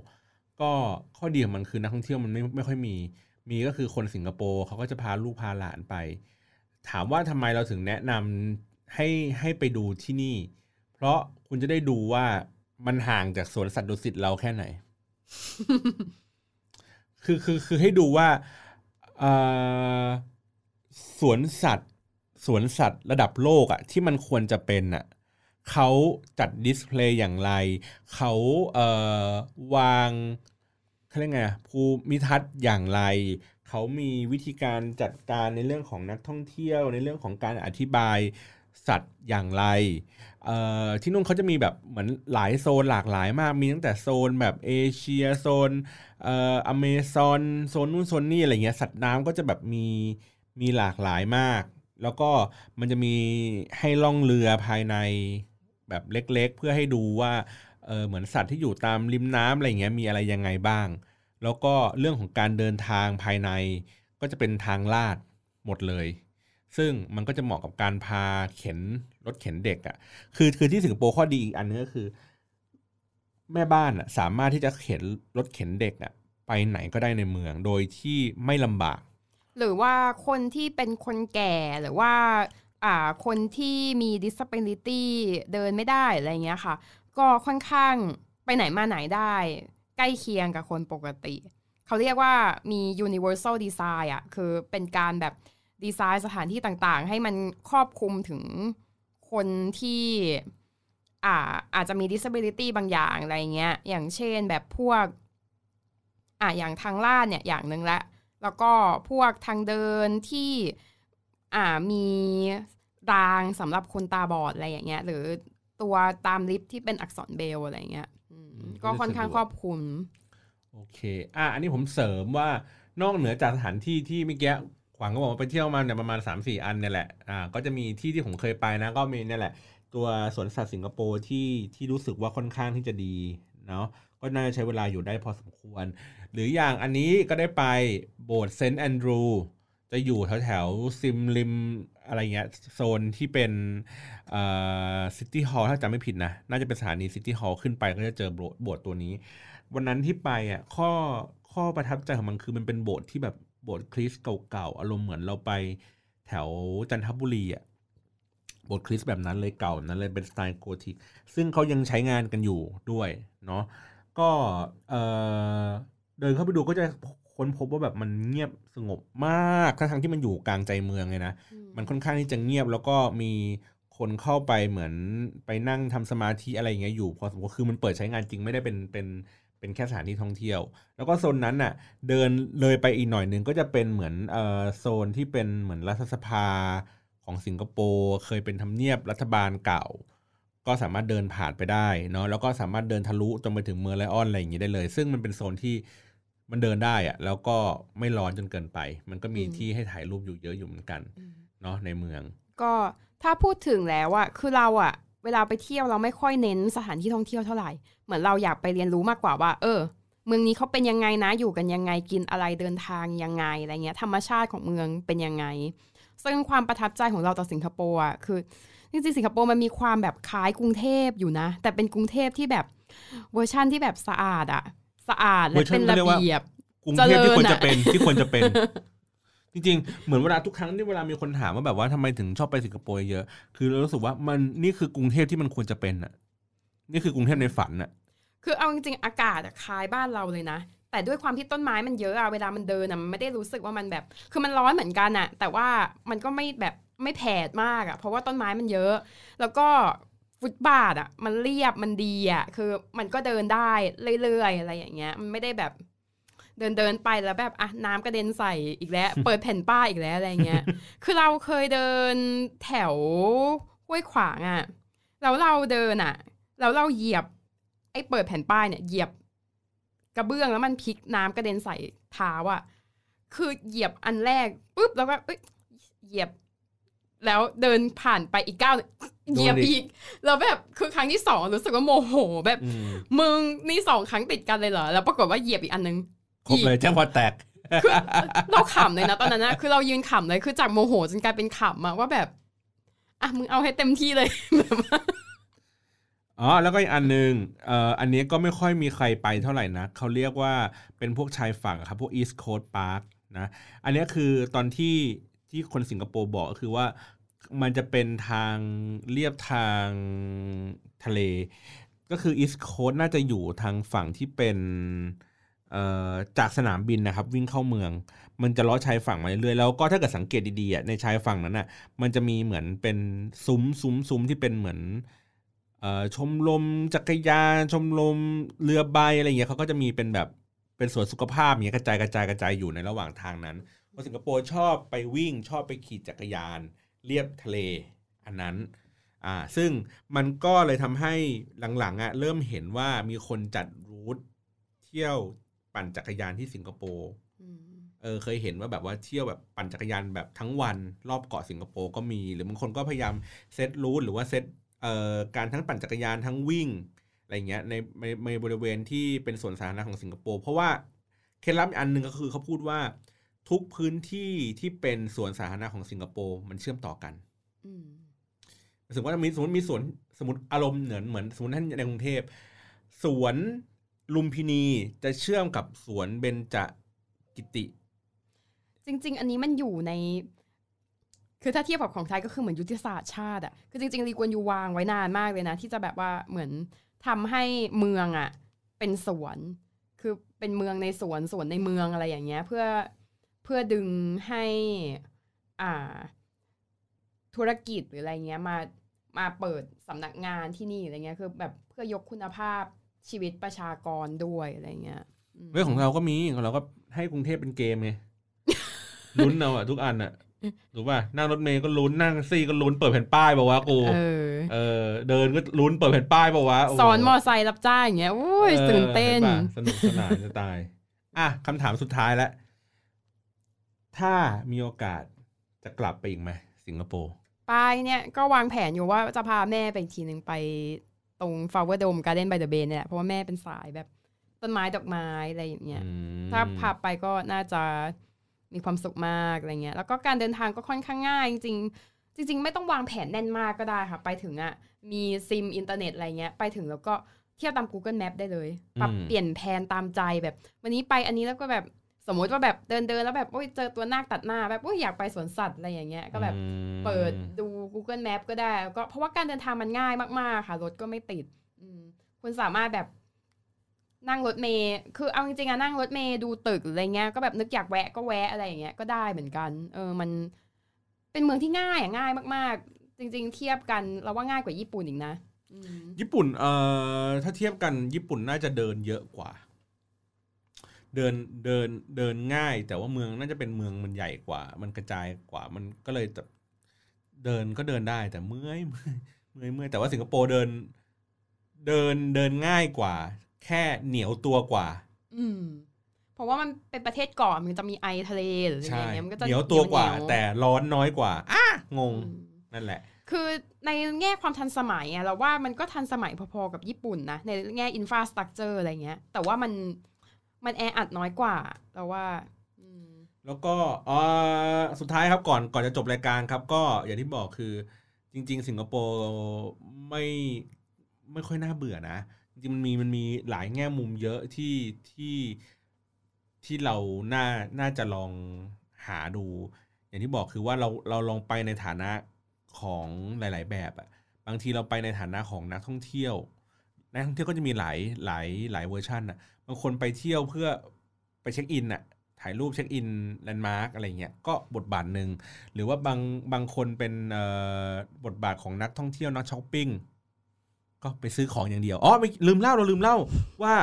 ก็ข้อดีของมันคือนักท่องเที่ยวมันไม่ไม่ค่อยมี มีก็คือคนสิงคโปร์เขาก็จะพาลูกพาหลานไป ถามว่าทำไมเราถึงแนะนำให้ให้ไปดูที่นี่ เพราะคุณจะได้ดูว่ามันห่างจากสวนสัตว์ดุสิตเราแค่ไหน คือคือคือให้ดูว่าสวนสัตว์สวนสัตว์ระดับโลกอะที่มันควรจะเป็นอะเขาจัดดิสเพลย์อย่างไร เขาเอ่อวาง เขาเรียกไงภูมิทัศน์อย่างไร เขามีวิธีการจัดการในเรื่องของนักท่องเที่ยว ในเรื่องของการอธิบายสัตว์อย่างไร ที่นู่นเขาจะมีแบบเหมือนหลายโซนหลากหลายมาก มีตั้งแต่โซนแบบเอเชียโซนเอ่ออเมซอนโซนนู่นโซนนี่อะไรเงี้ยสัตว์น้ำก็จะแบบมีมีหลากหลายมาก แล้วก็มันจะมีให้ล่องเรือภายในแบบเล็กๆ เพื่อให้ดูว่า เออเหมือนสัตว์ที่อยู่ตามริมน้ำอะไรเงี้ยมีอะไรยังไงบ้าง แล้วก็เรื่องของการเดินทางภายในก็จะเป็นทางลาดหมดเลย ซึ่งมันก็จะเหมาะกับการพาเข็นรถเข็นเด็กอะ่ะ คือคือที่สิงคโปร์ข้อดีอีกอันนึงก็คือ แม่บ้านอะสามารถที่จะเข็นรถเข็นเด็กอะไปไหนก็ได้ในเมืองโดยที่ไม่ลำบาก หรือว่าคนที่เป็นคนแก่หรือว่าอ่าคนที่มี disability เดินไม่ได้อะไรเงี้ยค่ะ ก็ค่อนข้างไปไหนมาไหนได้ ใกล้เคียงกับคนปกติ เขาเรียกว่ามี universal design อะคือเป็นการแบบดีไซน์สถานที่ต่างๆ ให้มันครอบคลุมถึงคนที่อ่าอาจจะมี disability บางอย่างอะไรเงี้ย อย่างเช่นแบบพวกอ่าอย่างทางลาดเนี่ยอย่างหนึ่งละ แล้วก็พวกทางเดินที่อ่ามีรางสำหรับคนตาบอดอะไรอย่างเงี้ย หรือ ตัวตามลิฟต์ที่เป็นอักษรเบลอะไรเงี้ยอืมอืมก็ค่อนข้างครอบคลุม โอเค อะอันนี้ผมเสริมว่านอกเหนือจากสถานที่ที่เมื่อกี้ขวัญก็บอกว่าไปเที่ยวมาเนี่ยประมาณ 3 4 อันเนี่ยแหละ อ่า ก็จะมีที่ที่ผมเคยไปนะ ก็มีเนี่ยแหละ ตัวสวนสัตว์สิงคโปร์ที่ที่รู้สึกว่าค่อนข้างที่จะดีเนาะ ก็น่าจะใช้เวลาอยู่ได้พอสมควร หรืออย่างอันนี้ก็ได้ไปโบสถ์ St Andrew จะอยู่แถวแถวๆซิมริม อะไรเงี้ยโซนที่เป็นเอ่อ City Hall ถ้าจำไม่ผิดนะ น่าจะเป็นสถานี City Hall ขึ้นไปก็จะเจอโบสถ์บสตัวนี้ วันนั้นที่ไปอะข้อข้อประทับใจของมันคือมันเป็นโบสถ์ที่แบบโบสถ์คริสต์เก่าๆอารมณ์เหมือนเราไปแถวจันทบุรีอะโบสถ์คริสต์แบบนั้นเลยเก่าแบบนั้นเลยเป็นสไตล์โกธิกซึ่งเขายังใช้งานกันอยู่ด้วยเนาะก็เออเดินเข้าไปดูก็จะ ค้นพบว่าแบบมันเงียบสงบมากทั้งๆที่มันอยู่กลางใจเมืองเลยนะ มันค่อนข้างที่จะเงียบแล้วก็มีคนเข้าไปเหมือนไปนั่งทำสมาธิอะไรอย่างเงี้ยอยู่พอสมควรคือมันเปิดใช้งานจริงไม่ได้เป็นเป็นเป็นแค่สถานที่ท่องเที่ยว แล้วก็โซนนั้นน่ะ เดินเลยไปอีกหน่อยหนึงก็จะเป็นเหมือนเอ่อโซนที่เป็นเหมือนรัฐสภาของสิงคโปร์เคยเป็นทำเนียบรัฐบาลเก่า ก็สามารถเดินผ่านไปได้เนาะแล้วก็สามารถเดินทะลุจนไปถึงเมืองไลออนอะไรอย่างงี้ได้เลย ซึ่งมันเป็นโซนที่ มันเดินได้อะแล้วก็ไม่ร้อนจนเกินไป มันก็มีอืมที่ให้ถ่ายรูปอยู่เยอะอยู่เหมือนกันอืมเนาะในเมือง ก็ถ้าพูดถึงแล้วอะคือเราอะเวลาไปเที่ยวเราไม่ค่อยเน้นสถานที่ท่องเที่ยวเท่าไหร่ เหมือนเราอยากไปเรียนรู้มากกว่าว่า เออ เมืองนี้เขาเป็นยังไงนะ อยู่กันยังไง กินอะไร เดินทางยังไง อะไรเงี้ย ธรรมชาติของเมืองเป็นยังไง ซึ่งความประทับใจของเราต่อสิงคโปร์อะคือ จริงๆ สิงคโปร์มันมีความแบบคล้ายกรุงเทพอยู่นะ แต่เป็นกรุงเทพที่แบบเวอร์ชั่นที่แบบสะอาดอะ สะอาดและเวอร์ชันเป็นเขาเรียกว่าระเบียบกรุงเทพที่ควรจะเป็นเจริญอะที่ควรจะเป็น จริงๆ เหมือนเวลาทุกครั้งที่เวลามีคนถามว่าแบบว่าทำไมถึงชอบไปสิงคโปร์เยอะ คือเรารู้สึกว่ามันนี่คือกรุงเทพที่มันควรจะเป็นอะ นี่คือกรุงเทพในฝันอะ คือเอาจริงๆอากาศอะคล้ายบ้านเราเลยนะแต่ด้วยความที่ต้นไม้มันเยอะอะเวลามันเดินอะมันไม่ได้รู้สึกว่ามันแบบ คือมันร้อนเหมือนกันอะแต่ว่ามันก็ไม่แบบไม่แผดมากอะเพราะว่าต้นไม้มันเยอะ แล้วก็ ฟุตบาทอะมันเรียบมันดีอะคือมันก็เดินได้เรื่อยๆอะไรอย่างเงี้ย มันไม่ได้แบบเดินเดินไปแล้วแบบอะน้ำกระเด็นใส่อีกแล้ว เปิดแผ่นป้ายอีกแล้วอะไรเงี้ย คือเราเคยเดินแถวห้วยขวางอะแล้วเราเดินอะแล้วเราเหยียบ ไอ้เปิดแผ่นป้ายเนี่ยเหยียบ กระเบื้องแล้วมันพลิกน้ำกระเด็นใส่เท้าอะคือเหยียบอันแรกปุ๊บแล้วก็เอ้ยเหยียบ แล้วเดินผ่านไปอีกก้าวหนึ่งเหยียบโดนอีกอีกแล้วแบบคือครั้งที่สองรู้สึกว่าโมโหแบบอืมมึงนี่สองครั้งติดกันเลยเหรอแล้วปรากฏว่าเหยียบอีกอันนึงครบเลยแจ้งพอแตกคือเราขำเลยนะตอนนั้นนะคือเรายืนขำเลยคือจากโมโหจนกลายเป็นขำอะว่าแบบอะมึงเอาให้เต็มที่เลยแบบว่าอ๋อแล้วก็อีกอันหนึ่งเอ่ออันนี้ก็ไม่ค่อยมีใครไปเท่าไหร่นะเขาเรียกว่าเป็นพวกชายฝั่งครับพวก East Coast Park นะอันนี้คือตอนที่ ที่คนสิงคโปร์บอกก็คือว่ามันจะเป็นทางเรียบทางทะเล ก็คือ East Coast น่าจะอยู่ทางฝั่งที่เป็นจากสนามบินนะครับ วิ่งเข้าเมือง มันจะล้อชายฝั่งมาเรื่อยๆแล้วก็ถ้าเกิดสังเกตดีๆในชายฝั่งนั้นอะ มันจะมีเหมือนเป็นซุ้มซุ้มซุ้มที่เป็นเหมือนออชมรมจักรยาน ชมรมเรือใบอะไรเงี้ยเขาก็จะมีเป็นแบบเป็นสวนสุขภาพเงี้ยกระจายกระจายกระจายอยู่ในระหว่างทางนั้น คนสิงคโปร์ชอบไปวิ่งชอบไปขี่จักรยานเรียบทะเลอันนั้นอ่าซึ่งมันก็เลยทำให้หลังๆอะเริ่มเห็นว่ามีคนจัดรูทเที่ยวปั่นจักรยานที่สิงคโปร์เออเคยเห็นว่าแบบว่าเที่ยวแบบปั่นจักรยานแบบทั้งวันรอบเกาะสิงคโปร์ก็มี หรือบางคนก็พยายามเซตรูทหรือว่าเซตเอ่อการทั้งปั่นจักรยานทั้งวิ่งอะไรเงี้ยในในในบริเวณที่เป็นสวนสาธารณะของสิงคโปร์เพราะว่าเคล็ดลับอีกอันหนึ่งก็คือเขาพูดว่า ทุกพื้นที่ที่เป็นสวนสาธารณะของสิงคโปร์มันเชื่อมต่อกันอืมสมมติว่ามีสมมติมีสวนสมมติอารมณ์เหมือนเหมือนสมมติท่านในกรุงเทพสวนลุมพินีจะเชื่อมกับสวนเบญจกิติ จริง ๆ อันนี้มันอยู่ใน คือถ้าเทียบกับของไทยก็คือเหมือนยุทธศาสตร์ชาติอะคือจริงๆรีกวนยูวางไว้นานมากเลยนะ ที่จะแบบว่าเหมือนทำให้เมืองอะเป็นสวน คือเป็นเมืองในสวนสวนในเมืองอะไรอย่างเงี้ย เพื่อเพื่อดึงให้อ่าธุรกิจหรืออะไรเงี้ยมามาเปิดสำนักงานที่นี่อะไรเงี้ยคือแบบเพื่อยกคุณภาพชีวิตประชากรด้วยอะไรเงี้ยมเรื่องของเราก็มีของเราก็ให้กรุงเทพเป็นเกมไงลุ้นเอาอะทุกอันอะถูกป่ะนั่งรถเมย์ก็ลุ้นนั่งแท็กซี่ก็ลุ้นเปิดแผ่นป้ายบอกว่าวะกูเออเออเดินก็ลุ้นเปิดแผ่นป้ายบอกว่าวะโโหสอนมอไซค์รับจ้างอย่างเงี้ยโอ้ยออตื่นเต้นห็ปะสนุกสนานจะตาย อะคำถามสุดท้ายแล้ว ถ้ามีโอกาสจะกลับไปอีกไหมสิงคโปร์ปายเนี่ยก็วางแผนอยู่ว่าจะพาแม่ไปอีกทีหนึ่งไปตรง Flower Dome Garden by the Bay เนี่ยแหละเพราะว่าแม่เป็นสายแบบต้นไม้ดอกไม้อะไรอย่างเงี้ยอืมถ้าพาไปก็น่าจะมีความสุขมากอะไรเงี้ยแล้วก็การเดินทางก็ค่อนข้างง่าย จริงๆจริง ๆ ไม่ต้องวางแผนแน่นมากก็ได้ค่ะ ไปถึงอะมีซิมอินเทอร์เน็ตอะไรเงี้ยไปถึงแล้วก็เที่ยวตาม Google Map ได้เลย ปรับเปลี่ยนแผนตามใจแบบ วันนี้ไปอันนี้แล้วก็แบบ สมมติว่าแบบเดินเดินๆแล้วแบบโอ้ยเจอตัวนาคตัดหน้าแบบโอ้ยอยากไปสวนสัตว์อะไรอย่างเงี้ยก็แบบอืมเปิดดู Google Map ก็ได้แล้วก็เพราะว่าการเดินทางมันง่ายมากๆ ค่ะ รถก็ไม่ติดอืมคุณสามารถแบบนั่งรถเมย์คือเอาจริงๆอะนั่งรถเมย์ดูตึกอะไรเงี้ยก็แบบนึกอยากแวะก็แวะอะไรอย่างเงี้ยก็ได้เหมือนกัน เออมันเป็นเมืองที่ง่ายอะง่ายมากๆ จริง ๆ เทียบกันเราว่าง่ายกว่าญี่ปุ่นอีกนะอืมญี่ปุ่นเอ่อถ้าเทียบกันญี่ปุ่นน่าจะเดินเยอะกว่า เดินเดินเดินง่าย แต่ว่าเมืองน่าจะเป็นเมืองมันใหญ่กว่า มันกระจายกว่ามันก็เลยแบบเดินก็เดินได้ แต่เมื่อยเมื่อยเมื่อยเมื่อยแต่ว่าสิงคโปร์เดิน เดินเดินง่ายกว่า แค่เหนียวตัวกว่า อืมเพราะว่ามันเป็นประเทศเกาะมันจะมีไอทะเลหรืออะไรใช่อย่างเงี้ยมันก็จะเหนียวตัวกว่าเหนียแต่ร้อนน้อยกว่าอะงงอืมนั่นแหละ คือในแง่ความทันสมัยอะเราว่ามันก็ทันสมัยพอๆกับญี่ปุ่นนะในแง่อินฟราสตรักเจอร์อะไรเงี้ย แต่ว่ามัน มันแออัดน้อยกว่าเราว่าแล้วก็อ่อสุดท้ายครับก่อนก่อนจะจบรายการครับ ก็อย่างที่บอกคือจริง ๆ สิงคโปร์ไม่ไม่ค่อยน่าเบื่อนะ จริงมันมีมันมีหลายแง่มุมเยอะที่ที่ที่เราน่าน่าจะลองหาดู อย่างที่บอกคือว่าเราเราลองไปในฐานะของหลาย ๆ แบบอะบางทีเราไปในฐานะของนักท่องเที่ยว นักท่องเที่ยวก็จะมีหลายหลายหลายเวอร์ชันอะบางคนไปเที่ยวเพื่อไป check in อะถ่ายรูป check in landmark อะไรเงี้ยก็บทบาทหนึ่งหรือว่าบางบางคนเป็นบทบาทของนักท่องเที่ยวนักช้อปปิ้งก็ไปซื้อของอย่างเดียวอ๋อไม่ลืมเล่าเราลืมเล่าว่า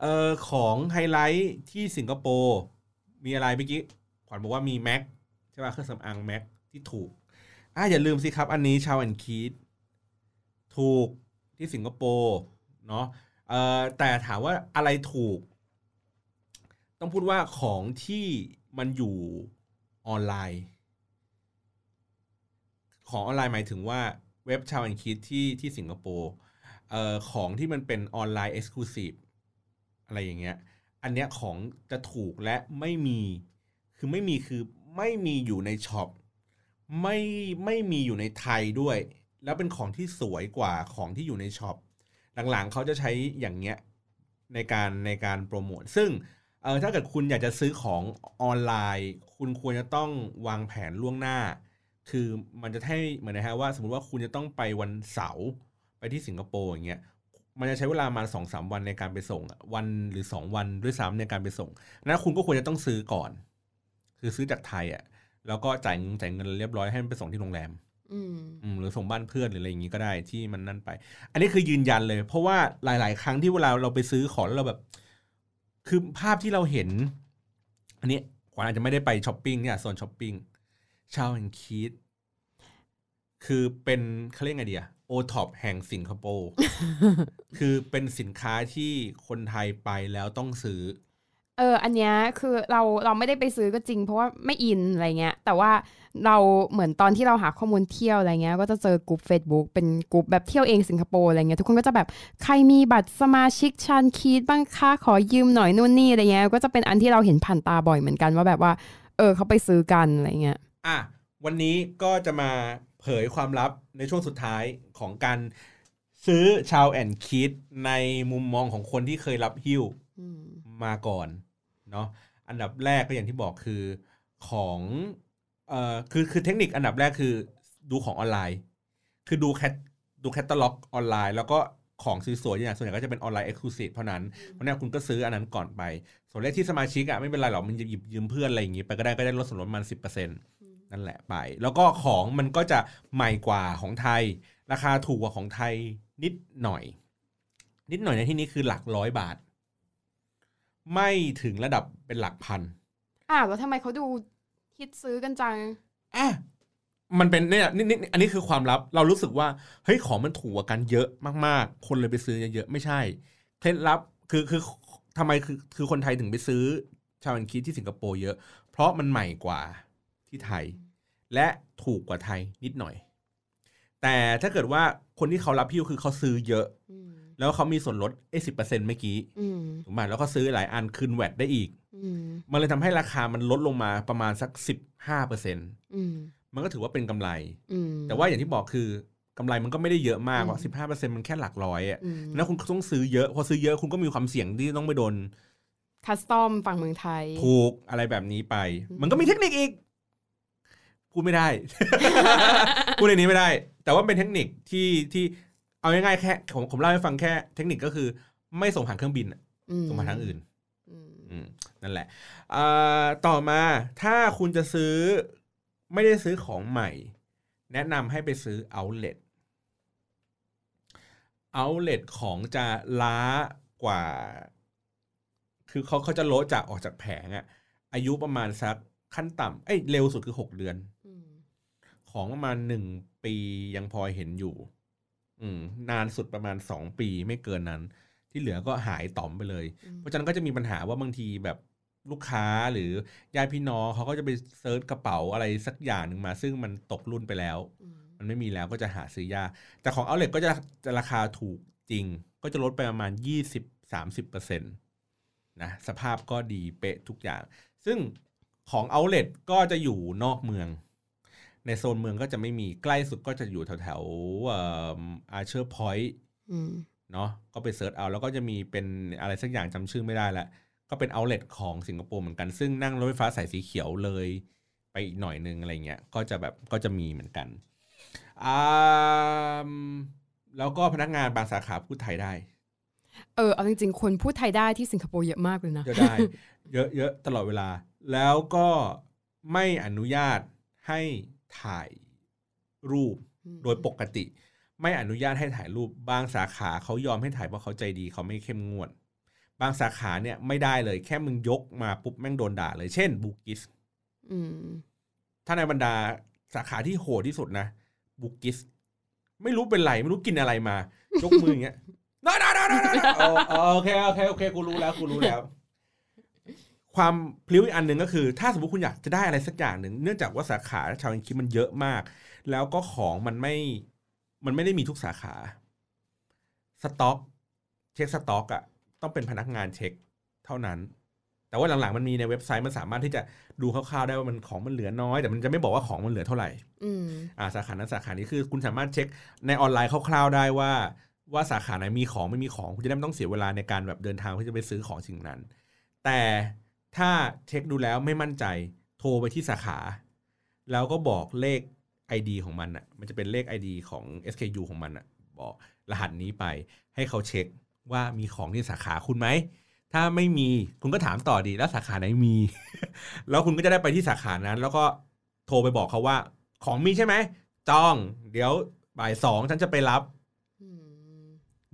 เออของไฮไลท์ที่สิงคโปร์มีอะไรเมื่อกี้ขวัญบอกว่ามีแม็กใช่ป่ะเครื่องสำอางแม็กที่ถูกอะอย่าลืมสิครับ อันนี้ชาวแอนคีดถูกที่สิงคโปร์ เนาะแต่ถามว่าอะไรถูก ต้องพูดว่าของที่มันอยู่ออนไลน์ ของออนไลน์หมายถึงว่าเว็บ Charles & Keith ที่ที่สิงคโปร์ของที่มันเป็น online exclusive อะไรอย่างเงี้ยอันเนี้ยของจะถูกและไม่มีคือไม่มีคือไม่มีอยู่ใน shop ไม่ไม่มีอยู่ในไทยด้วย แล้วเป็นของที่สวยกว่าของที่อยู่ใน shop หลังๆเขาจะใช้อย่างเงี้ยในการในการโปรโมทซึ่งเออถ้าเกิดคุณอยากจะซื้อของออนไลน์ คุณควรจะต้องวางแผนล่วงหน้า คือมันจะให้เหมือนนะฮะว่าสมมติว่าคุณจะต้องไปวันเสาร์ไปที่สิงคโปร์อย่างเงี้ยมันจะใช้เวลามาสองสามวันในการไปส่งวันหรือสองวันด้วยซ้ำในการไปส่งนั้นคุณก็ควรจะต้องซื้อก่อน คือซื้อจากไทยอะแล้วก็จ่ายเงินจ่ายเงินเรียบร้อยให้มันไปส่งที่โรงแรม หรือส่งบ้านเพื่อนหรืออะไรอย่างงี้ก็ได้ที่มันนั่นไป อันนี้คือยืนยันเลย เพราะว่าหลาย ๆ ครั้งที่เวลาเราไปซื้อของแล้วเราแบบ คือภาพที่เราเห็น อันนี้ขวัญอาจจะไม่ได้ไปช้อปปิ้งเนี่ยโซน Charles & Keith คือเป็นเขาเรียกไงเดียโอท็อปแห่งสิงคโปร์คือเป็นสินค้าที่คนไทยไปแล้วต้องซื้อ เออ อันเนี้ยคือเราเราไม่ได้ไปซื้อก็จริง เพราะว่าไม่อินอะไรเงี้ย แต่ว่าเราเหมือนตอนที่เราหาข้อมูลเที่ยวอะไรเงี้ย ก็จะเจอกลุ่ม Facebook เป็นกลุ่มแบบเที่ยวเองสิงคโปร์อะไรเงี้ยทุกคนก็จะแบบใครมีบัตรสมาชิกชันคีดบ้างคะขอยืมหน่อยนู่นนี่อะไรเงี้ยก็จะเป็นอันที่เราเห็นผ่านตาบ่อยเหมือนกันว่าแบบว่า เออเขาไปซื้อกันอะไรเงี้ยอะวันนี้ก็จะมาเผยความลับในช่วงสุดท้ายของการซื้อชาวแอนคิดในมุมมองของคนที่เคยรับฮิ้วอื มาก่อนเนาะอันดับแรกก็อย่างที่บอกคือของเอ่อคือคือเทคนิคอันดับแรกคือดูของออนไลน์ คือดูแคทดูแคตตาล็อกออนไลน์ แล้วก็ของสวยๆอย่างส่วนใหญ่ก็จะเป็น online exclusive เท่านั้นเพราะนั้นคุณก็ซื้ออันนั้นก่อนไป ส่วนเลขที่สมาชิกอะไม่เป็นไรหรอกมันจะหยิบยืมเพื่อนอะไรอย่างงี้ไปก็ได้ก็ได้ลดส่วนลดมาณสิบเปอร์เซ็นต์นั่นแหละไป แล้วก็ของมันก็จะใหม่กว่าของไทย ราคาถูกกว่าของไทยนิดหน่อย นิดหน่อยในที่นี้คือหลักร้อยบาท ไม่ถึงระดับเป็นหลักพันอ้าวแล้วทำไมเขาดูฮิตซื้อกันจังอะมันเป็นเนี่ยนี่นี่อันนี้คือความลับ เรารู้สึกว่าเฮ้ยของมันถูกกว่ากันเยอะมากๆ คนเลยไปซื้อเยอะๆไม่ใช่เคล็ดลับคือคือทำไมคือคือคนไทยถึงไปซื้อชาวอันคิดที่สิงคโปร์เยอะ เพราะมันใหม่กว่าที่ไทย และถูกกว่าไทยนิดหน่อย แต่ถ้าเกิดว่าคนที่เขารับพิ้วคือเขาซื้อเยอะอืม แล้วเขามีส่วนลดเอสิบเปอร์เซ็นต์เมื่อกี้อืมถูกไหมแล้วก็ซื้อหลายอันคืนแวดได้อีกอืมมันเลยทำให้ราคามันลดลงมาประมาณสักสิบห้าเปอร์เซ็นต์อืมมันก็ถือว่าเป็นกำไรอืมแต่ว่าอย่างที่บอกคือกำไรมันก็ไม่ได้เยอะมากอืมว่าสิบห้าเปอร์เซ็นมันแค่หลักร้อยอะอืมแล้วคุณต้องซื้อเยอะ พอซื้อเยอะคุณก็มีความเสี่ยงที่ต้องไปโดนคัสตอมฝั่งเมืองไทย ถูกอะไรแบบนี้ไปอืมมันก็มีเทคนิคอีก พูดไม่ได้ พูดในนี้ไม่ได้ แต่ว่าเป็นเทคนิคที่ที่ เอาง่ายๆแค่ผมผมเล่าให้ฟังแค่เทคนิคก็คือ ไม่ส่งผ่านเครื่องบินอะอืมส่งผ่านทางอื่นอืมอืมนั่นแหละอ่าต่อมาถ้าคุณจะซื้อไม่ได้ซื้อของใหม่ แนะนำให้ไปซื้อ outlet outlet ของจะล้ากว่า คือเขาเขาจะโละจากออกจากแผงอะอายุประมาณสักขั้นต่ำเอ้ยเร็วสุดคือหกเดือนอืมของประมาณหนึ่งปียังพอเห็นอยู่ อืมนานสุดประมาณสองปีไม่เกินนั้น ที่เหลือก็หายต่อมไปเลยอืมเพราะฉะนั้นก็จะมีปัญหาว่าบางทีแบบลูกค้าหรือญาติพี่น้องเขาก็จะไปเซิร์ชกระเป๋าอะไรสักอย่างหนึ่งมา ซึ่งมันตกรุ่นไปแล้วอืมมันไม่มีแล้วก็จะหาซื้อยากแต่ของเอาเล t ก็จะจะราคาถูกจริง ก็จะลดไปประมาณ 20-30%เปอร์เซ็นต์นะสภาพก็ดีเป๊ะทุกอย่าง ซึ่งของเอาเล t ก็จะอยู่นอกเมือง ในโซนเมืองก็จะไม่มีใกล้สุดก็จะอยู่แถวแถว Anchorpoint อืมเนาะก็ไป search เอา แล้วก็จะมีเป็นอะไรสักอย่างจำชื่อไม่ได้ละก็เป็นเอาเล t ของสิงคโปร์เหมือนกัน ซึ่งนั่งรถไฟฟ้าสายสีเขียวเลย ไปอีกหน่อยนึงอะไรเงี้ยก็จะแบบก็จะมีเหมือนกันอ่าแล้วก็พนักงานบางสาขาพูดไทยได้เออเอาจริงๆ คนพูดไทยได้ที่สิงคโปร์เยอะมากเลยนะเยอะได้ เยอะเยอะตลอดเวลา แล้วก็ไม่อนุญาตให้ ถ่ายรูปอืมโดยปกติ ไม่อนุญาตให้ถ่ายรูป บางสาขาเขายอมให้ถ่ายเพราะเขาใจดีเขาไม่เข้มงวด บางสาขาเนี่ยไม่ได้เลย แค่มึงยกมาปุ๊บแม่งโดนด่าเลย เช่นบูกิสอืมถ้าในบรรดาสาขาที่โหดที่สุดนะบูกิสไม่รู้เป็นไรไม่รู้กินอะไรมา ยกมืออย่างเงี้ยนอนนอนนอนโอเคโอเคโอเคกูรู้แล้วกูรู้แล้ว ความพลิ้วอีกอันหนึ่งก็คือ ถ้าสมมติคุณอยากจะได้อะไรสักอย่างหนึ่งเนื่องจากว่าสาขาชาวอังกฤษมันเยอะมาก แล้วก็ของมันไม่มันไม่ได้มีทุกสาขาสต็อก เช็คสต็อกอะต้องเป็นพนักงานเช็คเท่านั้น แต่ว่าหลังๆมันมีในเว็บไซต์มันสามารถที่จะดูคร่าวๆได้ว่ามันของมันเหลือน้อย แต่มันจะไม่บอกว่าของมันเหลือเท่าไหร่อืมอ่าสาขานั้นสาขานี้คือ คุณสามารถเช็คในออนไลน์คร่าวๆได้ว่า ว่าสาขาไหนมีของไม่มีของคุณจะได้ไม่ต้องเสียเวลาในการแบบเดินทางเพื่อจะไปซื้อของสิ่งนั้น แต่ ถ้าเช็คดูแล้วไม่มั่นใจโทรไปที่สาขา แล้วก็บอกเลข ID ของมันอะมันจะเป็นเลข ID ของ SKU ของมันอะบอกรหัสนี้ไปให้เขาเช็คว่ามีของที่สาขาคุณไหม ถ้าไม่มีคุณก็ถามต่อดีแล้วสาขาไหนมี แล้วคุณก็จะได้ไปที่สาขานั้น แล้วก็โทรไปบอกเขาว่า ของมีใช่ไหมจอง เดี๋ยวบ่ายสองฉันจะไปรับอืม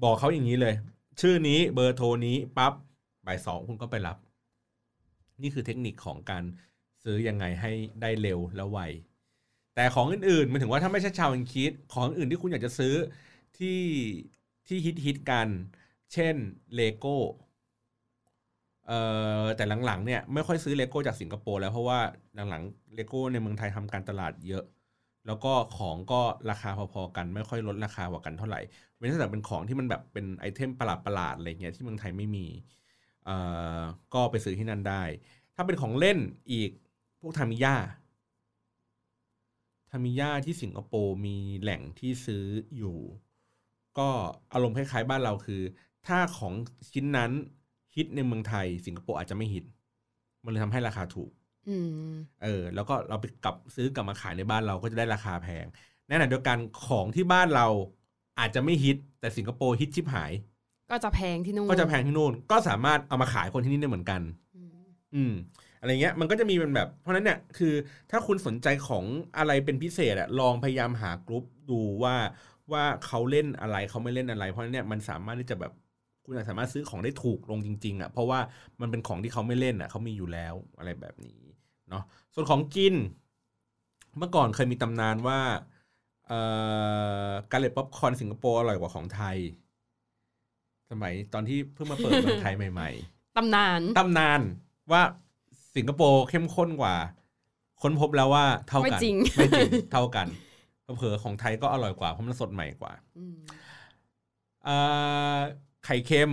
บอกเขาอย่างนี้เลย ชื่อนี้เบอร์โทรนี้ปั๊บบ่ายสองคุณก็ไปรับ นี่คือเทคนิคของการซื้อยังไงให้ได้เร็วและไวแต่ของอื่นๆมันถึงว่าถ้าไม่ใช่ชาวอังกฤษของอื่นที่คุณอยากจะซื้อที่ที่ฮิตฮิตๆกัน เช่นเลโก้เอ่อแต่หลังๆเนี่ยไม่ค่อยซื้อเลโก้จากสิงคโปร์แล้วเพราะว่าหลังๆเลโก้ในเมืองไทยทำการตลาดเยอะ แล้วก็ของก็ราคาพอๆกัน ไม่ค่อยลดราคากว่ากันเท่าไหร่เว้นแต่เป็นของที่มันแบบเป็น item ประหลาดๆอะไรเงี้ยที่เมืองไทยไม่มี ก็ไปซื้อที่นั่นได้ ถ้าเป็นของเล่นอีกพวกทามิยาทามิยาที่สิงคโปร์มีแหล่งที่ซื้ออยู่ ก็อารมณ์คล้ายๆบ้านเราคือ ถ้าของชิ้นนั้นฮิตในเมืองไทย สิงคโปร์อาจจะไม่ฮิต มันเลยทำให้ราคาถูกอืมเออ แล้วก็เราไปกลับซื้อกลับมาขายในบ้านเราก็จะได้ราคาแพงแน่นอนเดียวกันของที่บ้านเราอาจจะไม่ฮิต แต่สิงคโปร์ฮิตชิบหาย ก็จะแพงที่นู่นก็จะแพงที่นู่น ก็สามารถเอามาขายคนที่นี่ได้เหมือนกัน อืมอืมอะไรเงี้ยมันก็จะมีเป็นแบบ เพราะฉะนั้นเนี่ยคือ ถ้าคุณสนใจของอะไรเป็นพิเศษอะลองพยายามหากรุ๊ปดูว่ากว่าเขาเล่นอะไรเขาไม่เล่นอะไร เพราะฉะนั้นเนี่ยมันสามารถที่จะแบบคุณอาจสามารถซื้อของได้ถูกลงจริงๆอะ่ะเพราะว่ามันเป็นของที่เขาไม่เล่นอะ่ะเขามีอยู่แล้วอะไรแบบนี้เนาะส่วนของกิน เมื่อก่อนเคยมีตำนานว่าเอ่อ Garrett popcorn สิงคโปร์อร่อยกว่าของไทย สมัยตอนที่เพิ่งมาเปิดเมืองไทยใหม่ ๆตำนานตำนานว่าสิงคโปร์เข้มข้นกว่า ค้นพบแล้วว่าเท่าไม่กันจริงไม่จริงเท่ากันเผลอๆของไทยก็อร่อยกว่าเพราะมันสดใหม่กว่าอืมเอ่อไข่เค็ม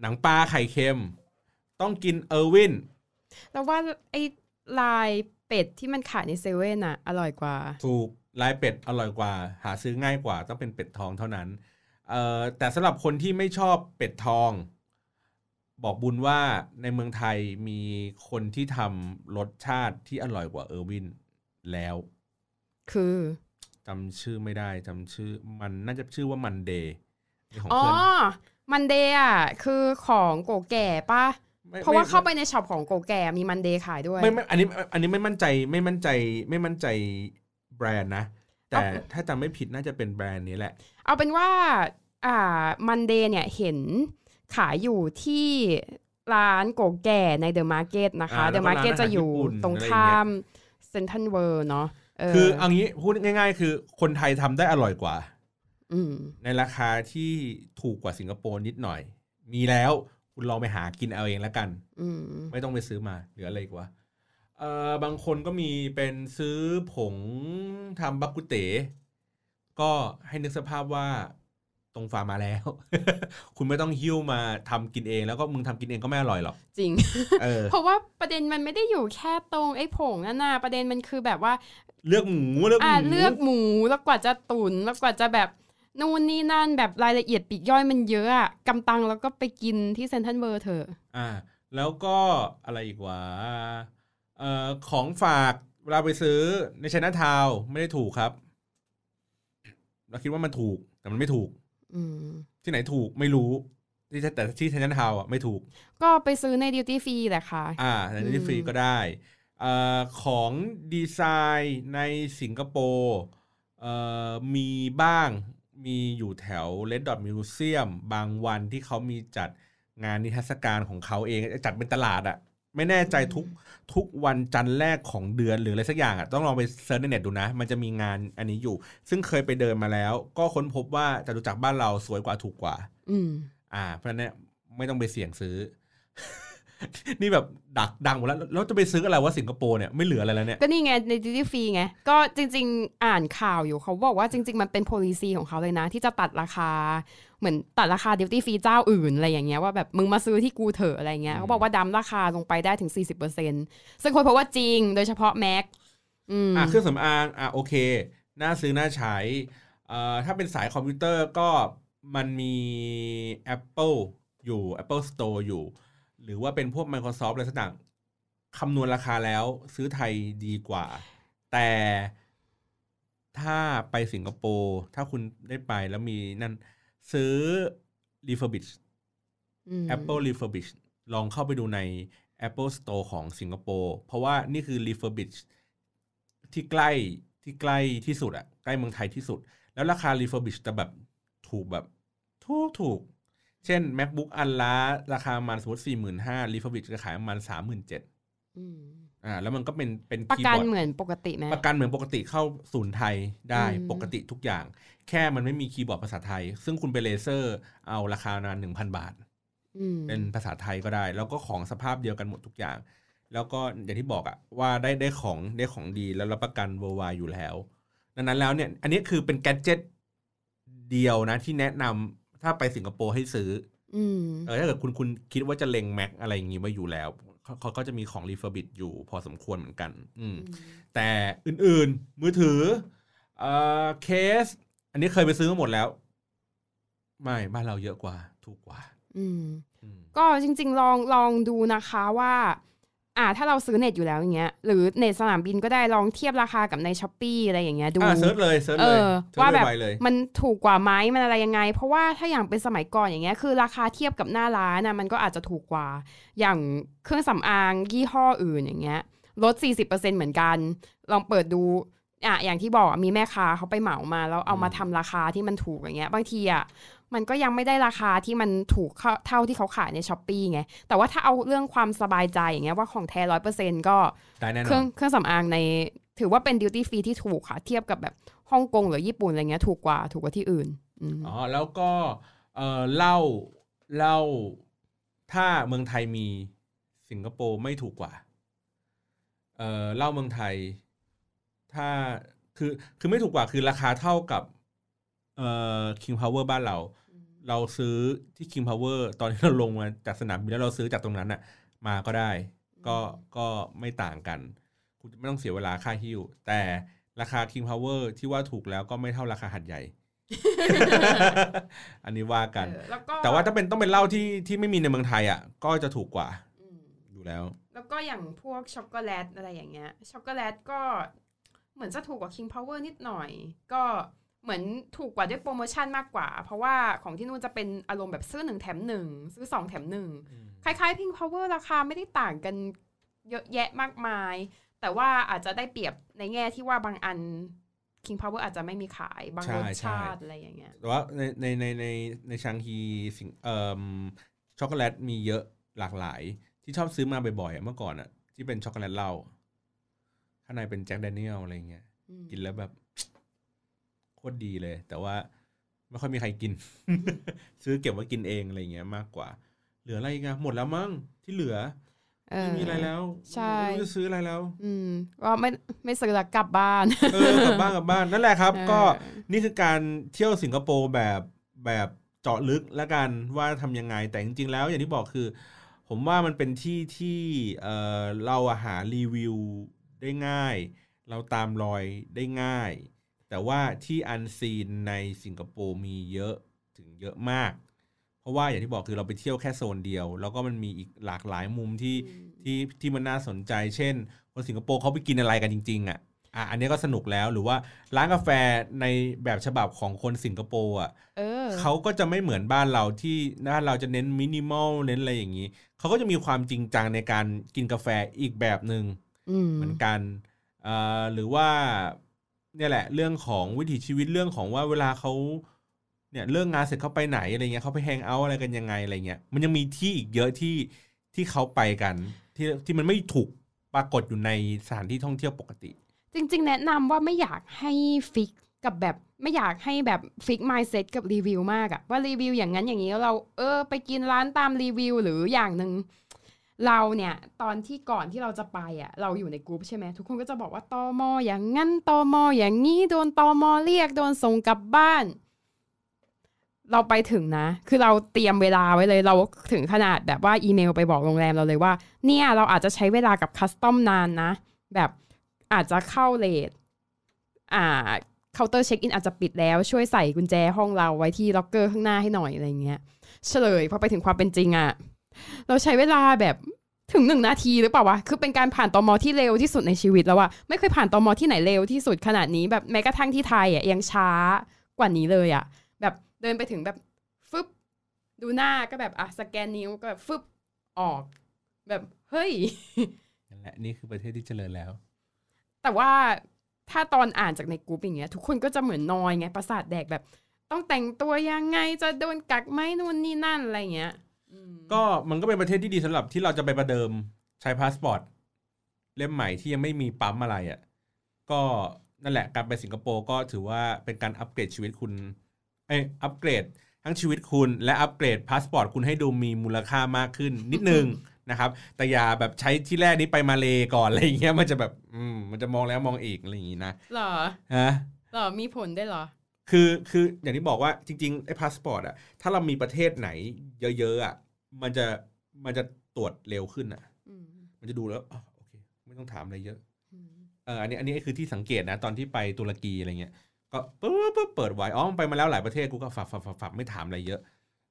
หนังปลาไข่เค็ม ต้องกินเออร์วินแล้วว่าไอ้ลายเป็ดที่มันขายในเซเว่นอะอร่อยกว่า ถูกลายเป็ดอร่อยกว่า หาซื้อง่ายกว่า ต้องเป็นเป็ดทองเท่านั้น เอ่อแต่สำหรับคนที่ไม่ชอบเป็ดทอง บอกบุญว่าในเมืองไทยมีคนที่ทำรสชาติที่อร่อยกว่าเออร์วินแล้ว คือจำชื่อไม่ได้จำชื่อมันน่าจะชื่อว่ามันเดย์ของอ๋อ เพื่อน มันเดย์อะ คือของโกแก่ปะไม่เพราะว่าม่ เข้าไปในช็อปของโกแก่มีมันเดย์ขายด้วย ไม่ไม่อันนี้อันนี้ไม่มั่นใจไม่มั่นใจไม่มั่นใจแบรนด์นะ แต่เอาถ้าจำไม่ผิดน่าจะเป็นแบรนด์นี้แหละ เอาเป็นว่าอ่ามันเดย์เนี่ยเห็นขายอยู่ที่ร้านโกแก่ในเดอะมาร์เก็ตนะคะอ่าเดแล้วอะก็มาร์เก็ตร้านอาหารจะอยู่ญี่ปุ่นตรงอะไรอย่างเงี้ยข้ามเซนทันเวิร์เนาะเคือเอางี้พูดง่าย ๆ คือคนไทยทำได้อร่อยกว่าอืมในราคาที่ถูกกว่าสิงคโปร์นิดหน่อย มีแล้วคุณลองไปหากินเอาเองแล้วกันอืมไม่ต้องไปซื้อมาหรืออะไรอีกวะ เอ่อบางคนก็มีเป็นซื้อผงทำบักกุเต๋ก็ให้นึกสภาพว่าตรงฟาร์มมาแล้ว คุณไม่ต้องหิ้วมาทำกินเอง แล้วก็มึงทำกินเองก็ไม่อร่อยหรอก จริงเออเพราะว่าประเด็นมันไม่ได้อยู่แค่ตรงไอ้ผงนั่นน่ะประเด็นมันคือแบบว่า เลือกหมูเลือกหอ่ามูเลือกหมูแล้วกว่าจะตุนแล้วกว่าจะแบบนู่นนี่นั่นแบบรายละเอียดปลีกย่อยมันเยอะอะกำตังแล้วก็ไปกินที่เซนทันเบอร์เถอะอ่า แล้วก็อะไรอีกวะ เอ่อของฝากเวลาไปซื้อในชนะทาวไม่ได้ถูกครับ เราคิดว่ามันถูกแต่มันไม่ถูก อืม ที่ไหนถูกไม่รู้ที่แต่ที่ชนะทาวอะไม่ถูก ก็ไปซื้อในดิวตี้ฟรีแหละค่ะ อ่าในดิอืมฟรีก็ได้เอ่อของดีไซน์ในสิงคโปร์เอ่อมีบ้างมีอยู่แถว Red Dot Museum บางวันที่เขามีจัดงานนิทรรศการของเขาเอง จัดเป็นตลาดอะ ไม่แน่ใจทุกทุกวันจันทร์แรกของเดือนหรืออะไรสักอย่างอะต้องลองไป search ในเน็ตดูนะ มันจะมีงานอันนี้อยู่ ซึ่งเคยไปเดินมาแล้ว ก็ค้นพบว่าจตุจักรบ้านเราสวยกว่าถูกกว่า อืม อ่า เพราะฉะนั้นเนี่ยไม่ต้องไปเสี่ยงซื้อ นี่แบบดักดังหมดแล้วแล้วจะไปซื้ออะไรว่าสิงคโปร์เนี่ยไม่เหลืออะไรแล้วเนี่ย ก็นี่ไงใน duty free ไง ก็จริง ๆ อ่านข่าวอยู่เขาบอกว่าจริง ๆ มันเป็น policy ของเขาเลยนะ ที่จะตัดราคา เหมือนตัดราคาดิวตี้ฟรีเจ้าอื่นอะไรอย่างเงี้ยว่าแบบมึงมาซื้อที่กูเถอะอะไรเงี้ยอืมเขาบอกว่าดัมราคาลงไปได้ถึง 40%ซึ่งคนพบว่าจริงโดยเฉพาะแม็กอืมอะเครื่องสำอางอะโอเค น่าซื้อน่าใช้เอ่อถ้าเป็นสายคอมพิวเตอร์ก็มันมี Apple อยู่ Apple Store อยู่ หรือว่าเป็นพวก Microsoft อะไรสักอย่างคำนวณราคาแล้วซื้อไทยดีกว่า แต่ถ้าไปสิงคโปร์ถ้าคุณได้ไปแล้วมีนั่น ซื้อ refurbish อืม Apple refurbish ลองเข้าไปดูใน Apple Store ของสิงคโปร์เพราะว่านี่คือ refurbish ที่ใกล้ที่ใกล้ที่สุดอะใกล้เมืองไทยที่สุด แล้วราคา refurbish จะแบบถูกแบบ ถูกถูก เช่น MacBook อันละราคาประมาณสมมติสี่หมื่นห้า refurbish จะขายประมาณสามหมื่นเจ็ด อืมอ่าแล้วมันก็เป็นเป็นประคีย์กับนอร์ดเหมือนปกติไหมประกันเหมือนปกติเข้าศูนย์ไทยได้อืมปกติทุกอย่าง แค่มันไม่มีคีย์บอร์ดภาษาไทย ซึ่งคุณไปเลเซอร์เอาราคานานหนึ่งพันบาทอืมเป็นภาษาไทยก็ได้ แล้วก็ของสภาพเดียวกันหมดทุกอย่าง แล้วก็อย่างที่บอกอะว่าได้ได้ของได้ของดีแล้วรับประกัน worldwide อยู่แล้วดังนั้นแล้วเนี่ยอันนี้คือเป็น gadget เดียวนะที่แนะนำถ้าไปสิงคโปร์ให้ซื้ออืมเออถ้าเกิดคุณคุณคิดว่าจะเล็ง Mac อะไรอย่างงี้ไว้อยู่แล้ว เขาเขาก็จะมีของ refurbished อยู่พอสมควรเหมือนกัน อืมแต่อื่นๆ มือถือเอ่อเคส อันนี้เคยไปซื้อมาหมดแล้ว ไม่บ้านเราเยอะกว่า ถูกกว่า อืมอืมก็จริง ๆ ลองลองดูนะคะว่า อ่าถ้าเราซื้อเน็ตอยู่แล้วอย่างเงี้ยหรือเน็ตสนามบินก็ได้ลองเทียบราคากับใน Shopee อะไรอย่างเงี้ยดูอ่า search เลย search เอเลยอ search ว่าแบบไวๆเลยมันถูกกว่าไหมมันอะไรยังไง เพราะว่าถ้าอย่างเป็นสมัยก่อนอย่างเงี้ยคือราคาเทียบกับหน้าร้านนะมันก็อาจจะถูกกว่า อย่างเครื่องสำอางยี่ห้ออื่นอย่างเงี้ยลด 40%เหมือนกัน ลองเปิดดูอะอย่างที่บอกอะมีแม่ค้าเขาไปเหมามา แล้วเอามาทำราคาที่มันถูกอย่างเงี้ย บางทีอะ มันก็ยังไม่ได้ราคาที่มันถูกเข้าเท่าที่เขาขายในช้อปปีไง แต่ว่าถ้าเอาเรื่องความสบายใจอย่างเงี้ยว่าของแท้ร้อยเปอร์เซ็นก็ได้แน่นเครื่อองนเครื่องสำอางใน ถือว่าเป็นดิวตี้ฟรีที่ถูกค่ะ เทียบกับแบบฮ่องกงหรือญี่ปุ่นอะไรเงี้ยถูกกว่าถูกกว่าที่อื่นอืมอ๋อแล้วก็เออเหล้าเหล้าถ้าเมืองไทยมีสิงคโปร์ไม่ถูกกว่าเออเหล้าเมืองไทย ถ้าคือคือไม่ถูกกว่าคือราคาเท่ากับ เอ่อ King Power บ้านเรา เราซื้อที่ King Power ตอนที่เราลงมาจากสนามบินแล้วเราซื้อจากตรงนั้นน่ะมาก็ได้ ก็ก็ไม่ต่างกัน คุณไม่ต้องเสียเวลาค่าหิ้ว แต่ราคา King Power ที่ว่าถูกแล้วก็ไม่เท่าราคาหัดใหญ่ อันนี้ว่ากันเออแล้วก็แต่ว่าถ้าเป็นต้องเป็นเหล้าที่ที่ไม่มีในเมืองไทยอะก็จะถูกกว่าอืมอยู่แล้ว แล้วก็อย่างพวกช็อกโกแลตอะไรอย่างเงี้ยช็อกโกแลตก็เหมือนจะถูกกว่า King Power นิดหน่อย ก็ เหมือนถูกกว่าด้วยโปรโมชั่นมากกว่า เพราะว่าของที่นู่นจะเป็นอารมณ์แบบซื้อหนึ่งแถมหนึ่งซื้อสองแถมหนึ่งคล้ายๆ King Power ราคาไม่ได้ต่างกันเยอะแยะมากมาย แต่ว่าอาจจะได้เปรียบในแง่ที่ว่าบางอัน King Power อาจจะไม่มีขายบางใช่รสใช่ชาติอะไรอย่างเงี้ยแต่ว่าในในในในในชางฮีสิ่งเอ่อช็อกโกแลตมีเยอะหลากหลาย ที่ชอบซื้อมาบ่อยๆอะเมื่อก่อนอะที่เป็นช็อกโกแลตเหล้าข้างในเป็นแจ็คแดเนียลอะไรเงี้ยอืมกินแล้วแบบ โคตรดีเลย แต่ว่าไม่ค่อยมีใครกิน ซื้อเก็บไว้กินเองอะไรเงี้ยมากกว่า เหลืออะไรอีกันหมดแล้วมั้งที่เหลือเออไม่มีอะไรแล้วใช่ไม่รู้จะซื้ออะไรแล้ว อืมก็ไม่ไม่ซื้อละกลับบ้านเออกลับบ้านกลับบ้านนั่นแหละครับเออก็นี่คือการเที่ยวสิงคโปร์แบบแบบเจาะลึกแล้วกันว่าทำยังไงแต่จริงๆแล้ว อย่างที่บอกคือ ผมว่ามันเป็นที่ที่เออเราอะหารีวิวได้ง่าย เราตามรอยได้ง่าย แต่ว่าที่อันซีนในสิงคโปร์มีเยอะถึงเยอะมาก เพราะว่าอย่างที่บอกคือเราไปเที่ยวแค่โซนเดียว แล้วก็มันมีอีกหลากหลายมุมที่ที่ที่มันน่าสนใจ เช่น คนสิงคโปร์เขาไปกินอะไรกันจริง ๆ อะอะอันนี้ก็สนุกแล้วหรือว่าร้านกาแฟในแบบฉบับของคนสิงคโปร์อะเออเขาก็จะไม่เหมือนบ้านเราที่บ้านเราจะเน้นมินิมอลเน้นอะไรอย่างนี้เขาก็จะมีความจริงจังในการกินกาแฟอีกแบบหนึง่งอืมเหมือนกันเอ่อหรือว่า เนี่ยแหละ เรื่องของวิถีชีวิตเรื่องของว่าเวลาเขาเนี่ยเลิกงงานเสร็จเขาไปไหนอะไรเงี้ยเขาไปแฮงเอาท์อะไรกันยังไงอะไรเงี้ยมันยังมีที่อีกเยอะที่ที่เขาไปกัน ที่ที่มันไม่ถูกปรากฏอยู่ในสถานที่ท่องเที่ยวปกติ จริง ๆ แนะนำว่าไม่อยากให้ฟิกกับแบบไม่อยากให้แบบฟิก mindset กับรีวิวมากอะว่ารีวิวอย่างนั้นอย่างนี้แล้วเราเออไปกินร้านตามรีวิวหรืออย่างหนึ่ง เราเนี่ยตอนที่ก่อนที่เราจะไปอะเราอยู่ในกลุ่มใช่ไหมทุกคนก็จะบอกว่าตอมออย่างงั้นตอมออย่างนี้โดนตอมอเรียกโดนส่งกลับบ้าน เราไปถึงนะ คือเราเตรียมเวลาไว้เลย เราถึงขนาดแบบว่าอีเมลไปบอกโรงแรมเราเลยว่า เนี่ยเราอาจจะใช้เวลากับ custom นานนะ แบบอาจจะเข้า late อ่าเคาน์เตอร์ check in อาจจะปิดแล้วช่วยใส่กุญแจห้องเราไว้ที่ล็อกเกอร์ข้างหน้าให้หน่อยอะไรเงี้ยเฉลยพอไปถึงความเป็นจริงอะ เราใช้เวลาแบบถึงหนึ่งนาทีหรือเปล่าวะ คือเป็นการผ่านตอมอที่เร็วที่สุดในชีวิตแล้วอะไม่เคยผ่านตอมอที่ไหนเร็วที่สุดขนาดนี้แบบแม้กระทั่งที่ไทยอะยังช้ากว่านี้เลยอะแบบเดินไปถึงแบบฟึบดูหน้าก็แบบอะสแกนนิ้วก็แบบฟึบออก แบบเฮ้ยนั่นแหละนี่คือประเทศที่เจริญแล้ว แต่ว่าถ้าตอนอ่านจากในกรุ๊ปอย่างเงี้ยทุกคนก็จะเหมือนนอยไงประสาทแดกแบบ ต้องแต่งตัวยังไงจะโดนกักไหมนู่นนี่นั่นอะไรเงี้ยอืม ก็มันก็เป็นประเทศที่ดีสำหรับที่เราจะไปประเดิมใช้พาสปอร์ตเล่มใหม่ที่ยังไม่มีปั๊มอะไรอะ่ะก็นั่นแหละการไปสิงคโปร์ก็ถือว่าเป็นการอัปเกรดชีวิตคุณเอ้ยอัปเกรดทั้งชีวิตคุณและอัปเกรดพาสปอร์ตคุณให้ดูมีมูลค่ามากขึ้นนิดนึงนะครับ แต่อย่าแบบใช้ที่แรกนี้ไปมาเลย์ก่อนอะไรอย่างเงี้ยมันจะแบบ อืมมันจะมองแล้วมองอีกอะไรอย่างงี้นะเหรอฮะเหรอมีผลได้เหรอ คือคืออย่างที่บอกว่าจริงๆไอ้พาสปอร์ตอะถ้าเรามีประเทศไหน เยอะๆอะมันจะมันจะตรวจเร็วขึ้นอะอืมมันจะดูแล้วอ๋อโอเค ไม่ต้องถามอะไรเยอะอืมเอออันนี้อันนี้คือที่สังเกตนะ ตอนที่ไปตุรกีอะไรเงี้ยก็ปุ๊บปุ๊บเปิดไว้อ๋อไปมาแล้วหลายประเทศกูก็ฝับฝับฝับฝับไม่ถามอะไรเยอะ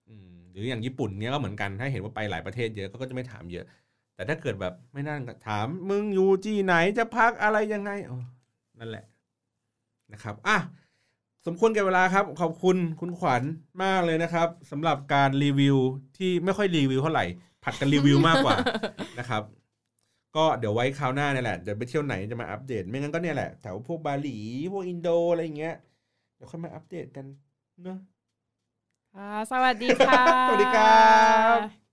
อืมหรืออย่างญี่ปุ่นเนี้ยก็เหมือนกันถ้าเห็นว่าไปหลายประเทศเยอะเขาก็จะไม่ถามเยอะ แต่ถ้าเกิดแบบไม่นั่นก็ถามมึงอยู่ที่ไหนจะพักอะไรยังไงอ๋อนั่นแหละนะครับอะ สมควรแก่เวลาครับ ขอบคุณคุณขวัญมากเลยนะครับสำหรับการรีวิวที่ไม่ค่อยรีวิวเท่าไหร่ ผัดกันรีวิวมากกว่านะครับ ก็เดี๋ยวไว้คราวหน้าเนี่ยแหละเดี๋ยวไปเที่ยวไหนจะมาอัปเดต ไม่งั้นก็เนี่ยแหละแถวพวกบาหลีพวกอินโดอะไรอย่างเงี้ยเดี๋ยวค่อยมาอัปเดตกันเนอะค่ะสวัสดีค่ะ สวัสดีครับ